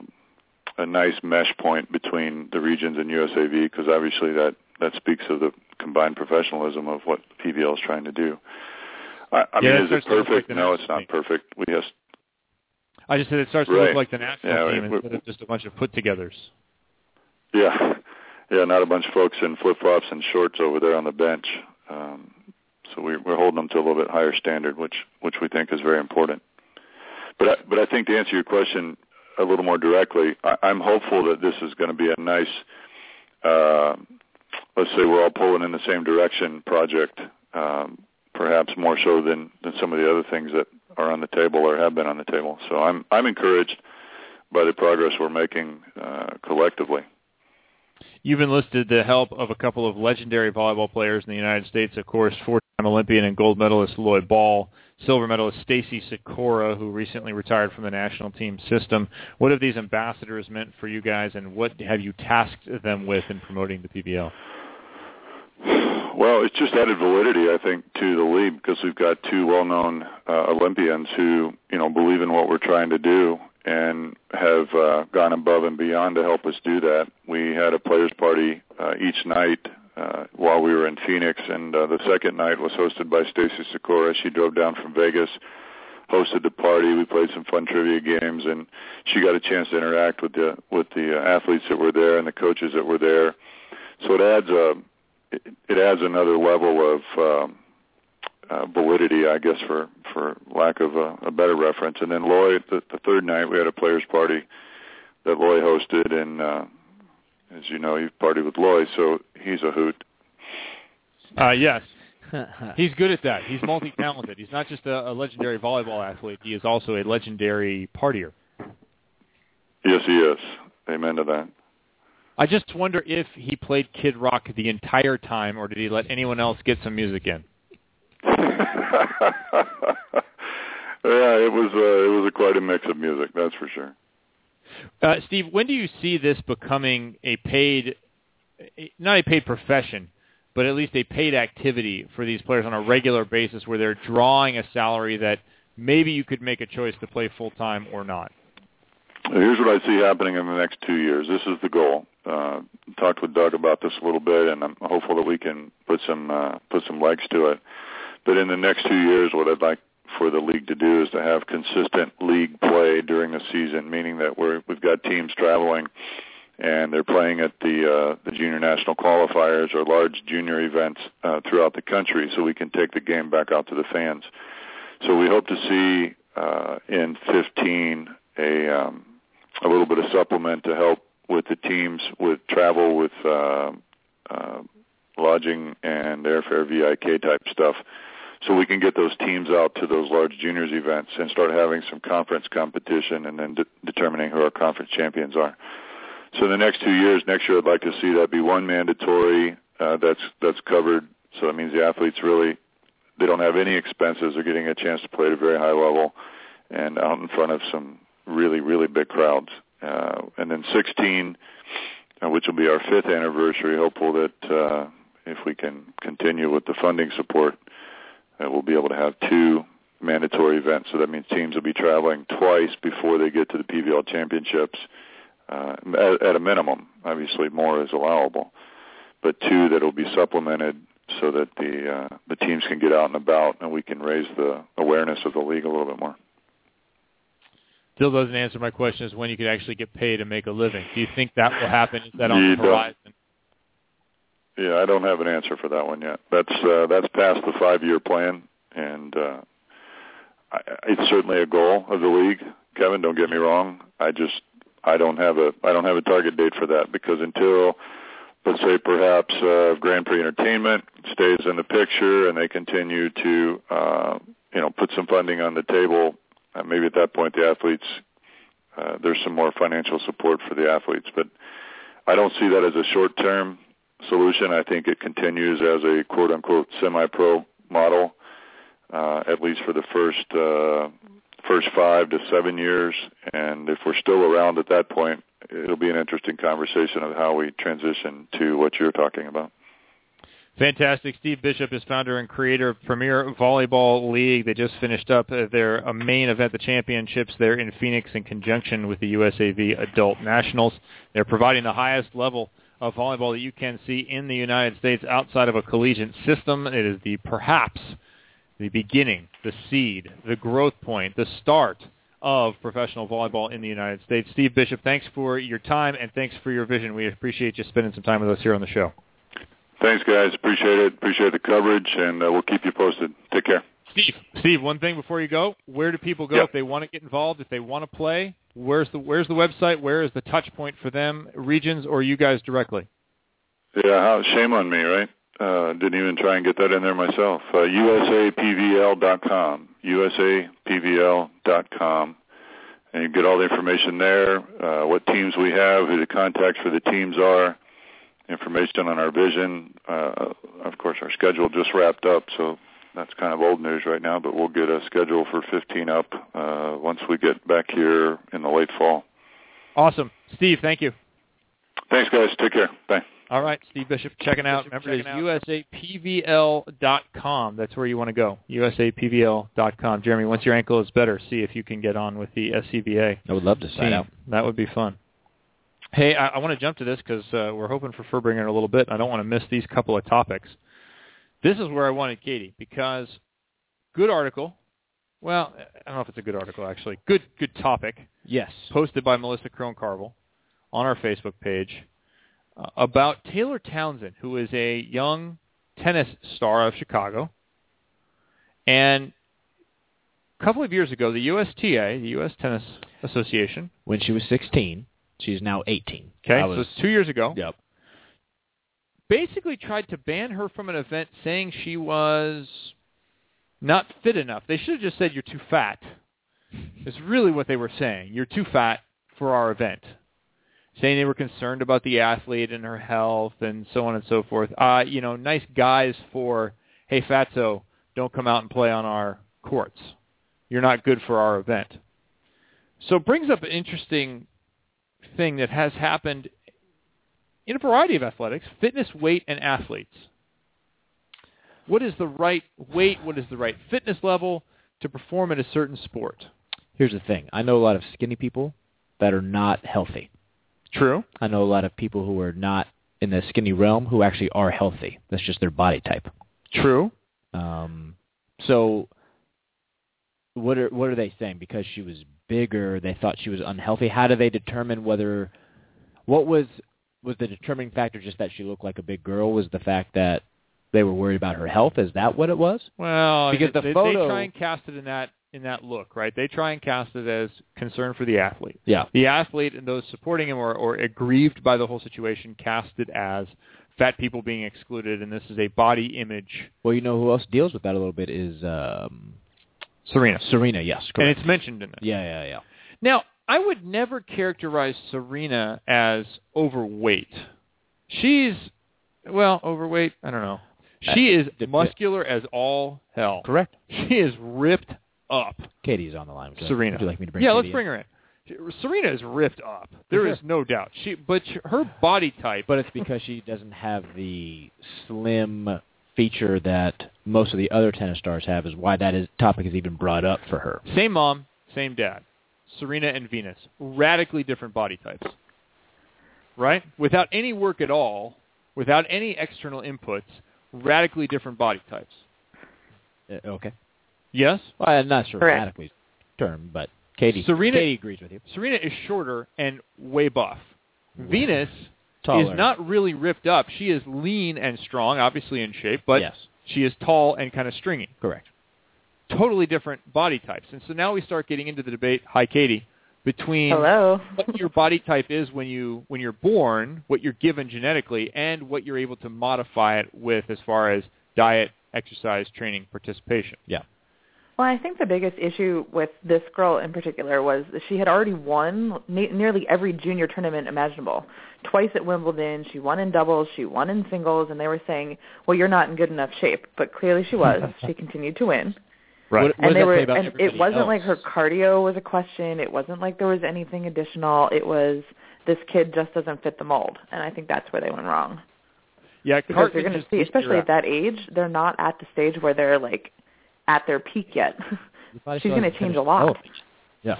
Speaker 10: a nice mesh point between the regions and USAV because obviously that that speaks of the combined professionalism of what PVL is trying to do. I, I
Speaker 6: Yeah,
Speaker 10: mean, is it
Speaker 6: look like
Speaker 10: perfect? no, it's not perfect. We just
Speaker 6: I just said it starts to look like the national
Speaker 10: Yeah,
Speaker 6: team
Speaker 10: we-
Speaker 6: instead of just a bunch of put-togethers.
Speaker 10: Yeah, yeah, not a bunch of folks in flip flops and shorts over there on the bench. Um, so we, we're holding them to a little bit higher standard, which which we think is very important. But I, but I think to answer your question a little more directly, I, I'm hopeful that this is going to be a nice, uh, let's say we're all pulling in the same direction project, um, perhaps more so than than some of the other things that are on the table or have been on the table. So I'm I'm encouraged by the progress we're making uh, collectively.
Speaker 6: You've enlisted the help of a couple of legendary volleyball players in the United States, of course, four-time Olympian and gold medalist Lloyd Ball, silver medalist Stacy Sykora, who recently retired from the national team system. What have these ambassadors meant for you guys, and what have you tasked them with in promoting the PVL?
Speaker 10: Well, it's just added validity, I think, to the league because we've got two well-known uh, Olympians who, you know, believe in what we're trying to do and have uh, gone above and beyond to help us do that. We had a players' party uh, each night uh, while we were in Phoenix, and uh, the second night was hosted by Stacy Sykora. She drove down from Vegas, hosted the party. We played some fun trivia games, and she got a chance to interact with the with the athletes that were there and the coaches that were there. So it adds a it, it adds another level of um, uh, validity, I guess, for for lack of a, a better reference. And then Loy, the, the third night, we had a players' party that Loy hosted, and uh, as you know, you've partied with Loy, so he's a hoot.
Speaker 6: Uh, yes. He's good at that. He's multi-talented. He's not just a, a legendary volleyball athlete. He is also a legendary partier.
Speaker 10: Yes, he is. Amen to that.
Speaker 6: I just wonder if he played Kid Rock the entire time, or did he let anyone else get some music in?
Speaker 10: yeah, it was uh, it was a quite a mix of music, that's for sure.
Speaker 6: Uh, Steve, when do you see this becoming a paid, not a paid profession, but at least a paid activity for these players on a regular basis where they're drawing a salary that maybe you could make a choice to play full time or not?
Speaker 10: Here's what I see happening in the next two years. This is the goal. Uh, talked with Doug about this a little bit, and I'm hopeful that we can put some uh, put some legs to it. But in the next two years, what I'd like for the league to do is to have consistent league play during the season, meaning that we're we've got teams traveling and they're playing at the uh, the junior national qualifiers or large junior events uh, throughout the country, so we can take the game back out to the fans. So we hope to see uh, in 15 a um, a little bit of supplement to help with the teams with travel with uh, uh, lodging and airfare VIK type stuff so we can get those teams out to those large juniors events and start having some conference competition and then de- determining who our conference champions are. So in the next two years, next year I'd like to see that be one mandatory uh, that's that's covered So that means the athletes really they don't have any expenses. They're getting a chance to play at a very high level and out in front of some really really big crowds. Uh, and then 16, uh, which will be our fifth anniversary. Hopeful that uh, if we can continue with the funding support, uh, we'll be able to have two mandatory events. So that means teams will be traveling twice before they get to the PVL championships. Uh, at, at a minimum, obviously more is allowable, but two that will be supplemented so that the uh, the teams can get out and about and we can raise the awareness of the league a little bit more.
Speaker 6: Still doesn't answer my question is when you could actually get paid and make a living. Do you think that will happen? Is that on
Speaker 10: You
Speaker 6: the horizon?
Speaker 10: Yeah, I don't have an answer for that one yet. That's uh, that's past the five-year plan, and uh, I, it's certainly a goal of the league. Kevin, don't get me wrong. I just I don't have a I don't have a target date for that because until let's say perhaps uh, Grand Prix Entertainment stays in the picture and they continue to uh, you know put some funding on the table, uh, maybe at that point the athletes uh, there's some more financial support for the athletes, but I don't see that as a short-term solution. I think it continues as a quote unquote semi-pro model, uh, at least for the first uh, first five to seven years. And if we're still around at that point, it'll be an interesting conversation of how we transition to what you're talking about.
Speaker 6: Fantastic. Steve Bishop is founder and creator of Premier Volleyball League. They just finished up uh, their uh, main event, the championships, there in Phoenix in conjunction with the USAV Adult Nationals. They're providing the highest level of volleyball that you can see in the United States outside of a collegiate system. It is the perhaps the beginning, the seed, the growth point, the start of professional volleyball in the United States. Steve Bishop, thanks for your time and thanks for your vision. We appreciate you spending some time with us here on the show.
Speaker 10: Thanks, guys. Appreciate it. Appreciate the coverage, and uh, we'll keep you posted. Take care.
Speaker 6: Steve, Steve, one thing before you go, where do people go
Speaker 10: Yeah.
Speaker 6: if they want to get involved, if they want to play? Where's the where's the website? Where is the touch point for them, regions or you guys directly?
Speaker 10: Yeah, shame on me, right? Uh, didn't even try and get that in there myself. Uh, USAPVL.com, USAPVL.com, and you get all the information there. Uh, what teams we have, who the contacts for the teams are, information on our vision. Uh, of course, our schedule just wrapped up, so that's kind of old news right now. But we'll get a schedule for 15 up uh, once we get back here in the late fall.
Speaker 6: Awesome. Steve, thank you.
Speaker 10: Thanks, guys. Take care. Bye.
Speaker 6: All right, Steve Bishop checking out. Remember, it's usapvl.com. That's where you want to go. usapvl.com. Jeremy, once your ankle is better, see if you can get on with the SCVA.
Speaker 7: I would love to sign
Speaker 6: team.
Speaker 7: out.
Speaker 6: That would be fun. Hey, I, I want to jump to this because uh, we're hoping for Fuerbringer in a little bit. I don't want to miss these couple of topics. This is where I wanted Katie because good article. Well, I don't know if it's a good article actually. Good, good topic
Speaker 7: Yes.
Speaker 6: posted by Melissa Crone Carvel on our Facebook page uh, about Taylor Townsend, who is a young tennis star of Chicago. And a couple of years ago, the USTA, the U.S. Tennis Association,
Speaker 7: When she was 16, she's now 18.
Speaker 6: okay,
Speaker 7: That
Speaker 6: so it's two years ago,
Speaker 7: Yep.
Speaker 6: basically tried to ban her from an event saying she was not fit enough. They should have just said you're too fat. It's really what they were saying. You're too fat for our event. Saying they were concerned about the athlete and her health and so on and so forth. Uh, you know, nice guys for, hey, fatso, don't come out and play on our courts. You're not good for our event. So it brings up an interesting thing that has happened in a variety of athletics, fitness, weight, and athletes. What is the right weight? What is the right fitness level to perform at a certain sport?
Speaker 7: Here's the thing. I know a lot of skinny people that are not healthy.
Speaker 6: True.
Speaker 7: I know a lot of people who are not in the skinny realm who actually are healthy. That's just their body type.
Speaker 6: True.
Speaker 7: Um, so what are what are they saying? Because she was bigger, they thought she was unhealthy. How do they determine whether what was was the determining factor just that she looked like a big girl? Was the fact that they were worried about her health? Is that what it was?
Speaker 6: Well,
Speaker 7: Because the
Speaker 6: they,
Speaker 7: photo-
Speaker 6: they try and cast it in that in that look, right? They try and cast it as concern for the athlete.
Speaker 7: Yeah.
Speaker 6: The athlete and those supporting him or, or aggrieved by the whole situation cast it as fat people being excluded, and this is a body image.
Speaker 7: Well, you know who else deals with that a little bit is um,
Speaker 6: Serena.
Speaker 7: Serena. Yes, Correct.
Speaker 6: And it's mentioned in it.
Speaker 7: yeah, yeah, yeah.
Speaker 6: Now, I would never characterize Serena as overweight. She's, well, overweight, I don't know. Uh, she is
Speaker 7: the-
Speaker 6: muscular as all hell.
Speaker 7: Correct.
Speaker 6: She is ripped up.
Speaker 7: Katie's on the line. Would
Speaker 6: Serena.
Speaker 7: Would you like me to bring
Speaker 6: yeah,
Speaker 7: Katie
Speaker 6: let's
Speaker 7: in?
Speaker 6: bring her in. Serena is ripped up. There
Speaker 7: sure.
Speaker 6: is no doubt. She, but her body type.
Speaker 7: But it's because she doesn't have the slim feature that most of the other tennis stars have. Is why that is topic is even brought up for her.
Speaker 6: Same mom, same dad. Serena and Venus, radically different body types. Right? Without any work at all, without any external inputs, radically different body types.
Speaker 7: Uh, okay.
Speaker 6: Yes?
Speaker 7: Well, I'm not sure
Speaker 4: Correct.
Speaker 7: radically term, but Katie.
Speaker 6: Serena-
Speaker 7: Katie agrees with you.
Speaker 6: Serena is shorter and way buff. Venus
Speaker 7: Taller.
Speaker 6: is not really ripped up. She is lean and strong, obviously in shape, but
Speaker 7: yes,
Speaker 6: she is tall and kind of stringy.
Speaker 7: correct.
Speaker 6: Totally different body types. And so now we start getting into the debate, hi Katie, between
Speaker 4: Hello.
Speaker 6: what your body type is when you when you're born, what you're given genetically, and what you're able to modify it with as far as diet, exercise, training, participation.
Speaker 7: Yeah.
Speaker 11: Well, I think the biggest issue with this girl in particular was that she had already won ne- nearly every junior tournament imaginable. Twice at Wimbledon, she won in doubles, she won in singles, and they were saying, "Well, you're not in good enough shape." But clearly, she was. she continued to win.
Speaker 6: Right.
Speaker 7: What- what
Speaker 11: and
Speaker 7: does
Speaker 11: they were
Speaker 7: say about
Speaker 11: and it wasn't
Speaker 7: else?
Speaker 11: like her cardio was a question it wasn't like there was anything additional it was this kid just doesn't fit the mold and i think that's where they went wrong
Speaker 6: Yeah,
Speaker 11: because you're going to see especially at that age they're not at the stage where they're like at their peak yet she's going to change a lot
Speaker 7: development. Yeah.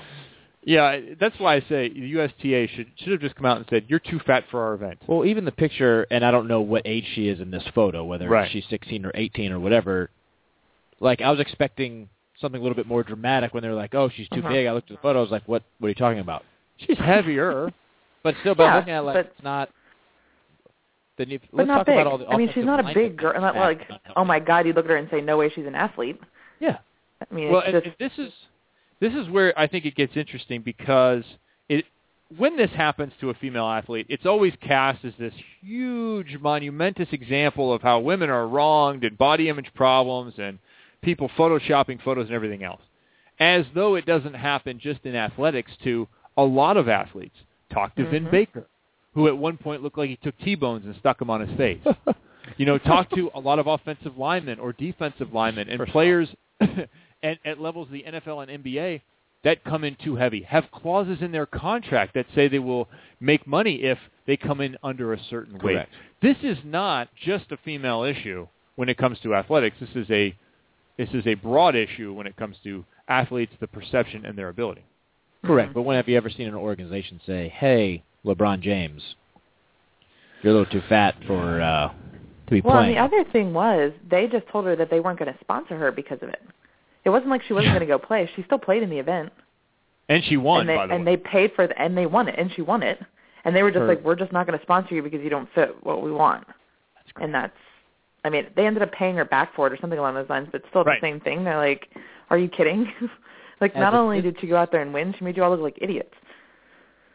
Speaker 6: Yeah, that's why I say the USTA should should have just come out and said you're too fat for our event.
Speaker 7: Well, even the picture, and I don't know what age she is in this photo, whether
Speaker 6: Right.
Speaker 7: she's 16 or 18 or whatever. Like, I was expecting something a little bit more dramatic when they were like, "Oh, she's too
Speaker 11: Uh-huh.
Speaker 7: big." I looked at the photo. I was like, "What? What are you talking about?"
Speaker 6: She's heavier.
Speaker 7: But still, but
Speaker 11: Yeah,
Speaker 7: looking at it like
Speaker 11: but-
Speaker 7: it's not. Then if,
Speaker 11: but
Speaker 7: let's
Speaker 11: not
Speaker 7: talk
Speaker 11: big
Speaker 7: about all the.
Speaker 11: i mean she's not a big girl not like oh my god you look at her and say no way she's an athlete
Speaker 7: Yeah.
Speaker 11: i mean
Speaker 6: well, and
Speaker 11: just
Speaker 6: this is this is where I think it gets interesting because it when this happens to a female athlete, it's always cast as this huge, monumentous example of how women are wronged and body image problems and people photoshopping photos and everything else, as though it doesn't happen just in athletics to a lot of athletes. Talk to Vin
Speaker 11: Mhm.
Speaker 6: Baker, who at one point looked like he took T-bones and stuck them on his face. you know, talk to a lot of offensive linemen or defensive linemen and
Speaker 7: First of all.
Speaker 6: players at, at levels of the NFL and NBA that come in too heavy have clauses in their contract that say they will make money if they come in under a certain weight. This is not just a female issue when it comes to athletics. This is a this is a broad issue when it comes to athletes, the perception and their ability.
Speaker 7: Correct. But when have you ever seen an organization say, "Hey, LeBron James, you're a little too fat for uh, to be
Speaker 11: Well, and
Speaker 7: playing"?
Speaker 11: the other thing was they just told her that they weren't going to sponsor her because of it. It wasn't like she wasn't going to go play. She still played in the event,
Speaker 6: And she won,
Speaker 11: and they
Speaker 6: by the
Speaker 11: and they paid for the and they won it, and she won it. And they were just
Speaker 7: Her-
Speaker 11: like, "We're just not going to sponsor you because you don't fit what we want."
Speaker 7: That's great.
Speaker 11: And that's, I mean, they ended up paying her back for it or something along those lines. But still,
Speaker 6: Right.
Speaker 11: the same thing. They're like, "Are you kidding?" like,
Speaker 7: As
Speaker 11: not
Speaker 7: a
Speaker 11: only did she go out there and win, she made you all look like idiots.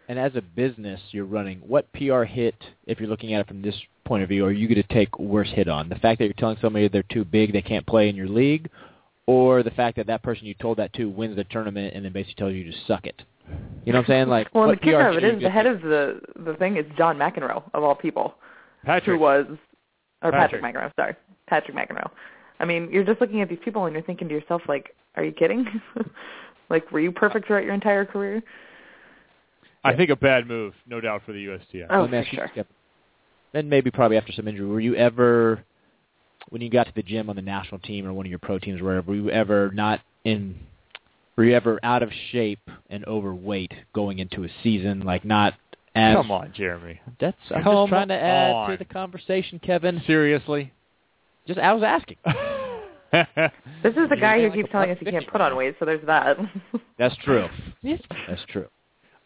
Speaker 7: And as a business, you're running. What PR hit, if you're looking at it from this point of view, are you going to take worse hit on? The fact that you're telling somebody they're too big, they can't play in your league, or the fact that that person you told that to wins the tournament and then basically tells you to suck it? You know what I'm saying? Like,
Speaker 11: well, and the kicker
Speaker 7: PR
Speaker 11: of it
Speaker 7: hit are you
Speaker 11: is the head of the the thing is John McEnroe of all people.
Speaker 6: Patrick.
Speaker 11: who was or
Speaker 6: Patrick.
Speaker 11: Patrick, McEnroe, sorry, Patrick McEnroe. I mean, you're just looking at these people and you're thinking to yourself, like, are you kidding? like, were you perfect throughout your entire career?
Speaker 6: I think a bad move, no doubt, for the USTA.
Speaker 11: Oh, for sure.
Speaker 7: This, Kevin. Then maybe probably after some injury, were you ever, when you got to the gym on the national team or one of your pro teams or wherever, were you ever not in, were you ever out of shape and overweight going into a season, like not as?
Speaker 6: Come on, Jeremy.
Speaker 7: That's I'm
Speaker 6: Come
Speaker 7: just trying to add
Speaker 6: on.
Speaker 7: to the conversation, Kevin.
Speaker 6: Seriously?
Speaker 7: Just I was asking.
Speaker 11: This is the guy who
Speaker 7: like
Speaker 11: keeps telling us he can't put on weight, so there's that.
Speaker 7: That's true. That's true.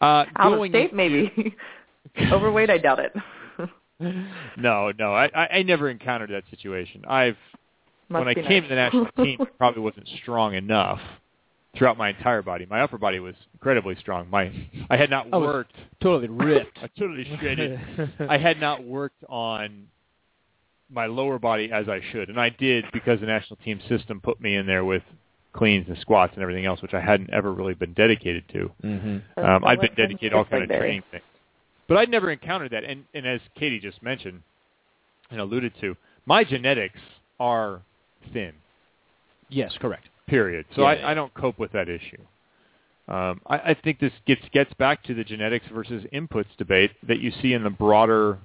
Speaker 6: uh,
Speaker 11: Out of
Speaker 6: going
Speaker 11: state,
Speaker 6: into-
Speaker 11: maybe. Overweight, I doubt it.
Speaker 6: No, no, I, I, I never encountered that situation. I've
Speaker 11: Must
Speaker 6: when I
Speaker 11: be
Speaker 6: came to the national team, probably wasn't strong enough throughout my entire body. My upper body was incredibly strong. My I had not
Speaker 7: I was
Speaker 6: worked.
Speaker 7: Totally ripped.
Speaker 6: I totally shredded. I had not worked on my lower body as I should, and I did because the national team system put me in there with cleans and squats and everything else, which I hadn't ever really been dedicated to.
Speaker 7: mm-hmm.
Speaker 6: Um, I'd been
Speaker 11: Listen,
Speaker 6: dedicated all kind of training things, but I'd never encountered that. And, and as Katie just mentioned and alluded to, my genetics are thin.
Speaker 7: Yes, correct.
Speaker 6: Period. So
Speaker 7: Yeah,
Speaker 6: I,
Speaker 7: yeah.
Speaker 6: I don't cope with that issue. Um, I, I think this gets gets back to the genetics versus inputs debate that you see in the broader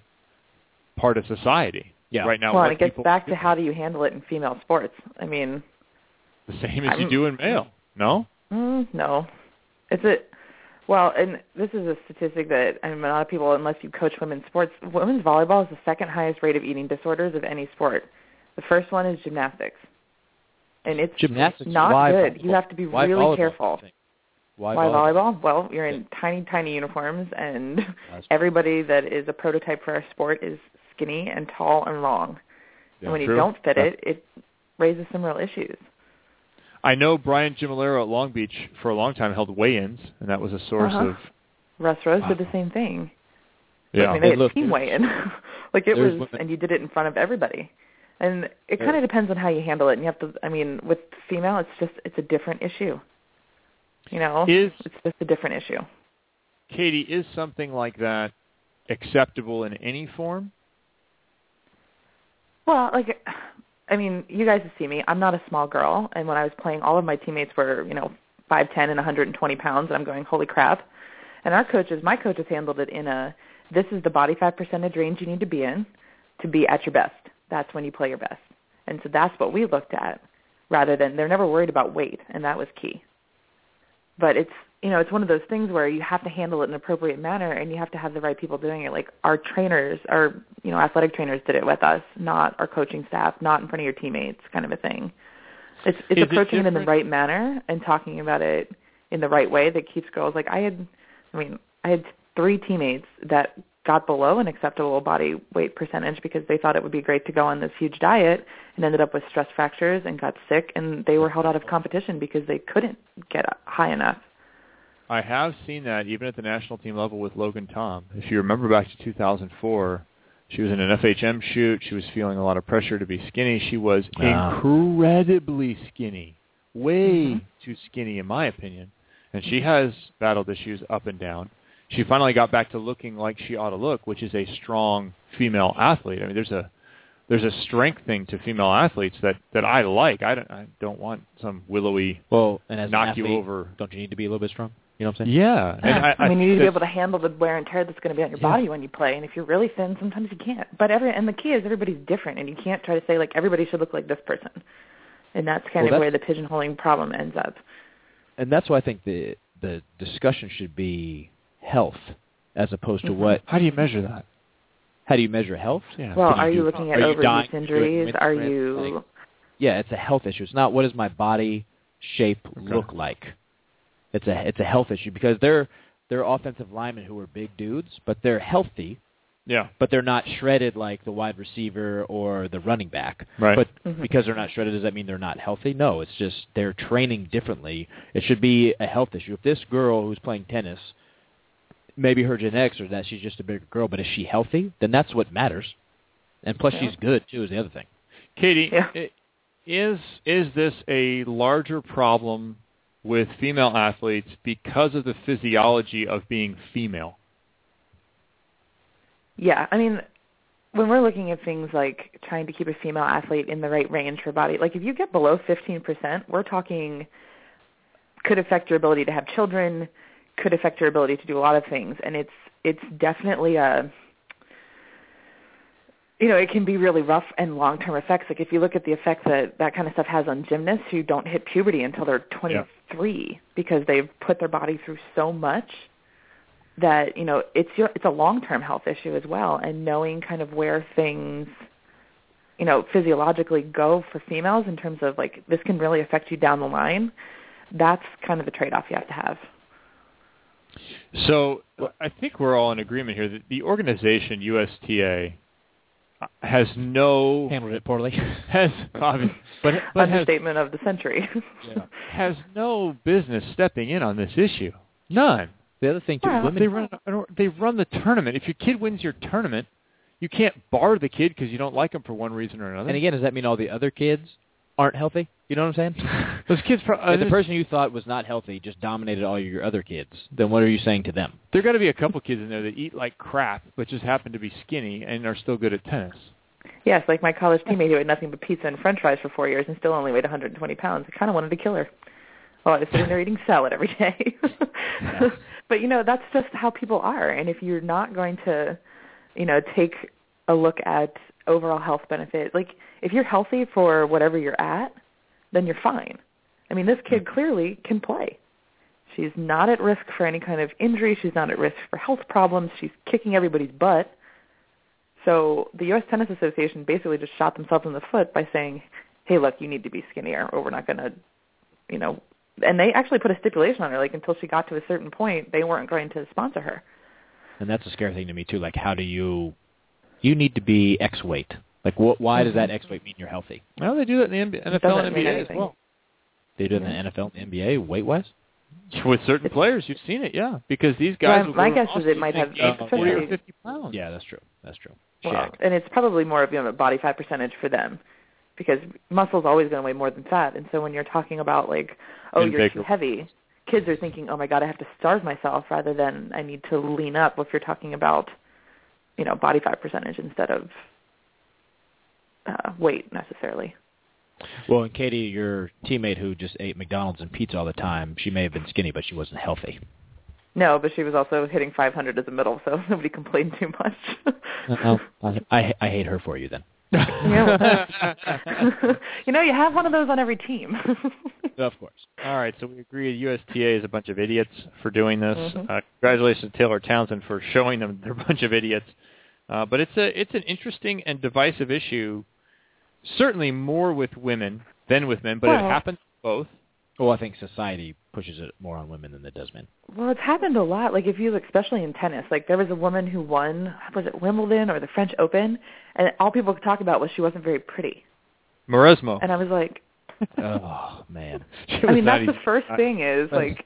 Speaker 6: part of society
Speaker 7: Yeah.
Speaker 6: right now.
Speaker 11: well,
Speaker 6: what
Speaker 11: and it gets
Speaker 6: people
Speaker 11: back to how do you handle it in female sports? I mean,
Speaker 6: the same as you
Speaker 11: I'm-
Speaker 6: do in male. No,
Speaker 11: Mm, no. It's a well, and this is a statistic that I mean, a lot of people, unless you coach women's sports, women's volleyball is the second highest rate of eating disorders of any sport. The first one is gymnastics, and it's
Speaker 7: Gymnastics.
Speaker 11: not good.
Speaker 7: volleyball?
Speaker 11: You have to be
Speaker 7: Why
Speaker 11: really
Speaker 7: volleyball,
Speaker 11: careful.
Speaker 7: do you think? Why,
Speaker 11: Why
Speaker 7: volleyball?
Speaker 11: volleyball? Well, you're in tiny, tiny uniforms, and
Speaker 7: That's-
Speaker 11: everybody that is a prototype for our sport is skinny and tall and long.
Speaker 7: Yeah,
Speaker 11: and when
Speaker 6: true.
Speaker 11: you don't fit
Speaker 6: Yeah.
Speaker 11: it, it raises some real issues.
Speaker 6: I know Brian Gimmillaro at Long Beach for a long time held weigh-ins, and that was a source
Speaker 11: Uh-huh.
Speaker 6: of
Speaker 11: Russ Rose did the same thing.
Speaker 6: yeah.
Speaker 11: I mean, they had
Speaker 7: look,
Speaker 11: team weigh-in. like it was, and you did it in front of everybody. And it kind of depends on how you handle it. And you have to. I mean, with female, it's just it's a different issue. You know,
Speaker 6: Is
Speaker 11: it's just a different issue.
Speaker 6: Katie is something like that acceptable in any form?
Speaker 11: Well, like, I mean, you guys see me. I'm not a small girl, and when I was playing, all of my teammates were, you know, five ten and 120 pounds, and I'm going, holy crap. And our coaches, my coaches handled it in a, this is the body fat percentage range you need to be in to be at your best. That's when you play your best. And so that's what we looked at, rather than they're never worried about weight, and that was key. But it's you know, it's one of those things where you have to handle it in an appropriate manner and you have to have the right people doing it. Like our trainers, our you know, athletic trainers did it with us, not our coaching staff, not in front of your teammates kind of a thing. It's it's
Speaker 6: Is it
Speaker 11: approaching it, in the right manner and talking about it in the right way that keeps girls like I had I mean, I had three teammates that got below an acceptable body weight percentage because they thought it would be great to go on this huge diet and ended up with stress fractures and got sick and they were held out of competition because they couldn't get high enough.
Speaker 6: I have seen that even at the national team level with Logan Tom. If you remember back to 2004, she was in an FHM shoot. She was feeling a lot of pressure to be skinny. She was
Speaker 7: Ah.
Speaker 6: incredibly skinny, way
Speaker 11: Mhm.
Speaker 6: too skinny in my opinion. And she has battled issues up and down. She finally got back to looking like she ought to look, which is a strong female athlete. I mean, there's a there's a strength thing to female athletes that that I like. I don't I don't want some willowy
Speaker 7: Well, and as
Speaker 6: knock
Speaker 7: an
Speaker 6: you over.
Speaker 7: don't you need to be a little bit strong? You know what I'm saying?
Speaker 6: Yeah, and I,
Speaker 11: I mean, you need to be able to handle the wear and tear that's going to be on your
Speaker 7: Yeah.
Speaker 11: body when you play. And if you're really thin, sometimes you can't. But every and the key is everybody's different, and you can't try to say like everybody should look like this person. And that's kind
Speaker 7: Well,
Speaker 11: of where the pigeonholing problem ends up.
Speaker 7: and that's why I think the the discussion should be health as opposed to
Speaker 11: Mhm.
Speaker 7: what.
Speaker 6: How do you measure that?
Speaker 7: How do you measure health?
Speaker 6: Yeah.
Speaker 11: Well,
Speaker 7: Can you
Speaker 11: are you looking at
Speaker 7: are
Speaker 11: overuse injuries? Are you?
Speaker 7: Like, yeah, it's a health issue. It's not what does my body shape
Speaker 6: Okay.
Speaker 7: look like. It's a it's a health issue because they're they're offensive linemen who are big dudes, but they're healthy,
Speaker 6: Yeah.
Speaker 7: but they're not shredded like the wide receiver or the running back.
Speaker 6: Right.
Speaker 7: But
Speaker 11: Mhm.
Speaker 7: because they're not shredded, does that mean they're not healthy? No, it's just they're training differently. It should be a health issue. If this girl who's playing tennis, maybe her genetics are that she's just a bigger girl, but is she healthy? Then that's what matters. And plus,
Speaker 11: Yeah.
Speaker 7: she's good too. Is the other thing.
Speaker 6: Katie,
Speaker 11: Yeah.
Speaker 6: is is this a larger problem with female athletes because of the physiology of being female?
Speaker 11: Yeah, I mean, when we're looking at things like trying to keep a female athlete in the right range for body, like if you get below 15%, we're talking could affect your ability to have children, could affect your ability to do a lot of things, and it's it's definitely a you know, it can be really rough and long-term effects. Like if you look at the effects that that kind of stuff has on gymnasts who don't hit puberty until they're 23 because they've put their body through so much that you know it's your it's a long term health issue as well. And knowing kind of where things you know physiologically go for females in terms of like this can really affect you down the line that's kind of the trade off you have to have.
Speaker 6: So I think we're all in agreement here that the organization USTA has no
Speaker 7: Handled it poorly.
Speaker 6: has obvi- but but has
Speaker 11: understatement of the century
Speaker 6: has no business stepping in on this issue. None.
Speaker 7: The other thing too,
Speaker 11: Well,
Speaker 7: women
Speaker 6: They run they run the tournament. If your kid wins your tournament, you can't bar the kid because you don't like him for one reason or another.
Speaker 7: And again, does that mean all the other kids aren't healthy? You know what I'm saying?
Speaker 6: those kids, pro- uh,
Speaker 7: if the person you thought was not healthy just dominated all your other kids, then what are you saying to them?
Speaker 6: there got to be a couple kids in there that eat like crap, but just happen to be skinny and are still good at tennis.
Speaker 11: Yes, like my college teammate who had nothing but pizza and French fries for four years and still only weighed 120 pounds. I kind of wanted to kill her. While I was sitting there eating salad every day. but you know, that's just how people are. And if you're not going to, you know, take a look at overall health benefit, like if you're healthy for whatever you're at, then you're fine. I mean, this kid mm-hmm. clearly can play. She's not at risk for any kind of injury. She's not at risk for health problems. She's kicking everybody's butt. So the U.S. Tennis Association basically just shot themselves in the foot by saying, "Hey, look, you need to be skinnier, or we're not going to, you know." And they actually put a stipulation on her, like until she got to a certain point, they weren't going to sponsor her.
Speaker 7: And that's a scary thing to me too. Like, how do you? You need to be X weight. Like, wh- why does that mm-hmm. X weight mean you're healthy?
Speaker 6: Well, they do that in the NBA, NFL
Speaker 11: doesn't
Speaker 6: and NBA as well.
Speaker 7: They do it in the NFL, and NBA, weight wise.
Speaker 6: With certain players, you've seen it, yeah. Because these guys, will
Speaker 11: my guess is it might have-
Speaker 6: Austin and gain forty or fifty pounds.
Speaker 7: Yeah, that's true. That's true.
Speaker 11: Well,
Speaker 7: Shaq.
Speaker 11: and it's probably more of you know, a body fat percentage for them because muscle's always going to weigh more than fat. And so when you're talking about like, oh,
Speaker 6: And
Speaker 11: you're
Speaker 6: bigger.
Speaker 11: too heavy, kids are thinking, oh my god, I have to starve myself rather than I need to lean up. If you're talking about, you know, body fat percentage instead of uh, weight necessarily.
Speaker 7: Well, and Katie, your teammate who just ate McDonald's and pizza all the time, she may have been skinny, but she wasn't healthy.
Speaker 11: No, but she was also hitting 500 as a middle, so nobody complained too much.
Speaker 7: I, I I hate her for you then.
Speaker 11: Yeah. you know, you have one of those on every team.
Speaker 7: of course.
Speaker 6: All right, so we agree USTA is a bunch of idiots for doing this.
Speaker 11: Mhm.
Speaker 6: Uh, congratulations to Taylor Townsend for showing them they're a bunch of idiots. Uh, but it's a it's an interesting and divisive issue. Certainly more with women than with men, but it happens to both.
Speaker 7: Well, I think society pushes it more on women than it does men.
Speaker 11: Well, it's happened a lot. Like if you, look, especially in tennis, like there was a woman who won, was it Wimbledon or the French Open, and all people could talk about was she wasn't very pretty.
Speaker 6: Mauresmo.
Speaker 11: And I was like,
Speaker 7: oh man.
Speaker 11: I mean,
Speaker 6: not
Speaker 11: that's the
Speaker 6: even-
Speaker 11: first thing is like,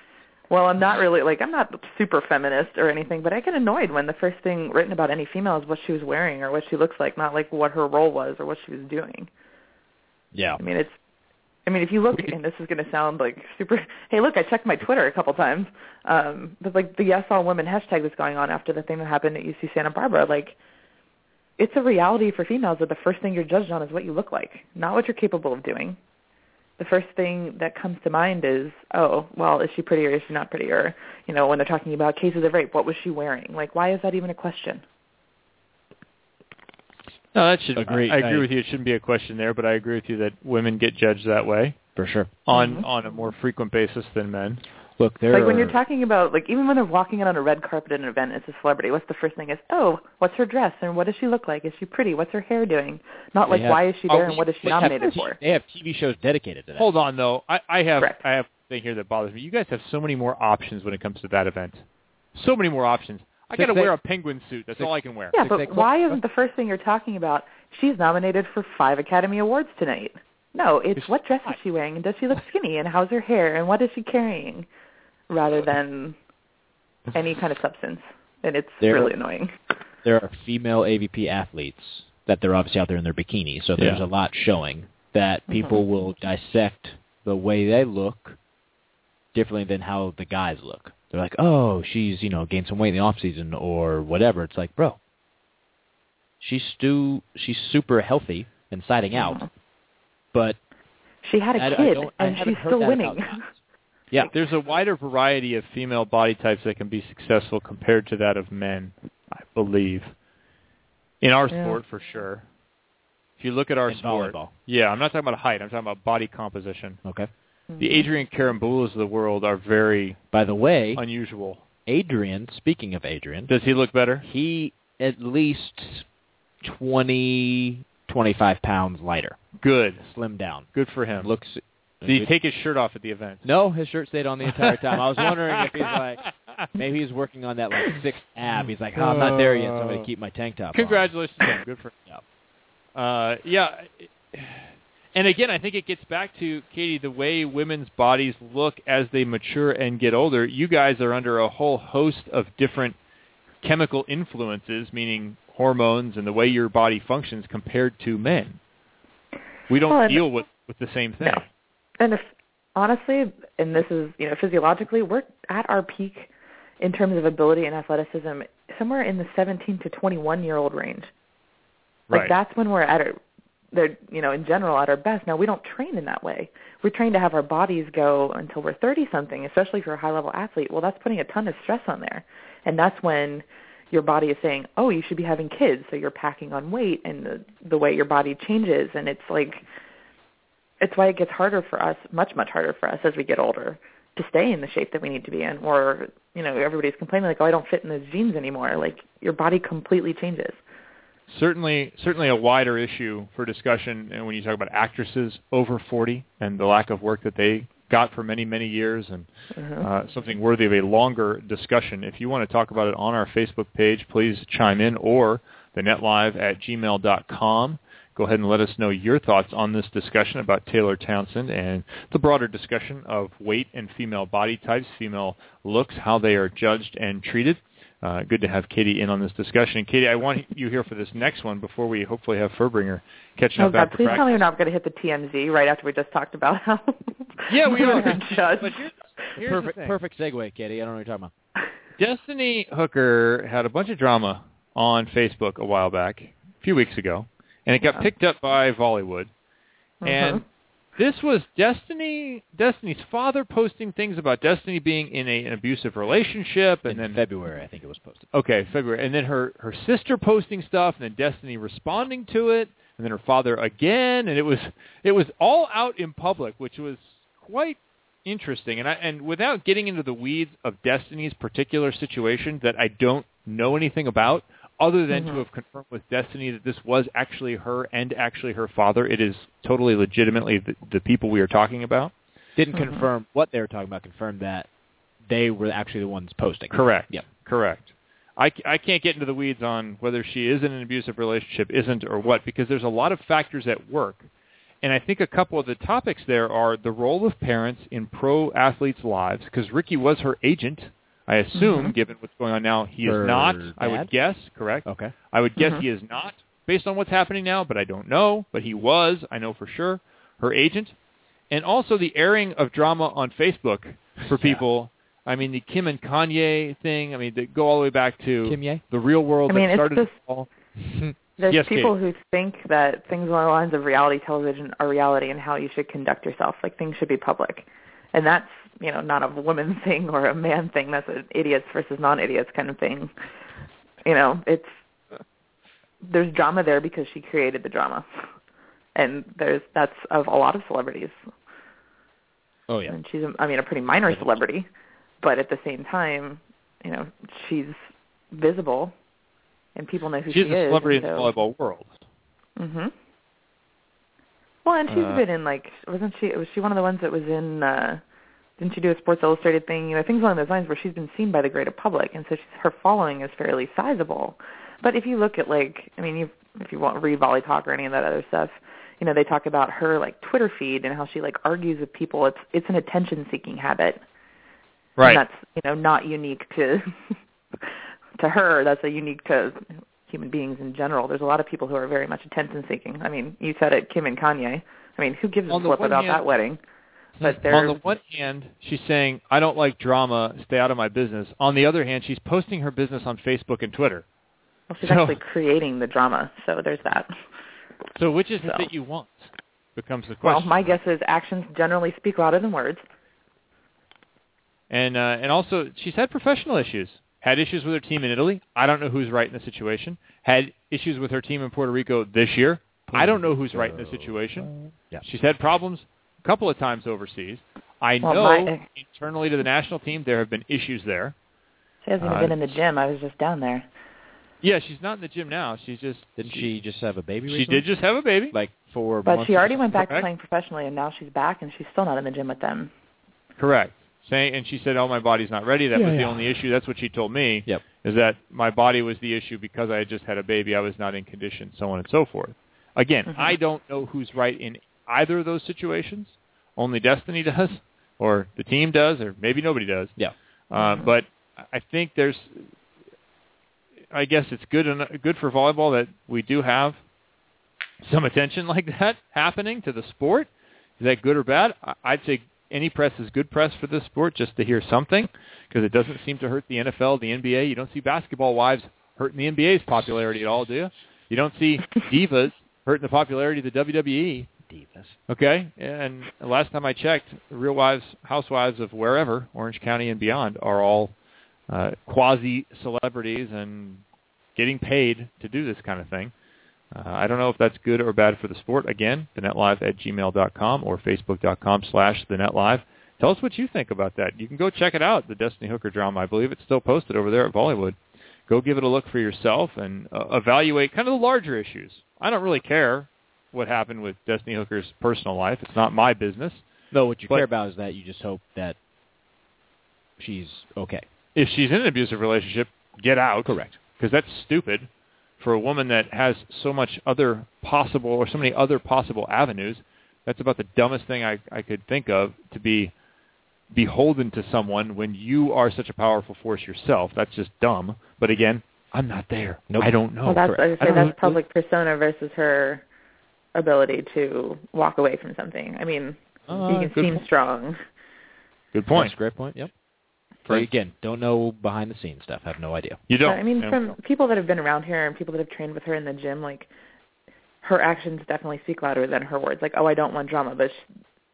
Speaker 11: well, I'm not really like I'm not super feminist or anything, but I get annoyed when the first thing written about any female is what she was wearing or what she looks like, not like what her role was or what she was doing.
Speaker 7: Yeah.
Speaker 11: I mean, it's. I mean, if you look, and this is going to sound like super. Hey, look, I checked my Twitter a couple times. Um, but like the Yes All Women hashtag that's going on after the thing that happened at UC Santa Barbara, like, it's a reality for females that the first thing you're judged on is what you look like, not what you're capable of doing. The first thing that comes to mind is, oh, well, is she pretty or is she not pretty? Or, you know, when they're talking about cases of rape, what was she wearing? Like, why is that even a question?
Speaker 6: No, that should.
Speaker 7: Agree.
Speaker 6: I, I agree
Speaker 7: I-
Speaker 6: with you. It shouldn't be a question there, but I agree with you that women get judged that way
Speaker 7: For sure.
Speaker 6: on
Speaker 11: Mhm.
Speaker 6: on a more frequent basis than men.
Speaker 7: Look, there
Speaker 11: like when you're talking about like even when they're walking out on a red carpet at an event as a celebrity, what's the first thing is, oh, what's her dress and what does she look like? Is she pretty? What's her hair doing? Not like
Speaker 7: have-
Speaker 11: why is she
Speaker 6: Oh,
Speaker 11: there and what is she
Speaker 7: they have-
Speaker 11: nominated for?
Speaker 7: They have TV shows dedicated to that.
Speaker 6: Hold on though. I, I have
Speaker 11: Correct.
Speaker 6: I have a thing here that bothers me. You guys have so many more options when it comes to that event. So many more options. I got to wear a penguin suit. That's
Speaker 7: six-
Speaker 6: all I can wear.
Speaker 11: Yeah,
Speaker 7: Six
Speaker 11: but
Speaker 7: eight
Speaker 11: why isn't the first thing you're talking about? She's nominated for five Academy Awards tonight. No, it's
Speaker 6: It's
Speaker 11: what dress is she wearing and does she look skinny and how's her hair and what is she carrying, rather than any kind of substance. And it's
Speaker 7: There-
Speaker 11: really annoying.
Speaker 7: there are female AVP athletes that they're obviously out there in their bikini, so there's
Speaker 6: Yeah.
Speaker 7: a lot showing that mm-hmm. people will dissect the way they look differently than how the guys look. They're like, oh, she's you know gained some weight in the off season or whatever. It's like, bro, she's stu she's super healthy and siding out, but
Speaker 11: She had a
Speaker 7: I- I
Speaker 11: kid
Speaker 7: don't- I
Speaker 11: and
Speaker 7: haven't
Speaker 11: she's still winning.
Speaker 7: yeah,
Speaker 6: There's a wider variety of female body types that can be successful compared to that of men, I believe. In our
Speaker 11: Yeah.
Speaker 6: sport, for sure. If you look at our
Speaker 7: In
Speaker 6: sport,
Speaker 7: volleyball.
Speaker 6: yeah, I'm not talking about height. I'm talking about body composition.
Speaker 7: okay.
Speaker 6: The Adrian Carambulas of the world are very
Speaker 7: By the way,
Speaker 6: unusual.
Speaker 7: Adrian. Speaking of Adrian,
Speaker 6: Does he look better?
Speaker 7: he at least 20, 25 pounds lighter,
Speaker 6: Good.
Speaker 7: slimmed down.
Speaker 6: Good for him.
Speaker 7: Looks.
Speaker 6: Did he take his shirt off at the event?
Speaker 7: No, his shirt stayed on the entire time. I was wondering if he's like, maybe he's working on that like sixth ab. He's like, oh, I'm not there yet, so I'm going to keep my tank top.
Speaker 6: Congratulations him. Good for him. Yeah. Uh, yeah. And again, I think it gets back to Katie the way women's bodies look as they mature and get older. You guys are under a whole host of different chemical influences, meaning hormones and the way your body functions compared to men. We don't
Speaker 11: Well,
Speaker 6: deal with with the same thing.
Speaker 11: No. And if honestly, and this is you know physiologically, we're at our peak in terms of ability and athleticism somewhere in the 17 to 21 year old range. Like
Speaker 6: Right.
Speaker 11: that's when we're at our they're you know in general at our best. Now we don't train in that way. We're trained to have our bodies go until we're 30 something, especially if you're a high level athlete. Well, that's putting a ton of stress on there. And that's when your body is saying, "Oh, you should be having kids." So you're packing on weight and the the way your body changes and it's like it's why it gets harder for us, much much harder for us as we get older to stay in the shape that we need to be in or you know everybody's complaining like oh i don't fit in those jeans anymore like your body completely changes
Speaker 6: certainly certainly a wider issue for discussion and when you talk about actresses over 40 and the lack of work that they got for many many years and
Speaker 11: Mhm.
Speaker 6: uh, something worthy of a longer discussion if you want to talk about it on our facebook page please chime in or the netlive at gmail.com go ahead and let us know your thoughts on this discussion about Taylor Townsend and the broader discussion of weight and female body types, female looks, how they are judged and treated. Uh, good to have Katie in on this discussion. And Katie, I want you here for this next one before we hopefully have Fuerbringer catching
Speaker 11: oh
Speaker 6: up
Speaker 11: god
Speaker 6: after
Speaker 11: please
Speaker 6: practice.
Speaker 11: tell me we're not going to hit the tmz right after we just talked about how
Speaker 6: Yeah, we
Speaker 11: women
Speaker 6: are.
Speaker 11: judged.
Speaker 6: But here's, here's
Speaker 7: perfect, perfect segue, Katie. I don't know what you're talking about.
Speaker 6: Destiny Hooker had a bunch of drama on Facebook a while back, a few weeks ago, and it got
Speaker 11: Yeah.
Speaker 6: picked up by Volleywood. And
Speaker 11: Mhm.
Speaker 6: This was Destiny Destiny's father posting things about Destiny being in a, an abusive relationship and
Speaker 7: In
Speaker 6: then
Speaker 7: February, I think it was posted.
Speaker 6: okay, February. And then her her sister posting stuff and then Destiny responding to it and then her father again and it was it was all out in public, which was quite interesting. And I and without getting into the weeds of Destiny's particular situation that I don't know anything about other than to
Speaker 11: Mhm.
Speaker 6: have confirmed with Destiny that this was actually her and actually her father, it is totally legitimately the, the people we are talking about.
Speaker 7: Didn't
Speaker 11: Mhm.
Speaker 7: confirm what they were talking about. Confirmed that they were actually the ones posting.
Speaker 6: Correct.
Speaker 7: Yep.
Speaker 6: Correct. I, I can't get into the weeds on whether she is in an abusive relationship, isn't, or what, because there's a lot of factors at work. And I think a couple of the topics there are the role of parents in pro athletes' lives, because Ricky was her agent. I assume,
Speaker 11: Mhm.
Speaker 6: given what's going on now, he
Speaker 7: Her
Speaker 6: is not. I would guess, correct?
Speaker 7: Okay.
Speaker 6: I would guess
Speaker 11: Mhm.
Speaker 6: he is not, based on what's happening now, but I don't know. But he was, I know for sure, her agent. And also the airing of drama on Facebook for
Speaker 7: Yeah.
Speaker 6: people. I mean, the Kim and Kanye thing. I mean, they go all the way back to
Speaker 7: Kim Ye?
Speaker 6: the real world
Speaker 11: I mean,
Speaker 6: that
Speaker 11: it's
Speaker 6: started
Speaker 11: just-
Speaker 6: it all.
Speaker 11: There's
Speaker 6: Yes,
Speaker 11: people
Speaker 6: Katie.
Speaker 11: who think that things along the lines of reality television are reality and how you should conduct yourself. Like things should be public, and that's you know not a woman thing or a man thing. That's an idiots versus non-idiots kind of thing. You know, it's there's drama there because she created the drama, and there's that's of a lot of celebrities.
Speaker 7: Oh yeah.
Speaker 11: And she's, a, I mean, a pretty minor celebrity, but at the same time, you know, she's visible, and people know who
Speaker 6: She's
Speaker 11: she
Speaker 6: a
Speaker 11: is.
Speaker 6: celebrity in
Speaker 11: and
Speaker 6: the
Speaker 11: so-
Speaker 6: volleyball world.
Speaker 11: Mhm. Well, and she's
Speaker 6: Uh,
Speaker 11: been in like wasn't she was she one of the ones that was in uh didn't she do a Sports Illustrated thing, you know, things along those lines where she's been seen by the greater public and so she's, her following is fairly sizable. But if you look at like I mean, you if you want read Volley Talk or any of that other stuff, you know, they talk about her like Twitter feed and how she like argues with people. It's it's an attention seeking habit.
Speaker 6: Right.
Speaker 11: And that's, you know, not unique to to her. That's a unique to human beings in general. There's a lot of people who are very much attention seeking. I mean, you said it, Kim and Kanye. I mean, who gives a
Speaker 6: On the
Speaker 11: flip about
Speaker 6: hand-
Speaker 11: that wedding? But they're
Speaker 6: On the one hand, she's saying, I don't like drama, stay out of my business. On the other hand, she's posting her business on Facebook and Twitter.
Speaker 11: well, she's
Speaker 6: so-
Speaker 11: actually creating the drama. So there's that.
Speaker 6: So which is it that you want? Becomes the question.
Speaker 11: Well, my guess is actions generally speak louder than words.
Speaker 6: And uh, and also, she's had professional issues. Had issues with her team in Italy. I don't know who's right in the situation. Had issues with her team in Puerto Rico this year. I don't know who's right in the situation.
Speaker 7: Yeah.
Speaker 6: She's had problems a couple of times overseas. I
Speaker 11: Well,
Speaker 6: know
Speaker 11: my-
Speaker 6: internally to the national team there have been issues there.
Speaker 11: She hasn't even
Speaker 6: Uh,
Speaker 11: been in the gym. I was just down there.
Speaker 6: Yeah, she's not in the gym now. She's just
Speaker 7: Didn't she just have a baby?
Speaker 6: She did just have a baby.
Speaker 7: like four
Speaker 11: But
Speaker 7: months.
Speaker 11: she already went back to playing professionally, and now she's back, and she's still not in the gym with them.
Speaker 6: Correct. Saying, and she said, "Oh, my body's not ready." That
Speaker 7: Yeah,
Speaker 6: was the only issue. That's what she told me.
Speaker 7: Yep.
Speaker 6: Is that my body was the issue because I had just had a baby. I was not in condition, so on and so forth. Again,
Speaker 11: Mhm.
Speaker 6: I don't know who's right in either of those situations. Only Destiny does, or the team does, or maybe nobody does.
Speaker 7: Yeah.
Speaker 6: Uh. But I think there's, I guess it's good and good for volleyball that we do have some attention like that happening to the sport. Is that good or bad? I- I'd say any press is good press for this sport just to hear something because it doesn't seem to hurt the NFL, the NBA. You don't see basketball wives hurting the NBA's popularity at all, do you? You don't see divas hurting the popularity of the WWE.
Speaker 7: Divas.
Speaker 6: Okay, and last time I checked, Real Wives, Housewives of wherever, Orange County and beyond, are all uh, quasi celebrities and getting paid to do this kind of thing. Uh, I don't know if that's good or bad for the sport. Again, thenetlive at gmail.com or facebook.com slash thenetlive. Tell us what you think about that. You can go check it out, the Destiny Hooker drama. I believe it's still posted over there at Volleywood. Go give it a look for yourself and uh, evaluate kind of the larger issues. I don't really care what happened with Destiny Hooker's personal life. It's not my business.
Speaker 7: No, what you
Speaker 6: But-
Speaker 7: care about is that you just hope that she's okay.
Speaker 6: If she's in an abusive relationship, get out.
Speaker 7: Correct.
Speaker 6: Because that's stupid for a woman that has so much other possible or so many other possible avenues. That's about the dumbest thing I, I could think of to be beholden to someone when you are such a powerful force yourself. That's just dumb. But again, I'm not there.
Speaker 7: Nope.
Speaker 6: I don't know.
Speaker 11: well, that's I
Speaker 6: I
Speaker 11: say
Speaker 6: don't
Speaker 11: that's
Speaker 6: know-
Speaker 11: public persona versus her ability to walk away from something. I mean,
Speaker 6: Uh,
Speaker 11: you can seem
Speaker 6: point.
Speaker 11: strong.
Speaker 6: Good point.
Speaker 7: That's a great point. Yep. So
Speaker 6: Right.
Speaker 7: again, don't know behind the scenes stuff. Have no idea.
Speaker 6: You don't.
Speaker 11: I mean,
Speaker 6: And-
Speaker 11: from people that have been around here and people that have trained with her in the gym, like her actions definitely speak louder than her words. Like, oh, I don't want drama, but sh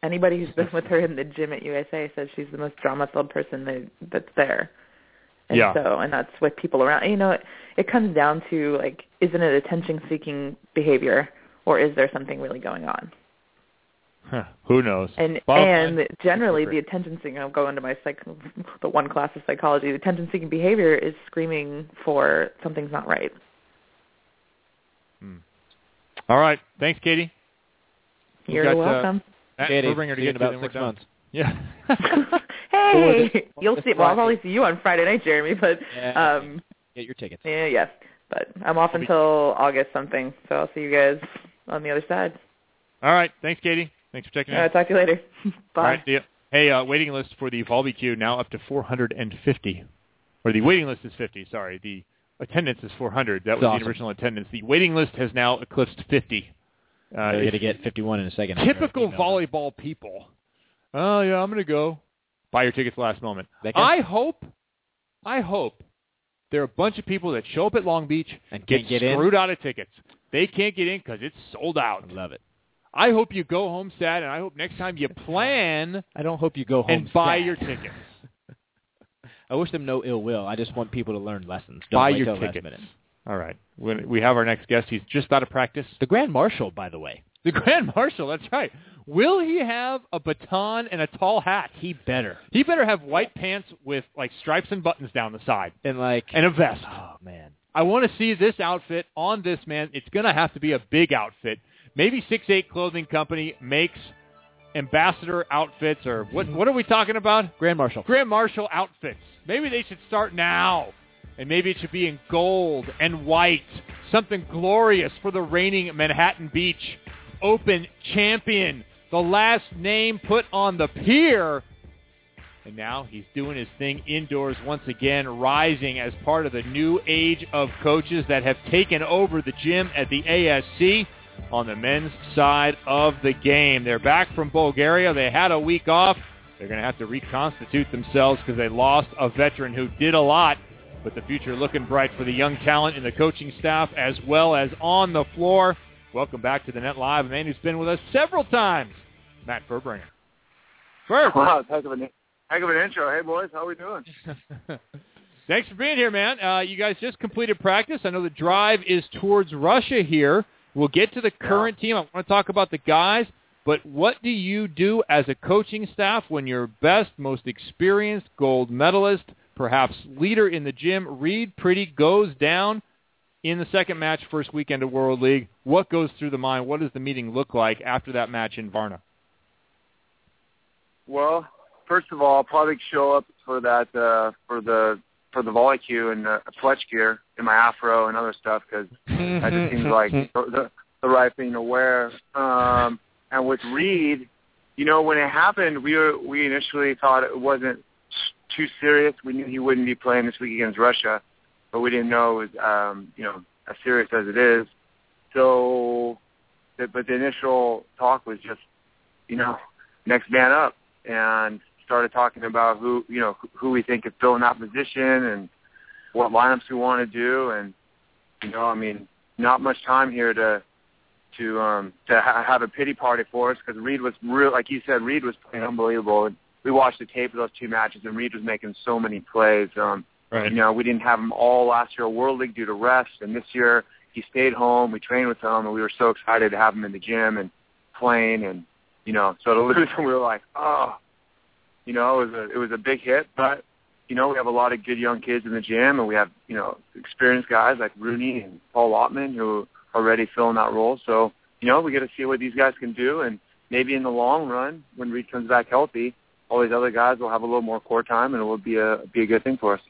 Speaker 11: anybody who's been with her in the gym at USA says she's the most drama-filled person that, that's there. And
Speaker 6: Yeah.
Speaker 11: so, and that's with people around. You know, it, it comes down to like, isn't it attention-seeking behavior, or is there something really going on?
Speaker 6: Huh, who knows?
Speaker 11: And
Speaker 6: Bottom
Speaker 11: and
Speaker 6: line,
Speaker 11: generally, the attention seeking. I'll go into my psych, the one class of psychology. The attention seeking behavior is screaming for something's not right.
Speaker 6: Hmm. All right. Thanks, Katie.
Speaker 11: You're
Speaker 6: got, uh,
Speaker 11: welcome.
Speaker 6: Matt
Speaker 7: Katie,
Speaker 6: Fuerbringer to
Speaker 7: you
Speaker 6: get
Speaker 7: in about
Speaker 6: then we're
Speaker 7: six
Speaker 6: done.
Speaker 7: months.
Speaker 6: Yeah.
Speaker 11: hey,
Speaker 7: Or
Speaker 11: you'll see. Well, I'll probably see you on Friday night, Jeremy. But
Speaker 7: Yeah.
Speaker 11: um,
Speaker 7: Get your tickets.
Speaker 11: yeah, yes. But I'm off
Speaker 6: I'll be-
Speaker 11: until August something, so I'll see you guys on the other side.
Speaker 6: All right. Thanks, Katie. Thanks for checking in.
Speaker 11: Uh, talk to you later. Bye.
Speaker 6: All right, see ya. Hey, uh, waiting list for the Volby queue now up to 450. Or the waiting list is 50, sorry. The attendance is 400. That was
Speaker 7: awesome.
Speaker 6: the original attendance. The waiting list has now eclipsed 50. Uh,
Speaker 7: You're gonna get 51 in a second.
Speaker 6: typical
Speaker 7: Email.
Speaker 6: volleyball people. Oh, yeah, I'm going to go. Buy your tickets last moment.
Speaker 7: That guy?
Speaker 6: I hope, I hope there are a bunch of people that show up at Long Beach
Speaker 7: And
Speaker 6: get
Speaker 7: can't get in?
Speaker 6: screwed out of tickets. They can't get in because it's sold out.
Speaker 7: I love it.
Speaker 6: I hope you go home sad, and I hope next time you plan
Speaker 7: I don't hope you go home
Speaker 6: and buy
Speaker 7: sad.
Speaker 6: your tickets.
Speaker 7: I wish them no ill will. I just want people to learn lessons. Don't
Speaker 6: buy your tickets. All right. When we have our next guest, he's just out of practice.
Speaker 7: The Grand Marshal, by the way.
Speaker 6: The Grand Marshal, that's right. Will he have a baton and a tall hat?
Speaker 7: He better.
Speaker 6: He better have white pants with like stripes and buttons down the side
Speaker 7: And like,
Speaker 6: and a vest.
Speaker 7: oh man,
Speaker 6: I want to see this outfit on this man. It's going to have to be a big outfit. Maybe Six Eight Clothing Company makes ambassador outfits or what what are we talking about?
Speaker 7: Grand Marshal.
Speaker 6: Grand Marshal outfits. Maybe they should start now. And maybe it should be in gold and white. Something glorious for the reigning Manhattan Beach Open champion. The last name put on the pier. And now he's doing his thing indoors once again, rising as part of the new age of coaches that have taken over the gym at the ASC on the men's side of the game. They're back from Bulgaria. They had a week off. They're going to have to reconstitute themselves because they lost a veteran who did a lot. But the future looking bright for the young talent in the coaching staff as well as on the floor. Welcome back to the Net Live, a man who's been with us several times, Matt Fuerbringer. Fur.
Speaker 12: Wow, heck an heck of an intro. Hey boys, how we doing?
Speaker 6: Thanks for being here, man. Uh, you guys just completed practice. I know the drive is towards Russia here. We'll get to the current team. I want to talk about the guys, but what do you do as a coaching staff when your best, most experienced gold medalist, perhaps leader in the gym, Reid Priddy, goes down in the second match, first weekend of World League? What goes through the mind? What does the meeting look like after that match in Varna?
Speaker 12: Well, first of all, I'll probably show up for that uh, for the for the volley cue and the Fletch gear in my afro and other stuff because that just seems like the, the, right thing to wear. Um, and with Reid, you know, when it happened, we were, we initially thought it wasn't too serious. We knew he wouldn't be playing this week against Russia, but we didn't know it was, um, you know, as serious as it is. So, but the initial talk was just, you know, next man up, and started talking about who, you know, who we think could fill in that position and what lineups we want to do, and you know, I mean, not much time here to to um to ha- have a pity party for us because Reid was real like you said Reid was playing unbelievable. And We watched the tape of those two matches and Reid was making so many plays. Um
Speaker 6: Right.
Speaker 12: you know, we didn't have him all last year World League due to rest and this year he stayed home. We trained with him and we were so excited to have him in the gym and playing and you know, so to lose him we were like, Oh you know, it was a it was a big hit, but you know, we have a lot of good young kids in the gym, and we have you know experienced guys like Rooney and Paul Lotman who are already filling that role. So you know, we got to see what these guys can do, and maybe in the long run, when Reid comes back healthy, all these other guys will have a little more core time, and it will be a be a good thing for us.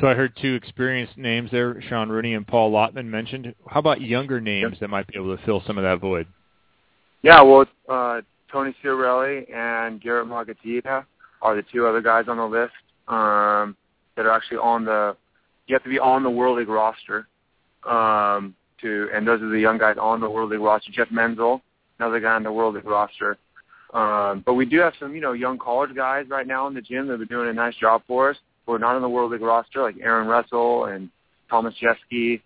Speaker 6: So I heard two experienced names there, Sean Rooney and Paul Lotman mentioned. How about younger names that might be able to fill some of that void?
Speaker 12: Yeah, well, uh, Tony Ciarelli and Garrett Muagututia are the two other guys on the list um, that are actually on the. You have to be on the World League roster um, to, and those are the young guys on the World League roster. Jeff Menzel, another guy on the World League roster. Um, but we do have some, you know, young college guys right now in the gym that been doing a nice job for us. Who are not on the World League roster, like Aaron Russell and Thomas Jaeschke,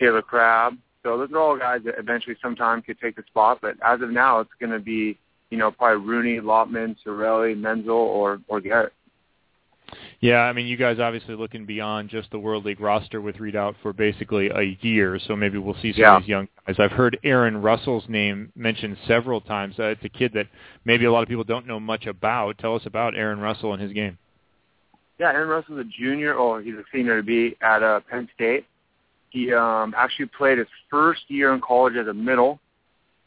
Speaker 12: Taylor Crabb. So those are all guys that eventually sometime could take the spot. But as of now, it's going to be, you know, probably Rooney, Lotman, Ciarelli, Menzel, or or Garrett.
Speaker 6: Yeah, I mean, you guys obviously looking beyond just the World League roster with Reid out for basically a year, so maybe we'll see some
Speaker 12: Yeah.
Speaker 6: of these young guys. I've heard Aaron Russell's name mentioned several times. Uh, it's a kid that maybe a lot of people don't know much about. Tell us about Aaron Russell and his game.
Speaker 12: Yeah, Aaron Russell's a junior, or he's a senior to be at uh, Penn State. He um, actually played his first year in college as a middle,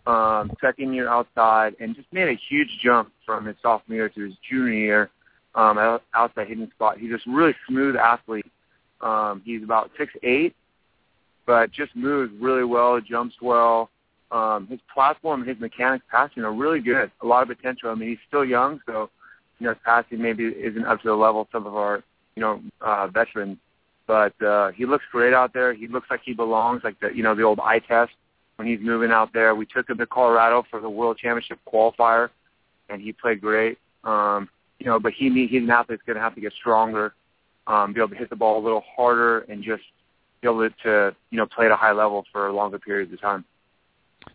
Speaker 12: um, second year outside, and just made a huge jump from his sophomore year to his junior year um, out- outside hitting spot. He's just really smooth athlete. Um, he's about six eight, but just moves really well, jumps well. Um, his platform and his mechanics passing are really good. A lot of potential. I mean, he's still young, so you know, his passing maybe isn't up to the level of some of our, you know, uh, veterans. But uh, he looks great out there. He looks like he belongs, like the, you know, the old eye test when he's moving out there. We took him to Colorado for the World Championship qualifier, and he played great. Um, you know, but he he's an athlete that's going to have to get stronger, um, be able to hit the ball a little harder, and just be able to, to you know, play at a high level for longer periods of time.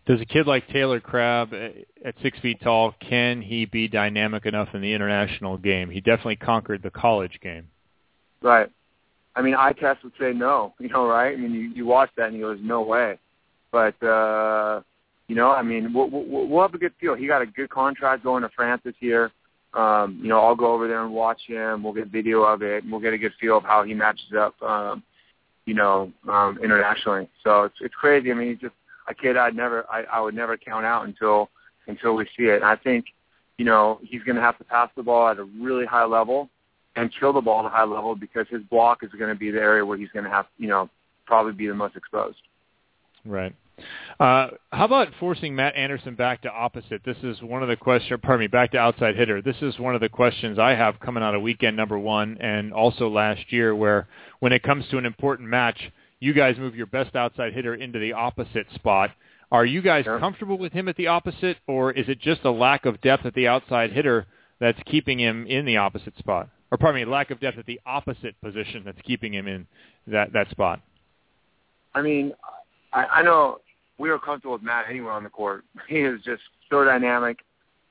Speaker 6: Does a kid like Taylor Crabb uh, at six feet tall, can he be dynamic enough in the international game? He definitely conquered the college game.
Speaker 12: Right. I mean, eye test would say no. You know, right? I mean, you you watch that and he goes, no way. But uh, you know, I mean, we'll, we'll have a good feel. He got a good contract going to France this year. Um, you know, I'll go over there and watch him. We'll get video of it, and we'll get a good feel of how he matches up. Um, you know, um, internationally. So it's it's crazy. I mean, he's just a kid I'd never I, I would never count out until until we see it. And I think, you know, he's going to have to pass the ball at a really high level and kill the ball at a high level because his block is going to be the area where he's going to have, you know, probably be the most exposed.
Speaker 6: Right. Uh, how about forcing Matt Anderson back to opposite? This is one of the questions. Pardon me, back to outside hitter. This is one of the questions I have coming out of weekend number one, and also last year, where when it comes to an important match, you guys move your best outside hitter into the opposite spot. Are you guys comfortable with him at the opposite, or is it just a lack of depth at the outside hitter that's keeping him in the opposite spot? Or pardon me, lack of depth at the opposite position that's keeping him in that that spot.
Speaker 12: I mean, I, I know we were comfortable with Matt anywhere on the court. He is just so dynamic,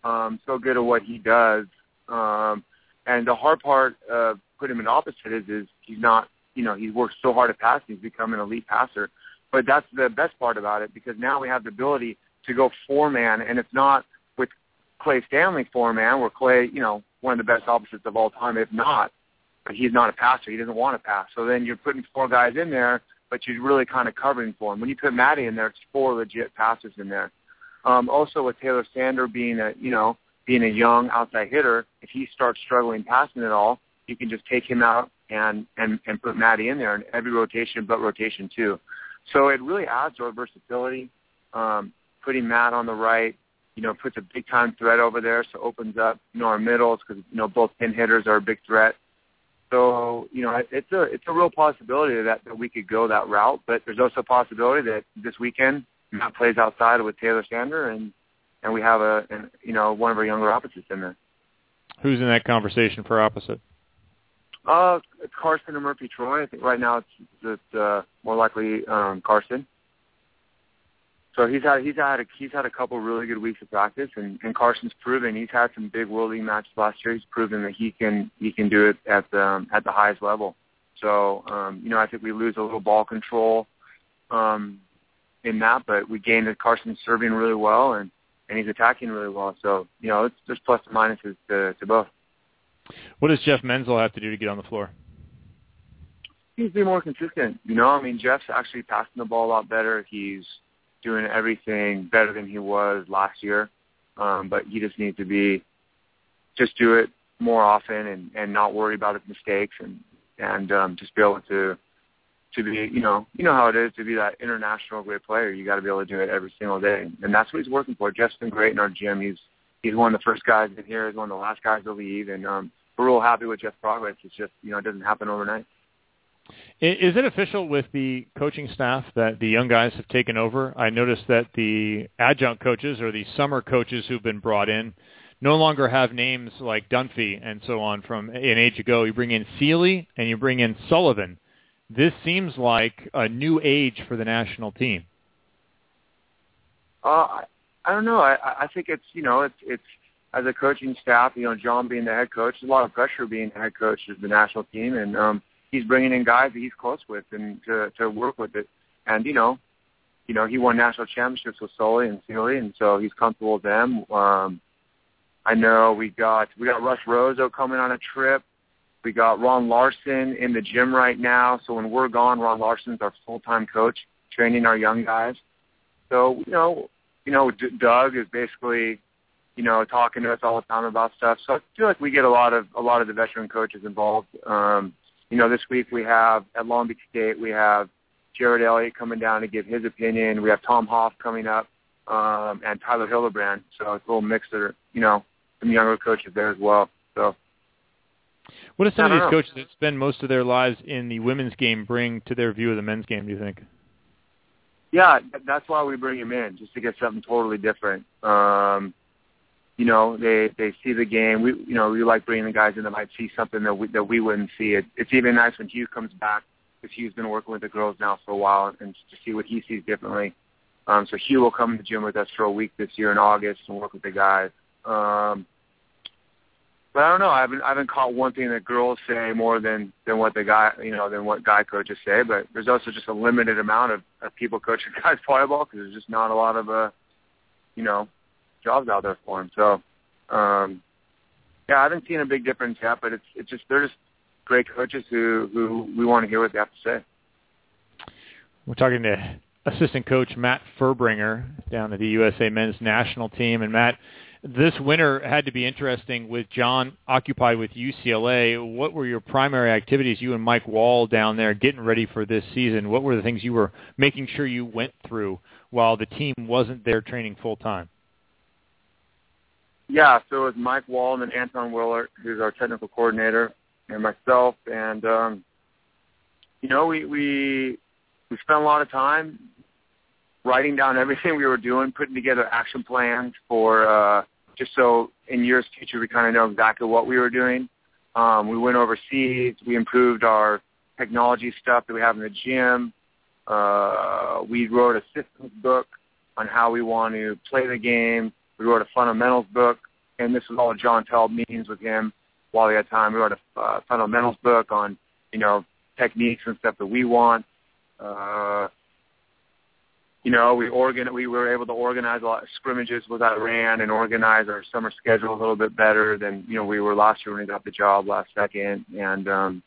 Speaker 12: um, so good at what he does. Um, and the hard part of putting him in opposite is, is he's not, you know, he works so hard at passing. He's become an elite passer. But that's the best part about it because now we have the ability to go four man, and it's not with Clay Stanley four man, where Clay, you know, one of the best opposites of all time, if not. But he's not a passer. He doesn't want to pass. So then you're putting four guys in there, but you're really kind of covering for him. When you put Matty in there, it's four legit passers in there. Um, also with Taylor Sander being a, you know, being a young outside hitter, if he starts struggling passing it all, you can just take him out and and and put Matty in there in every rotation, but rotation two. So it really adds to our versatility. Um, putting Matt on the right, you know, puts a big time threat over there, so opens up you know our middles because you know both pin hitters are a big threat. So you know it's a it's a real possibility that that we could go that route, but there's also a possibility that this weekend Matt plays outside with Taylor Sander and and we have a and, you know one of our younger opposites in there.
Speaker 6: Who's in that conversation for opposite?
Speaker 12: Uh, Carson and Murphy Troy. I think right now it's it's uh, more likely um, Carson. So he's had he's had a, he's had a couple really good weeks of practice, and, and Carson's proven he's had some big world league matches last year. He's proven that he can he can do it at the um, at the highest level. So um, you know I think we lose a little ball control um, in that, but we gained that Carson's serving really well and and he's attacking really well. So you know it's, there's plus and minuses to, to both.
Speaker 6: What does Jeff Menzel have to do to get on the floor?
Speaker 12: He's be more consistent. You know, I mean Jeff's actually passing the ball a lot better. He's doing everything better than he was last year. Um, but he just needs to be just do it more often and, and not worry about his mistakes and and um, just be able to to be you know you know how it is to be that international great player. You got to be able to do it every single day, and that's what he's working for. Jeff's been great in our gym. He's he's one of the first guys in here. He's one of the last guys to leave, and um, we're real happy with Jeff's progress. It's just you know it doesn't happen overnight.
Speaker 6: Is it official with the coaching staff that the young guys have taken over? I noticed that the adjunct coaches or the summer coaches who've been brought in no longer have names like Dunphy and so on from an age ago. You bring in Sealy and you bring in Sullivan. This seems like a new age for the national team.
Speaker 12: Uh, I, I don't know. I, I think it's you know it's it's as a coaching staff. You know, John being the head coach, there's a lot of pressure being the head coach of the national team, and um, he's bringing in guys that he's close with and to to work with it. And you know, you know, he won national championships with Sully and Sealy, and so he's comfortable with them. Um, I know we got we got Russ Rozo coming on a trip. We got Ron Larson in the gym right now. So when we're gone, Ron Larson's our full time coach, training our young guys. So you know, you know, D- Doug is basically, you know, talking to us all the time about stuff. So I feel like we get a lot of a lot of the veteran coaches involved. Um, you know, this week we have at Long Beach State we have Jared Elliott coming down to give his opinion. We have Tom Hoff coming up um, and Tyler Hildebrand. So it's a little mix of, you know, some younger coaches there as well. So
Speaker 6: what do some of these
Speaker 12: know.
Speaker 6: coaches that spend most of their lives in the women's game bring to their view of the men's game? Do you think?
Speaker 12: yeah, that's why we bring him in just to get something totally different. Um, you know, they they see the game. We you know we like bringing the guys in that might see something that we that we wouldn't see. It, it's even nice when Hugh comes back because Hugh's been working with the girls now for a while and to see what he sees differently. Um, so Hugh will come to the gym with us for a week this year in August and work with the guys. Um, but I don't know. I haven't I haven't caught one thing that girls say more than than what the guy you know than what guy coaches say. But there's also just a limited amount of, of people coaching guys volleyball because there's just not a lot of uh you know jobs out there for them. So um, yeah, I haven't seen a big difference yet. But it's it's just they're just great coaches who who we want to hear what they have to say.
Speaker 6: We're talking to assistant coach Matt Fuerbringer down at the USA men's national team. And Matt, this winter had to be interesting with John occupied with UCLA. What were your primary activities, you and Mike Wall down there getting ready for this season? What were the things you were making sure you went through while the team wasn't there training full time?
Speaker 12: Yeah, so it was Mike Wall and then Anton Willert, who's our technical coordinator, and myself. And um, you know, we we we spent a lot of time writing down everything we were doing, putting together action plans for uh, just so in years future we kind of know exactly what we were doing. Um, we went overseas. We improved our technology stuff that we have in the gym. Uh, we wrote a systems book on how we want to play the game. We wrote a fundamentals book, and this was all John Tell meetings with him while he had time. We wrote a uh, fundamentals book on you know techniques and stuff that we want. Uh, you know, we organ we were able to organize a lot of scrimmages with Iran and organize our summer schedule a little bit better than you know we were last year when we got the job last second, and um,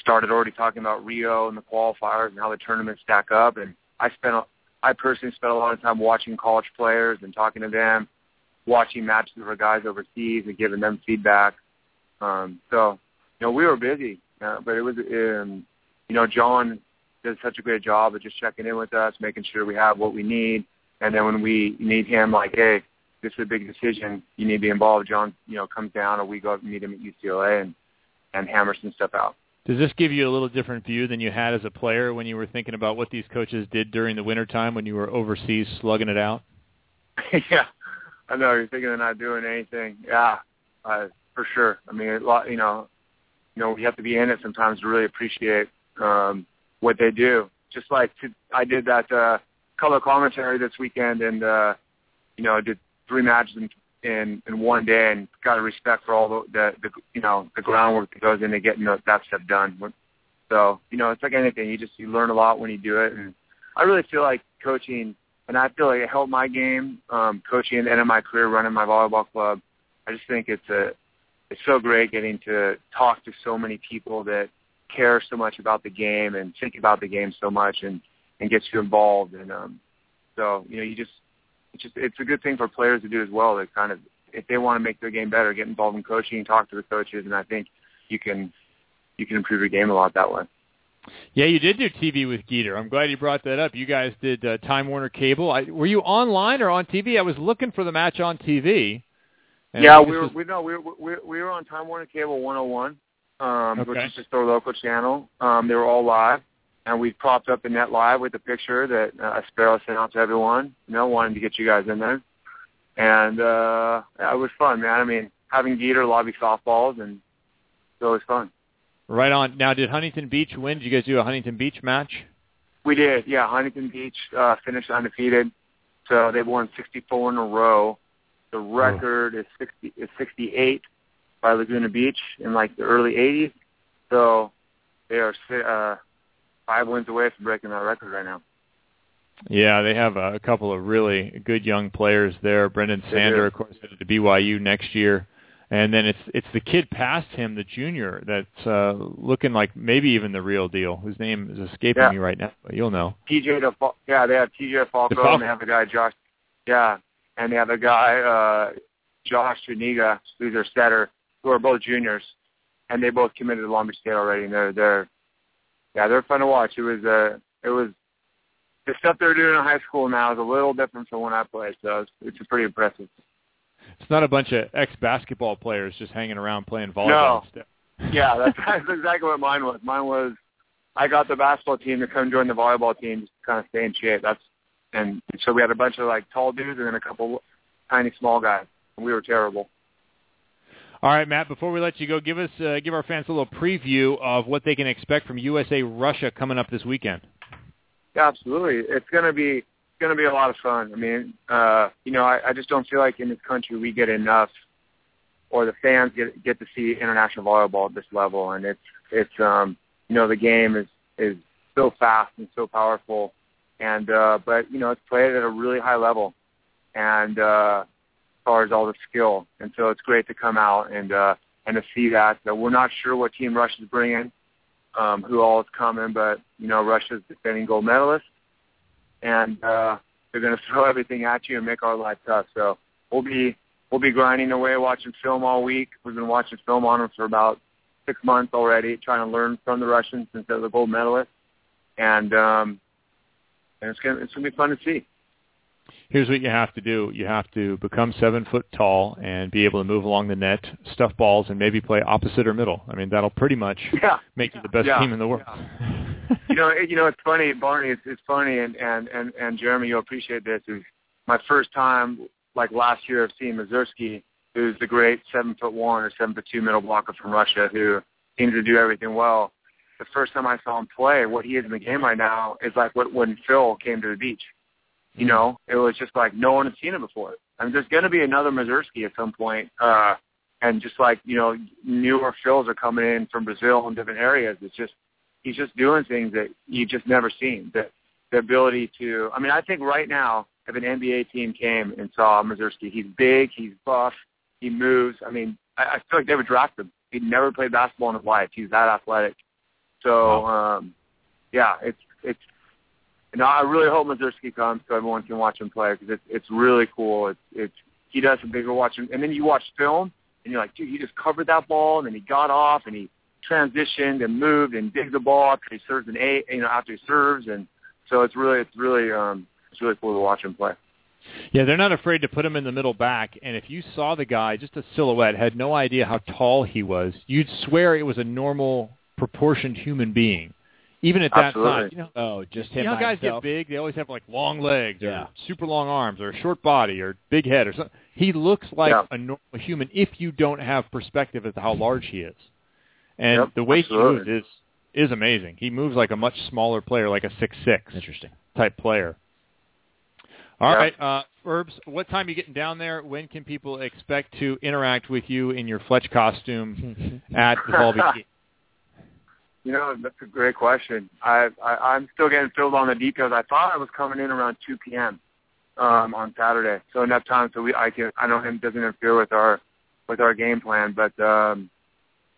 Speaker 12: started already talking about Rio and the qualifiers and how the tournaments stack up. And I spent I personally spent a lot of time watching college players and talking to them, watching matches of guys overseas and giving them feedback. Um, so, you know, we were busy, uh, but it was, um, you know, John did such a great job of just checking in with us, making sure we have what we need. And then when we need him, like, hey, this is a big decision. You need to be involved. John, you know, comes down, or we go up and meet him at UCLA and and hammer some stuff out.
Speaker 6: Does this give you a little different view than you had as a player when you were thinking about what these coaches did during the wintertime when you were overseas slugging it out?
Speaker 12: yeah, I know you're thinking they're not doing anything. Yeah, uh, for sure. I mean, a lot. You know, you know, we have to be in it sometimes to really appreciate um, what they do. Just like to, I did that uh, color commentary this weekend, and uh, you know, did three matches in, in in one day, and got a respect for all the, the the you know the groundwork that goes into getting that stuff done. So you know, it's like anything. You just you learn a lot when you do it, and I really feel like coaching, and I feel like it helped my game, um, coaching the end of my career, running my volleyball club. I just think it's a it's so great getting to talk to so many people that care so much about the game and think about the game so much and and gets you involved and um so you know you just it's just it's a good thing for players to do as well to kind of if they want to make their game better get involved in coaching talk to the coaches and I think you can you can improve your game a lot that way.
Speaker 6: Yeah, you did do TV with Geeter. I'm glad you brought that up. You guys did uh, Time Warner Cable. I, were you online or on TV? I was looking for the match on TV.
Speaker 12: yeah, we were. We no, we were we, we were on Time Warner Cable 101 um,
Speaker 6: okay.
Speaker 12: which is just our local channel. Um, they were all live, and we propped up the net live with a picture that uh, Sparrow sent out to everyone. You know, wanting to get you guys in there, and uh, yeah, it was fun, man. I mean, having Geeter lobby softballs, and so it was fun.
Speaker 6: Right on. Now, did Huntington Beach win? Did you guys do a Huntington Beach match?
Speaker 12: We did. Yeah, Huntington Beach uh, finished undefeated, so they won 64 in a row. The record oh. is 60 is 68 by Laguna Beach in like the early 80s. So they are uh, five wins away from breaking that record right now.
Speaker 6: Yeah, they have a, a couple of really good young players there. Brendan Sander, of course, headed to BYU next year, and then it's it's the kid past him, the junior, that's uh, looking like maybe even the real deal. Whose name is escaping
Speaker 12: yeah.
Speaker 6: me right now, but you'll know.
Speaker 12: TJ, DeFal- yeah, they have TJ Falco,
Speaker 6: DeFalco.
Speaker 12: and they have a guy Josh, yeah, and they have a guy uh, Josh Tuaniga, who's their setter, who are both juniors, and they both committed to Long Beach State already. And they're they're yeah, they're fun to watch. It was uh it was the stuff they're doing in high school now is a little different from when I played, so it's, it's pretty impressive.
Speaker 6: It's not a bunch of ex basketball players just hanging around playing volleyball.
Speaker 12: No. yeah, that's, that's exactly what mine was. Mine was I got the basketball team to come join the volleyball team just to kind of stay in shape. That's and so we had a bunch of like tall dudes and then a couple tiny small guys. And we were terrible.
Speaker 6: All right, Matt. Before we let you go, give us uh, give our fans a little preview of what they can expect from USA Russia coming up this weekend.
Speaker 12: Absolutely. It's gonna be it's gonna be a lot of fun. I mean, uh, you know, I, I just don't feel like in this country we get enough, or the fans get get to see international volleyball at this level, and it's it's um you know the game is is so fast and so powerful, and uh, but you know it's played at a really high level, and uh, far as all the skill. And so it's great to come out and uh, and to see that. So we're not sure what team Russia's bringing, um, who all is coming, but you know Russia's defending gold medalist, and uh, they're going to throw everything at you and make our life tough. So we'll be we'll be grinding away, watching film all week. We've been watching film on them for about six months already, trying to learn from the Russians since they're the gold medalist, and um, and it's gonna it's gonna be fun to see
Speaker 6: here's what you have to do. You have to become seven foot tall and be able to move along the net, stuff balls, and maybe play opposite or middle. I mean, that'll pretty much
Speaker 12: yeah.
Speaker 6: make you the best
Speaker 12: yeah.
Speaker 6: team in the world.
Speaker 12: Yeah. you know, it, you know, it's funny, Barney. It's, it's funny, and and and and Jeremy, you'll appreciate this. Is my first time, like last year, of seeing Muserskiy, who's the great seven foot one or seven foot two middle blocker from Russia, who seems to do everything well. The first time I saw him play, what he is in the game right now is like what when Phil came to the beach you know, it was just like no one had seen it before. I mean, there's going to be another Muserskiy at some point, uh, and just like you know, newer fills are coming in from Brazil and different areas. It's just he's just doing things that you just never seen. The the ability to, I mean, I think right now, if an NBA team came and saw Muserskiy, he's big, he's buff, he moves. I mean, I, I feel like they would draft him. He'd never played basketball in his life. He's that athletic. So, um, yeah, it's it's know, I really hope Muserskiy comes so everyone can watch him play because it's it's really cool. It's it's he does some bigger watching, and then you watch film and you're like, dude, he just covered that ball and then he got off and he transitioned and moved and digged the ball after he serves an eight, you know, after he serves, and so it's really it's really um it's really cool to watch him play.
Speaker 6: Yeah, they're not afraid to put him in the middle back. And if you saw the guy, just a silhouette, had no idea how tall he was, you'd swear it was a normal, proportioned human being even at that
Speaker 12: Absolutely.
Speaker 6: size. You know,
Speaker 7: Oh, just him
Speaker 6: you know
Speaker 7: by
Speaker 6: how guys
Speaker 7: himself.
Speaker 6: get big? They always have like long legs
Speaker 7: Yeah.
Speaker 6: or super long arms or a short body or big head or something. He looks like
Speaker 12: Yeah.
Speaker 6: a normal human if you don't have perspective as to how large he is. And
Speaker 12: Yep,
Speaker 6: the way
Speaker 12: absolutely.
Speaker 6: he moves is is amazing. He moves like a much smaller player, like a six six
Speaker 7: Interesting.
Speaker 6: type player. All
Speaker 12: Yeah.
Speaker 6: right, uh, Herbs, what time are you getting down there? When can people expect to interact with you in your Fletch costume at the Volby Key?
Speaker 12: You know, that's a great question. I, I I'm still getting filled on the details. I thought I was coming in around 2 p.m. um on Saturday, so enough time so we I can I know him doesn't interfere with our with our game plan. But um,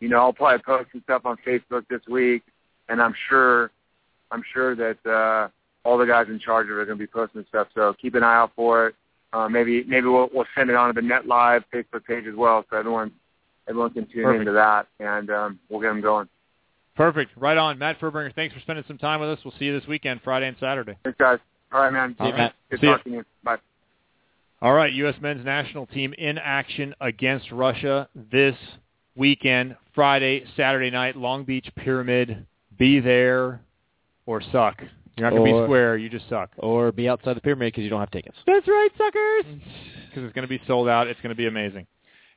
Speaker 12: you know, I'll probably post some stuff on Facebook this week, and I'm sure I'm sure that uh, all the guys in charge of it are going to be posting stuff. So keep an eye out for it. Uh, maybe maybe we'll we'll send it on to the Net Live Facebook page as well, so everyone everyone can tune
Speaker 6: Perfect.
Speaker 12: into that, and um, we'll get them going.
Speaker 6: Perfect. Right on. Matt Fuerbringer, thanks for spending some time with us. We'll see you this weekend, Friday and Saturday.
Speaker 12: Thanks, guys. All right, man.
Speaker 6: See you, Matt.
Speaker 12: Good
Speaker 6: See ya.
Speaker 12: talking to you. Bye.
Speaker 6: All right, U.S. men's national team in action against Russia this weekend, Friday, Saturday night, Long Beach Pyramid. Be there or suck. You're not going to be square. You just suck.
Speaker 7: Or be outside the pyramid because you don't have tickets.
Speaker 6: That's right, suckers. Because it's going to be sold out. It's going to be amazing.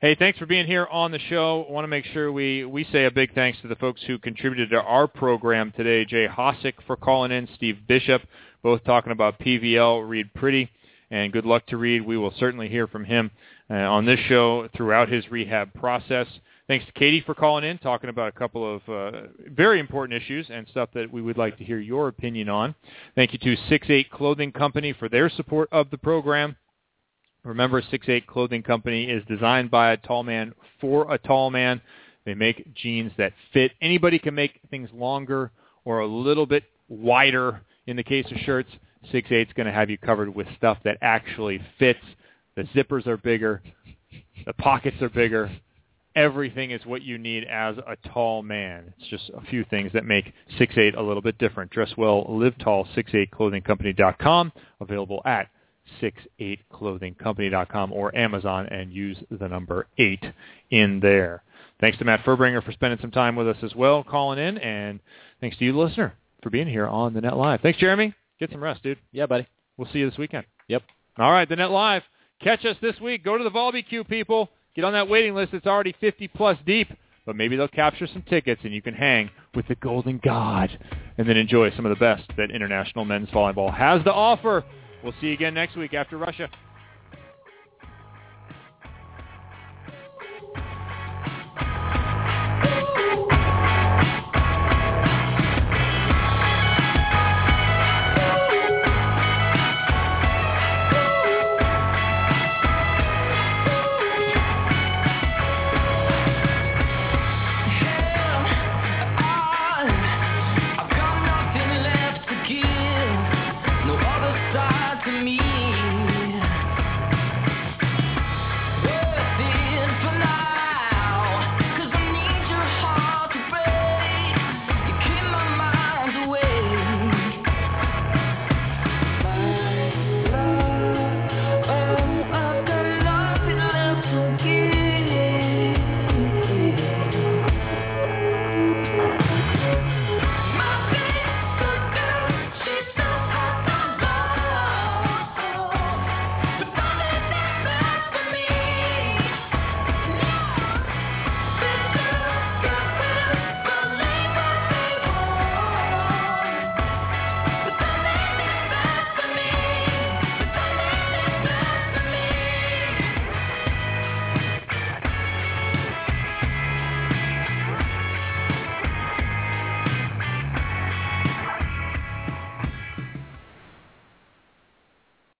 Speaker 6: Hey, thanks for being here on the show. I want to make sure we, we say a big thanks to the folks who contributed to our program today. Jay Hosack for calling in, Steve Bishop, both talking about PVL, Reid Priddy, and good luck to Reid. We will certainly hear from him uh, on this show throughout his rehab process. Thanks to Katie for calling in, talking about a couple of uh, very important issues and stuff that we would like to hear your opinion on. Thank you to 6-8 Clothing Company for their support of the program. Remember, 6-8 Clothing Company is designed by a tall man for a tall man. They make jeans that fit. Anybody can make things longer or a little bit wider. In the case of shirts, 6-8 is going to have you covered with stuff that actually fits. The zippers are bigger. The pockets are bigger. Everything is what you need as a tall man. It's just a few things that make 6'8 a little bit different. Dress well, live tall, 68clothingcompany.com. Available at 68clothingcompany.com or Amazon and use the number 8 in there. Thanks to Matt Fuerbringer for spending some time with us as well, calling in, and thanks to you, listener, for being here on the Net Live. Thanks, Jeremy. Get some rest, dude.
Speaker 7: Yeah, buddy.
Speaker 6: We'll see you this weekend.
Speaker 7: Yep.
Speaker 6: All right, the Net Live. Catch us this week. Go to the Volby people. Get on that waiting list. It's already 50 plus deep, but maybe they'll capture some tickets and you can hang with the Golden God and then enjoy some of the best that international men's volleyball has to offer. We'll see you again next week after Russia.